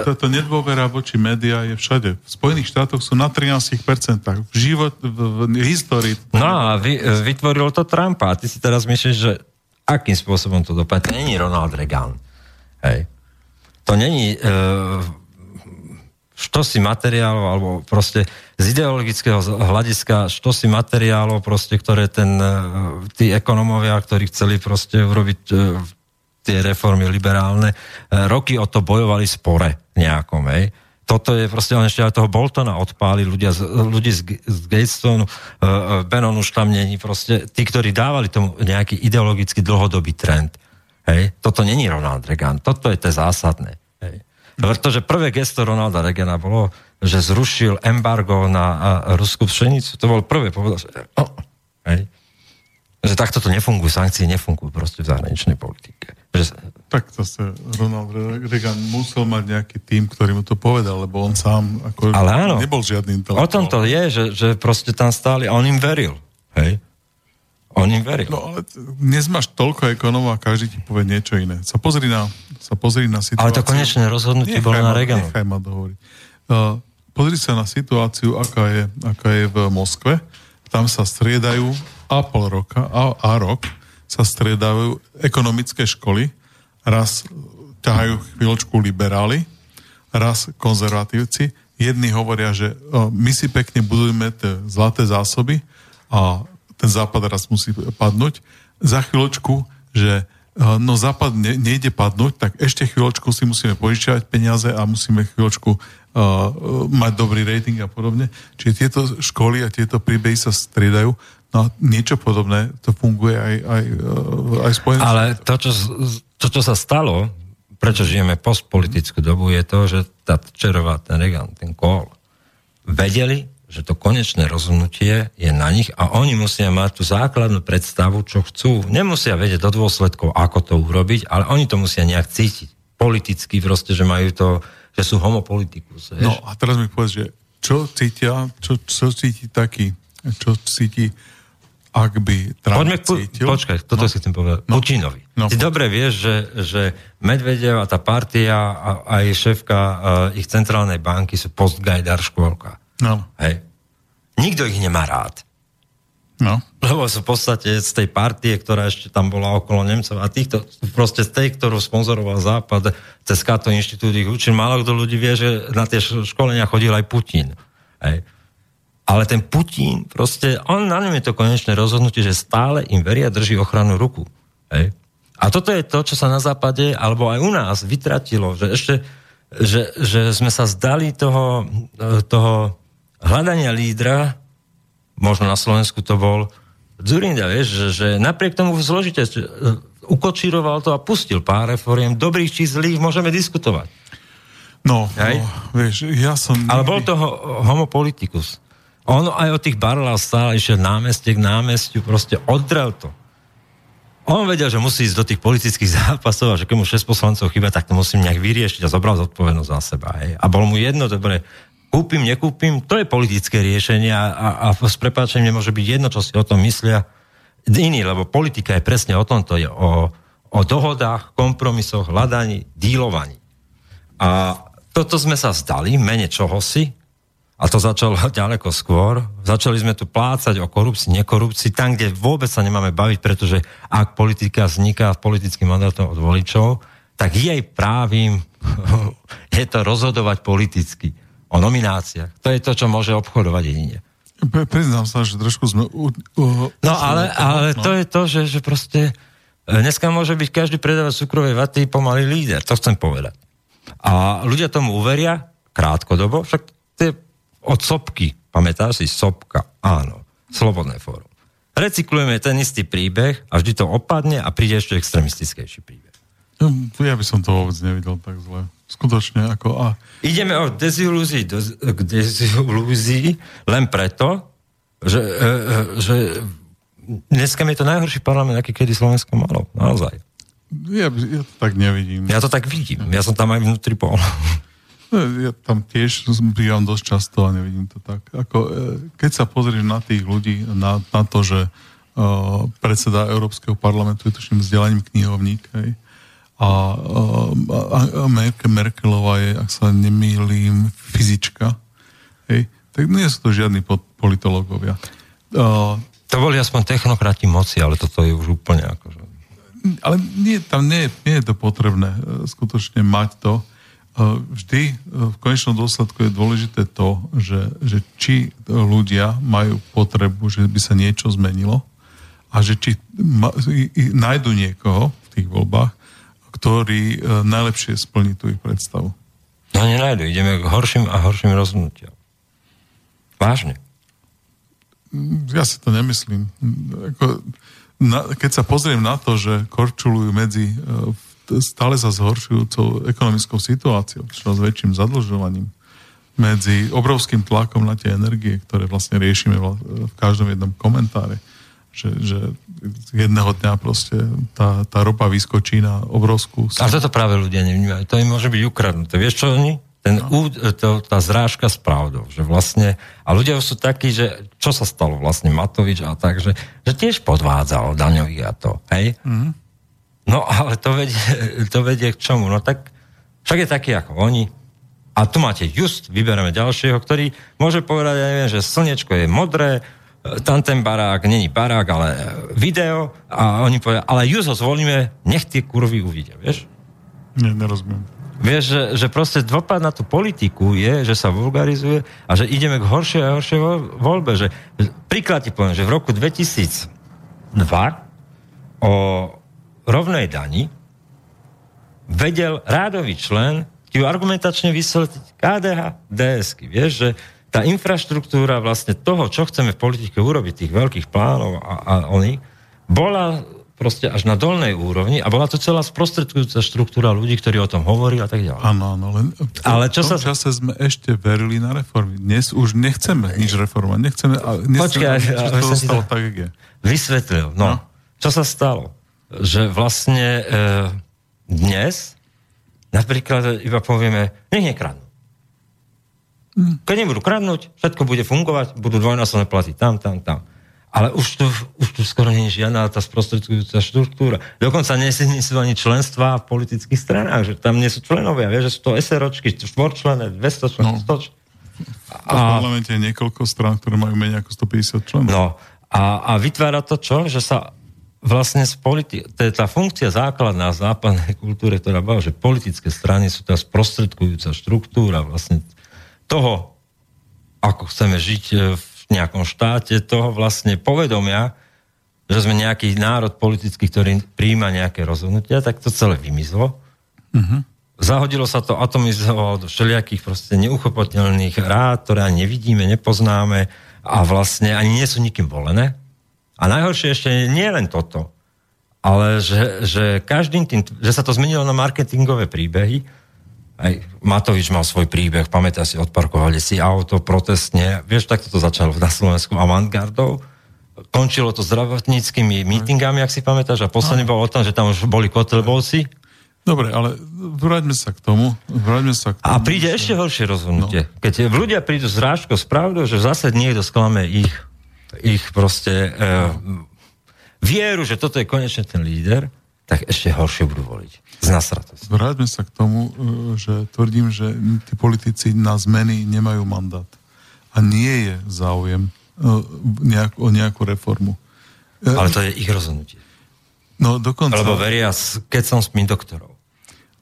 Toto nedôvera voči médiá je všade. V Spojených štátoch sú na 13%. V život, v, v histórii. No a vy, vytvoril to Trumpa. A ty si teraz myslíš, že akým spôsobom to dopadne? Není Ronald Reagan. Hej. To není... Uh, si materiálov, alebo proste z ideologického hľadiska si materiálov, proste, ktoré ten, e, tí ekonomovia, ktorí chceli proste urobiť e, tie reformy liberálne, e, roky o to bojovali spore nejakom, hej. Toto je proste, on ešte aj toho Boltona odpáli, ľudia, ľudí z, z Gatestonu, Benon už tam není, proste tí, ktorí dávali tomu nejaký ideologický dlhodobý trend. Hej. Toto není Ronald Reagan, toto je to zásadné. Hej. Pretože prvé gesto Ronalda Reagana bolo, že zrušil embargo na ruskú pšenicu. To bol prvé, povedal, že, oh, hej, že takto to nefunguje, sankcie nefungujú proste v zahraničnej politike. Že... Tak zase Ronald Reagan musel mať nejaký tým, ktorý mu to povedal, lebo on sám ako Ale áno, nebol žiadny intelektuál. O tom to je, že, že proste tam stáli a on im veril. Hej? On im veril. No ale dnes máš toľko ekonómov a každý ti povie niečo iné. Sa pozri na, sa pozri na situáciu. Ale to konečné rozhodnutie bolo na Reganu. Nechaj ma dohovoriť. Uh, pozri sa na situáciu, aká je, aká je v Moskve. Tam sa striedajú a pol roka a, a rok sa striedajú ekonomické školy. Raz ťahajú chvíľočku liberáli, raz konzervatívci. jedni hovoria, že o, my si pekne budujeme tie zlaté zásoby a ten západ raz musí padnúť. Za chvíľočku, že no západ ne, nejde padnúť, tak ešte chvíľočku si musíme požičiavať peniaze a musíme chvíľočku o, mať dobrý rating a podobne. Čiže tieto školy a tieto príbehy sa striedajú. No niečo podobné, to funguje aj, aj, aj Spojené Ale to čo, to, čo sa stalo, prečo žijeme postpolitickú dobu, je to, že tá Čerová, ten Reagan, ten Kohl, vedeli, že to konečné rozhodnutie je na nich a oni musia mať tú základnú predstavu, čo chcú. Nemusia vedieť do dôsledkov, ako to urobiť, ale oni to musia nejak cítiť. Politicky proste, že majú to, že sú homopolitikus. No a teraz mi povedz, že čo cítia, čo, čo cíti taký, čo cíti ak by Trump Poďme ku, cítil... Počkaj, toto no. si chcem povedať. No. Putinovi. No. Ty dobre vieš, že, že Medvedev a tá partia a aj šéfka uh, ich centrálnej banky sú postgajdar škôlka. No. Hej. Nikto ich nemá rád. No. Lebo sú v podstate z tej partie, ktorá ešte tam bola okolo Nemcov a týchto, proste z tej, ktorú sponzoroval Západ, cez Kato inštitút ich učil. Málo kto ľudí vie, že na tie školenia chodil aj Putin. Hej. Ale ten Putin, proste, on na ňom je to konečné rozhodnutie, že stále im veria, drží ochranu ruku. Hej. A toto je to, čo sa na západe, alebo aj u nás vytratilo, že ešte, že, že sme sa zdali toho, toho hľadania lídra, možno na Slovensku to bol Zurinda, vieš, že, že napriek tomu zložite ukočíroval to a pustil pár reforiem, dobrých či zlých, môžeme diskutovať. No, no vieš, ja som... Ale bol to homopolitikus. On aj od tých barlov stále išiel námestie k námestiu, proste oddrel to. On vedel, že musí ísť do tých politických [LAUGHS] zápasov a že keď mu 6 poslancov chyba, tak to musím nejak vyriešiť a zobral zodpovednosť za seba. Hej. A bol mu jedno, dobre, kúpim, nekúpim, to je politické riešenie a, a, a s prepáčením nemôže byť jedno, čo si o tom myslia iní, lebo politika je presne o tom, to je o, o dohodách, kompromisoch, hľadaní, dílovaní. A toto sme sa vzdali, mene čohosi, a to začalo [LAUGHS] ďaleko skôr. Začali sme tu plácať o korupcii, nekorupcii, tam, kde vôbec sa nemáme baviť, pretože ak politika vzniká politickým mandátom od voličov, tak jej právim [LAUGHS] je to rozhodovať politicky o nomináciách. To je to, čo môže obchodovať jedine. Priznám sa, že trošku sme... U, u, no ale, ale no. to je to, že, že proste e, dneska môže byť každý predávať cukrovej vaty pomalý líder, to chcem povedať. A ľudia tomu uveria krátkodobo, však to je od sopky. Pamätáš si? Sopka. Áno. Slobodné fórum. Recyklujeme ten istý príbeh a vždy to opadne a príde ešte extremistickejší príbeh. No, ja by som to vôbec nevidel tak zle. Skutočne ako... A... Ideme od dezilúzii do, k dezilúzii len preto, že, e, e, že dneska je to najhorší parlament, aký kedy Slovensko malo. Naozaj. Ja, ja to tak nevidím. Ja to tak vidím. Ja som tam aj vnútri bol. No, ja tam tiež bývam dosť často a nevidím to tak. Ako, e, keď sa pozrieš na tých ľudí, na, na to, že uh, predseda Európskeho parlamentu je tuším vzdelaním knihovník, hej, a, uh, a Merkel, Merkelová je, ak sa nemýlim, fyzička, hej, tak nie sú to žiadni politológovia. Uh, to boli aspoň technokrati moci, ale toto je už úplne akože... Ale nie, tam nie, nie je to potrebné skutočne mať to. Vždy v konečnom dôsledku je dôležité to, že, že či ľudia majú potrebu, že by sa niečo zmenilo a že či ma, i, nájdu niekoho v tých voľbách, ktorý e, najlepšie splní tú ich predstavu. No nenájdu, ideme k horším a horším rozhodnutiam. Vážne. Ja si to nemyslím. Ako, na, keď sa pozriem na to, že korčulujú medzi uh, stále sa zhoršujúcou ekonomickou situáciou, čoraz väčším zadlžovaním, medzi obrovským tlakom na tie energie, ktoré vlastne riešime v každom jednom komentáre, že, že jedného dňa proste tá, tá ropa vyskočí na obrovskú... A toto práve ľudia nevnímajú. To im môže byť ukradnuté. Vieš čo oni? Ten, no. to, tá zrážka s pravdou, že vlastne, a ľudia sú takí, že čo sa stalo vlastne Matovič a tak, že, že tiež podvádzal daňových a to, hej? Mm-hmm. No ale to vedie, [LAUGHS] to vedie k čomu? No tak však je taký ako oni. A tu máte just, vybereme ďalšieho, ktorý môže povedať, ja neviem, že slnečko je modré, tam ten barák není barák, ale video a oni povedia, ale ho zvolíme, nech tie kurvy uvidia, vieš? Nie, nerozumiem. Vieš, že, že proste dopad na tú politiku je, že sa vulgarizuje a že ideme k horšej a horšej voľbe. Že, príklad ti poviem, že v roku 2002 o rovnej dani vedel rádový člen ti ju argumentačne vysvetliť KDH, DSky. Vieš, že tá infraštruktúra vlastne toho, čo chceme v politike urobiť, tých veľkých plánov a, a oni, bola proste až na dolnej úrovni a bola to celá sprostredkujúca štruktúra ľudí, ktorí o tom hovorili a tak ďalej. Áno, áno, len v, Ale čo v tom sa... čase sme ešte verili na reformy. Dnes už nechceme nič reformovať. Nechceme, nechceme Počkaj, nechceme, to stalo tak, jak je. Vysvetlil. No, no. Čo sa stalo? Že vlastne e, dnes Napríklad iba povieme, nech nekradnú. Keď nebudú kradnúť, všetko bude fungovať, budú dvojnásobné platy tam, tam, tam. Ale už tu, už tu skoro nie je žiadna tá sprostredkujúca štruktúra. Dokonca nie sú ani členstva v politických stranách, že tam nie sú členovia, vieš, že sú to SROčky, štvorčlené, 200 členov, no. 100 a, v parlamente je niekoľko strán, ktoré majú menej ako 150 členov. No, a, a vytvára to čo? Že sa vlastne z politi- to je tá funkcia základná západnej [LAUGHS] kultúre, ktorá bola, že politické strany sú tá sprostredkujúca štruktúra vlastne toho, ako chceme žiť e, v nejakom štáte, toho vlastne povedomia, že sme nejaký národ politický, ktorý príjma nejaké rozhodnutia, tak to celé vymizlo. Uh-huh. Zahodilo sa to, atomizovalo do všelijakých proste neuchopotelných rád, ktoré ani nevidíme, nepoznáme a vlastne ani nie sú nikým volené a najhoršie ešte nie len toto, ale že, že každým tým, že sa to zmenilo na marketingové príbehy, aj Matovič mal svoj príbeh, pamätá si, odparkovali si auto protestne, vieš, takto to začalo na Slovensku avantgardou, končilo to zdravotníckými mítingami, ak si pamätáš, a posledný bol o tom, že tam už boli kotelbovci. Dobre, ale vráťme sa k tomu. Vráťme sa k tomu a príde že... ešte horšie rozhodnutie. No. Keď ľudia prídu z rážkou s pravdou, že zase niekto sklame ich ich proste e, vieru, že toto je konečne ten líder, tak ešte horšie budú voliť. Z nasratosti. Vráťme sa k tomu, e, že tvrdím, že tí politici na zmeny nemajú mandát. A nie je záujem e, o nejakú reformu. E, Ale to je ich rozhodnutie. No dokonca... Lebo veria, keď som spín doktorov.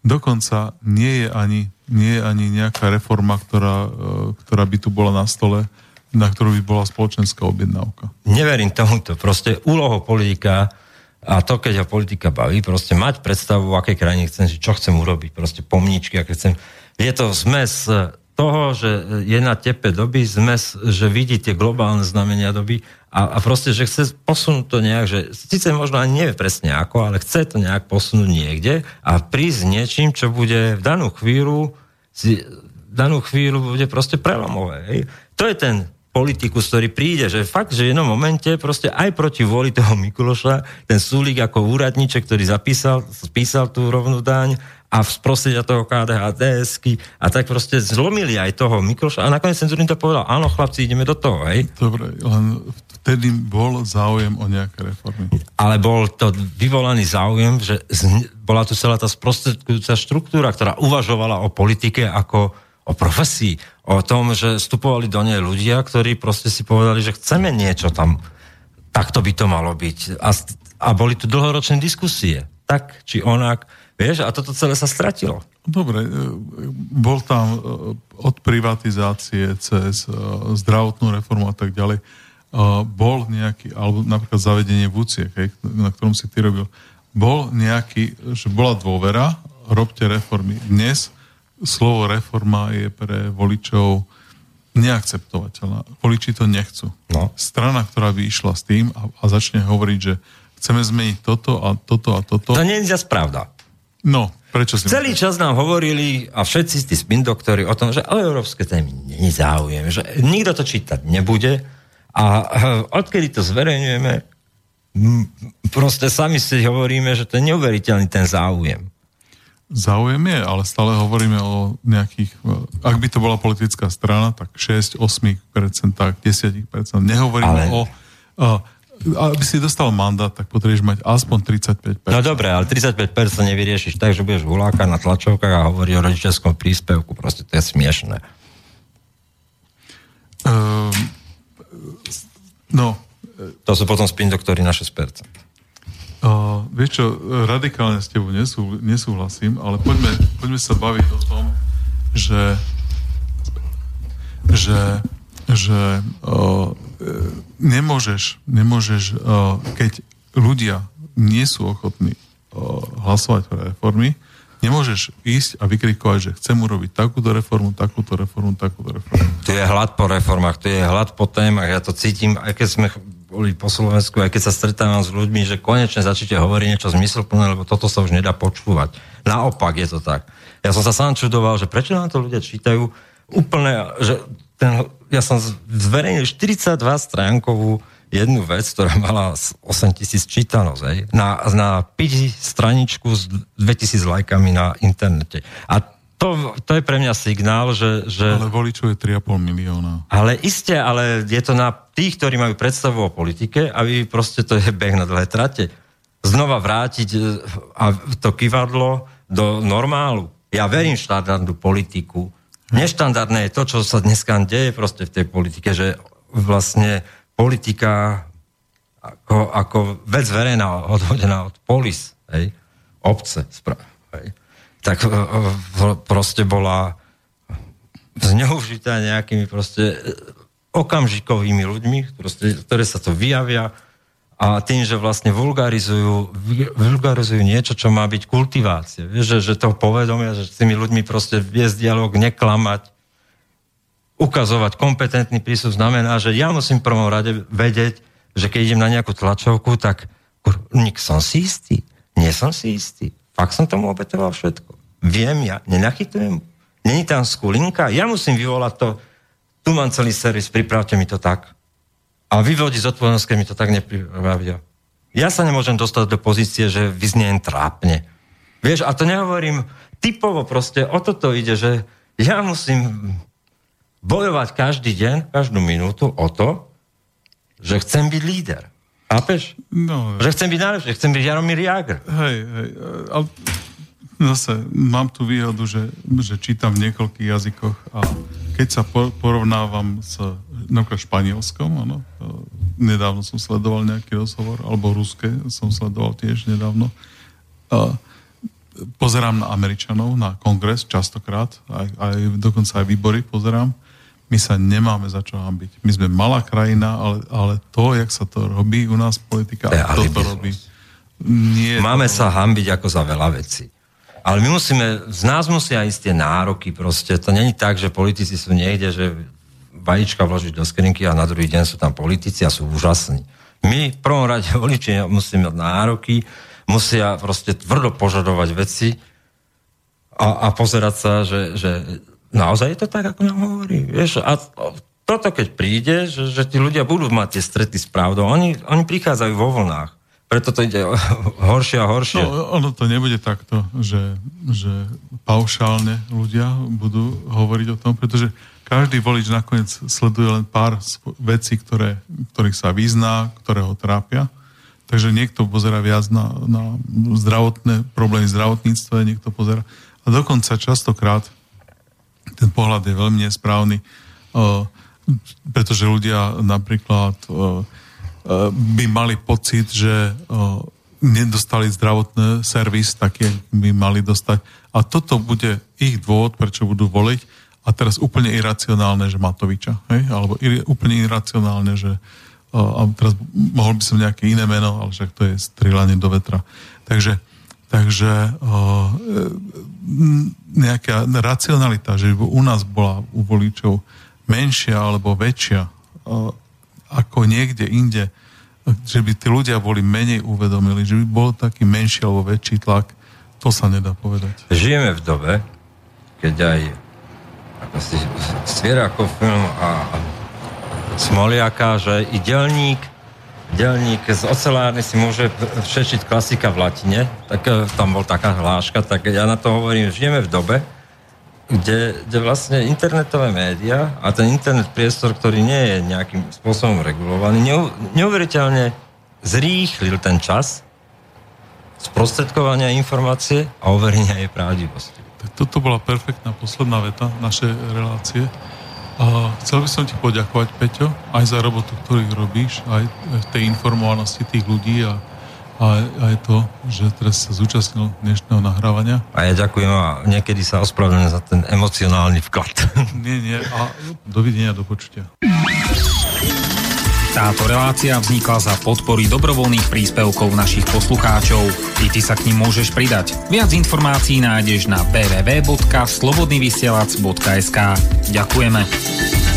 Dokonca nie je ani, nie je ani nejaká reforma, ktorá, ktorá by tu bola na stole, na ktorú by bola spoločenská objednávka. Neverím tomuto. Proste úlohou politika a to, keď ho politika baví, proste mať predstavu, v akej krajine chcem čo chcem urobiť, proste pomníčky, aké chcem. Je to zmes toho, že je na tepe doby, zmes, že vidí tie globálne znamenia doby a, a proste, že chce posunúť to nejak, že síce možno ani nevie presne ako, ale chce to nejak posunúť niekde a prísť niečím, čo bude v danú chvíľu v danú chvíľu bude proste prelomové. Hej. To je ten politikus, ktorý príde, že fakt, že v jednom momente proste aj proti vôli toho Mikuloša, ten Súlik ako úradníček, ktorý zapísal, spísal tú rovnú daň a v prostredia toho KDH DSky a tak proste zlomili aj toho Mikuloša a nakoniec Cenzurín to povedal, áno chlapci, ideme do toho, hej. Dobre, len vtedy bol záujem o nejaké reformy. Ale bol to vyvolaný záujem, že bola tu celá tá sprostredkujúca štruktúra, ktorá uvažovala o politike ako o profesii, o tom, že vstupovali do nej ľudia, ktorí proste si povedali, že chceme niečo tam, takto by to malo byť. A, a boli tu dlhoročné diskusie, tak či onak, vieš, a toto celé sa stratilo. Dobre, e, bol tam e, od privatizácie cez e, zdravotnú reformu a tak ďalej, bol nejaký, alebo napríklad zavedenie vúciek, na ktorom si ty robil, bol nejaký, že bola dôvera, robte reformy. Dnes slovo reforma je pre voličov neakceptovateľná. Voliči to nechcú. No. Strana, ktorá by išla s tým a, a začne hovoriť, že chceme zmeniť toto a toto a toto. To nie je zase pravda. No, prečo si... Celý čas nám hovorili a všetci tí spin doktori o tom, že o európske témy není záujem, že nikto to čítať nebude a eh, odkedy to zverejňujeme, proste sami si hovoríme, že to je neuveriteľný ten záujem. Záujem je, ale stále hovoríme o nejakých, ak by to bola politická strana, tak 6, 8%, 10%. Nehovoríme ale... o... aby si dostal mandát, tak potrebuješ mať aspoň 35%. No dobre, ale 35% nevyriešiš tak, že budeš huláka na tlačovkách a hovorí o rodičovskom príspevku. Proste to je smiešné. Um, no. To sú potom spin doktory na 6%. Uh, vieš čo, radikálne s tebou nesú, nesúhlasím, ale poďme, poďme sa baviť o tom, že že, že uh, nemôžeš, nemôžeš uh, keď ľudia nie sú ochotní uh, hlasovať pre reformy, nemôžeš ísť a vykrikovať, že chcem urobiť takúto reformu, takúto reformu, takúto reformu. Tu je hlad po reformách, tu je hlad po témach, ja to cítim, aj keď sme boli po Slovensku, aj keď sa stretávam s ľuďmi, že konečne začnete hovoriť niečo zmysluplné, lebo toto sa už nedá počúvať. Naopak je to tak. Ja som sa sám čudoval, že prečo nám to ľudia čítajú úplne, že ten, ja som zverejnil 42 stránkovú jednu vec, ktorá mala 8 tisíc čítanosť, aj, na, na 5 straničku s 2000 lajkami na internete. A to, to je pre mňa signál, že, že... Ale voličov je 3,5 milióna. Ale iste, ale je to na tých, ktorí majú predstavu o politike a vy proste to je [LAUGHS] beh na dlhé trate. Znova vrátiť e, a to kývadlo do normálu. Ja verím v štandardnú politiku. Neštandardné je to, čo sa dneska deje proste v tej politike, že vlastne politika ako, ako vec verejná odhodená od polis, hej, obce, spra- hej, tak e, e, proste bola zneužitá nejakými proste e, okamžikovými ľuďmi, proste, ktoré sa to vyjavia a tým, že vlastne vulgarizujú, vulgarizujú niečo, čo má byť kultivácia. Vieš, že, že to povedomia, že s tými ľuďmi proste viesť dialog, neklamať, ukazovať kompetentný prístup znamená, že ja musím v prvom rade vedieť, že keď idem na nejakú tlačovku, tak nik som si istý, nie som si istý. Fakt som tomu obetoval všetko. Viem ja, nenachytujem. Není tam skulinka, ja musím vyvolať to, tu mám celý servis, pripravte mi to tak. A vyvodiť zodpovednosť, keď mi to tak nepripravia. Ja sa nemôžem dostať do pozície, že vyzniem trápne. Vieš, a to nehovorím typovo proste, o toto ide, že ja musím bojovať každý deň, každú minútu o to, že chcem byť líder. Chápeš? No, že chcem byť najlepší, chcem byť Jaromír Jagr. Hej, hej, ale zase mám tu výhodu, že, že čítam v niekoľkých jazykoch a keď sa porovnávam s napríklad španielskom, ano, nedávno som sledoval nejaký rozhovor, alebo ruské som sledoval tiež nedávno, a pozerám na Američanov, na kongres častokrát, aj, aj dokonca aj výbory pozerám my sa nemáme za čo hambiť. My sme malá krajina, ale, ale to, jak sa to robí u nás politika, a to robí. Nie Máme to... sa hambiť ako za veľa vecí. Ale my musíme, z nás musia ísť tie nároky proste. To není tak, že politici sú niekde, že vajíčka vložiť do skrinky a na druhý deň sú tam politici a sú úžasní. My v prvom rade [LAUGHS] voliči musíme mať nároky, musia proste tvrdo požadovať veci a, a pozerať sa, že, že naozaj je to tak, ako nám hovorí. Vieš, a toto keď príde, že, že tí ľudia budú mať tie strety s pravdou, oni, oni prichádzajú vo vlnách. Preto to ide [LAUGHS] horšie a horšie. No, ono to nebude takto, že, že paušálne ľudia budú hovoriť o tom, pretože každý volič nakoniec sleduje len pár vecí, ktoré, ktorých sa vyzná, ktoré ho trápia. Takže niekto pozera viac na, na zdravotné problémy v zdravotníctve, niekto pozera. A dokonca častokrát ten pohľad je veľmi nesprávny, uh, pretože ľudia napríklad uh, by mali pocit, že nedostali zdravotný servis taký, by mali dostať. A toto bude ich dôvod, prečo budú voliť. A teraz úplne iracionálne, že Matoviča. Hej? Alebo ir, úplne iracionálne, že a teraz mohol by som nejaké iné meno, ale však to je strieľanie do vetra. Takže Takže nejaká racionalita, že by u nás bola u voličov menšia alebo väčšia ako niekde inde, že by tí ľudia boli menej uvedomili, že by bol taký menší alebo väčší tlak, to sa nedá povedať. Žijeme v dobe, keď aj si Svierakov film a Smoliaka, že i delník delník z ocelárny si môže všečiť klasika v latine, tak e, tam bol taká hláška, tak ja na to hovorím, žijeme v dobe, kde, kde vlastne internetové médiá a ten internet priestor, ktorý nie je nejakým spôsobom regulovaný, neuveriteľne zrýchlil ten čas sprostredkovania informácie a overenia jej pravdivosti. Tak toto bola perfektná posledná veta našej relácie. A chcel by som ti poďakovať, Peťo, aj za robotu, ktorú robíš, aj v tej informovanosti tých ľudí a a aj to, že teraz sa zúčastnil dnešného nahrávania. A ja ďakujem a niekedy sa ospravedlňujem za ten emocionálny vklad. [LAUGHS] Nie, nie. A dovidenia, do počutia. Táto relácia vznikla za podpory dobrovoľných príspevkov našich poslucháčov. I ty sa k ním môžeš pridať. Viac informácií nájdeš na www.slobodnyvysielac.sk Ďakujeme.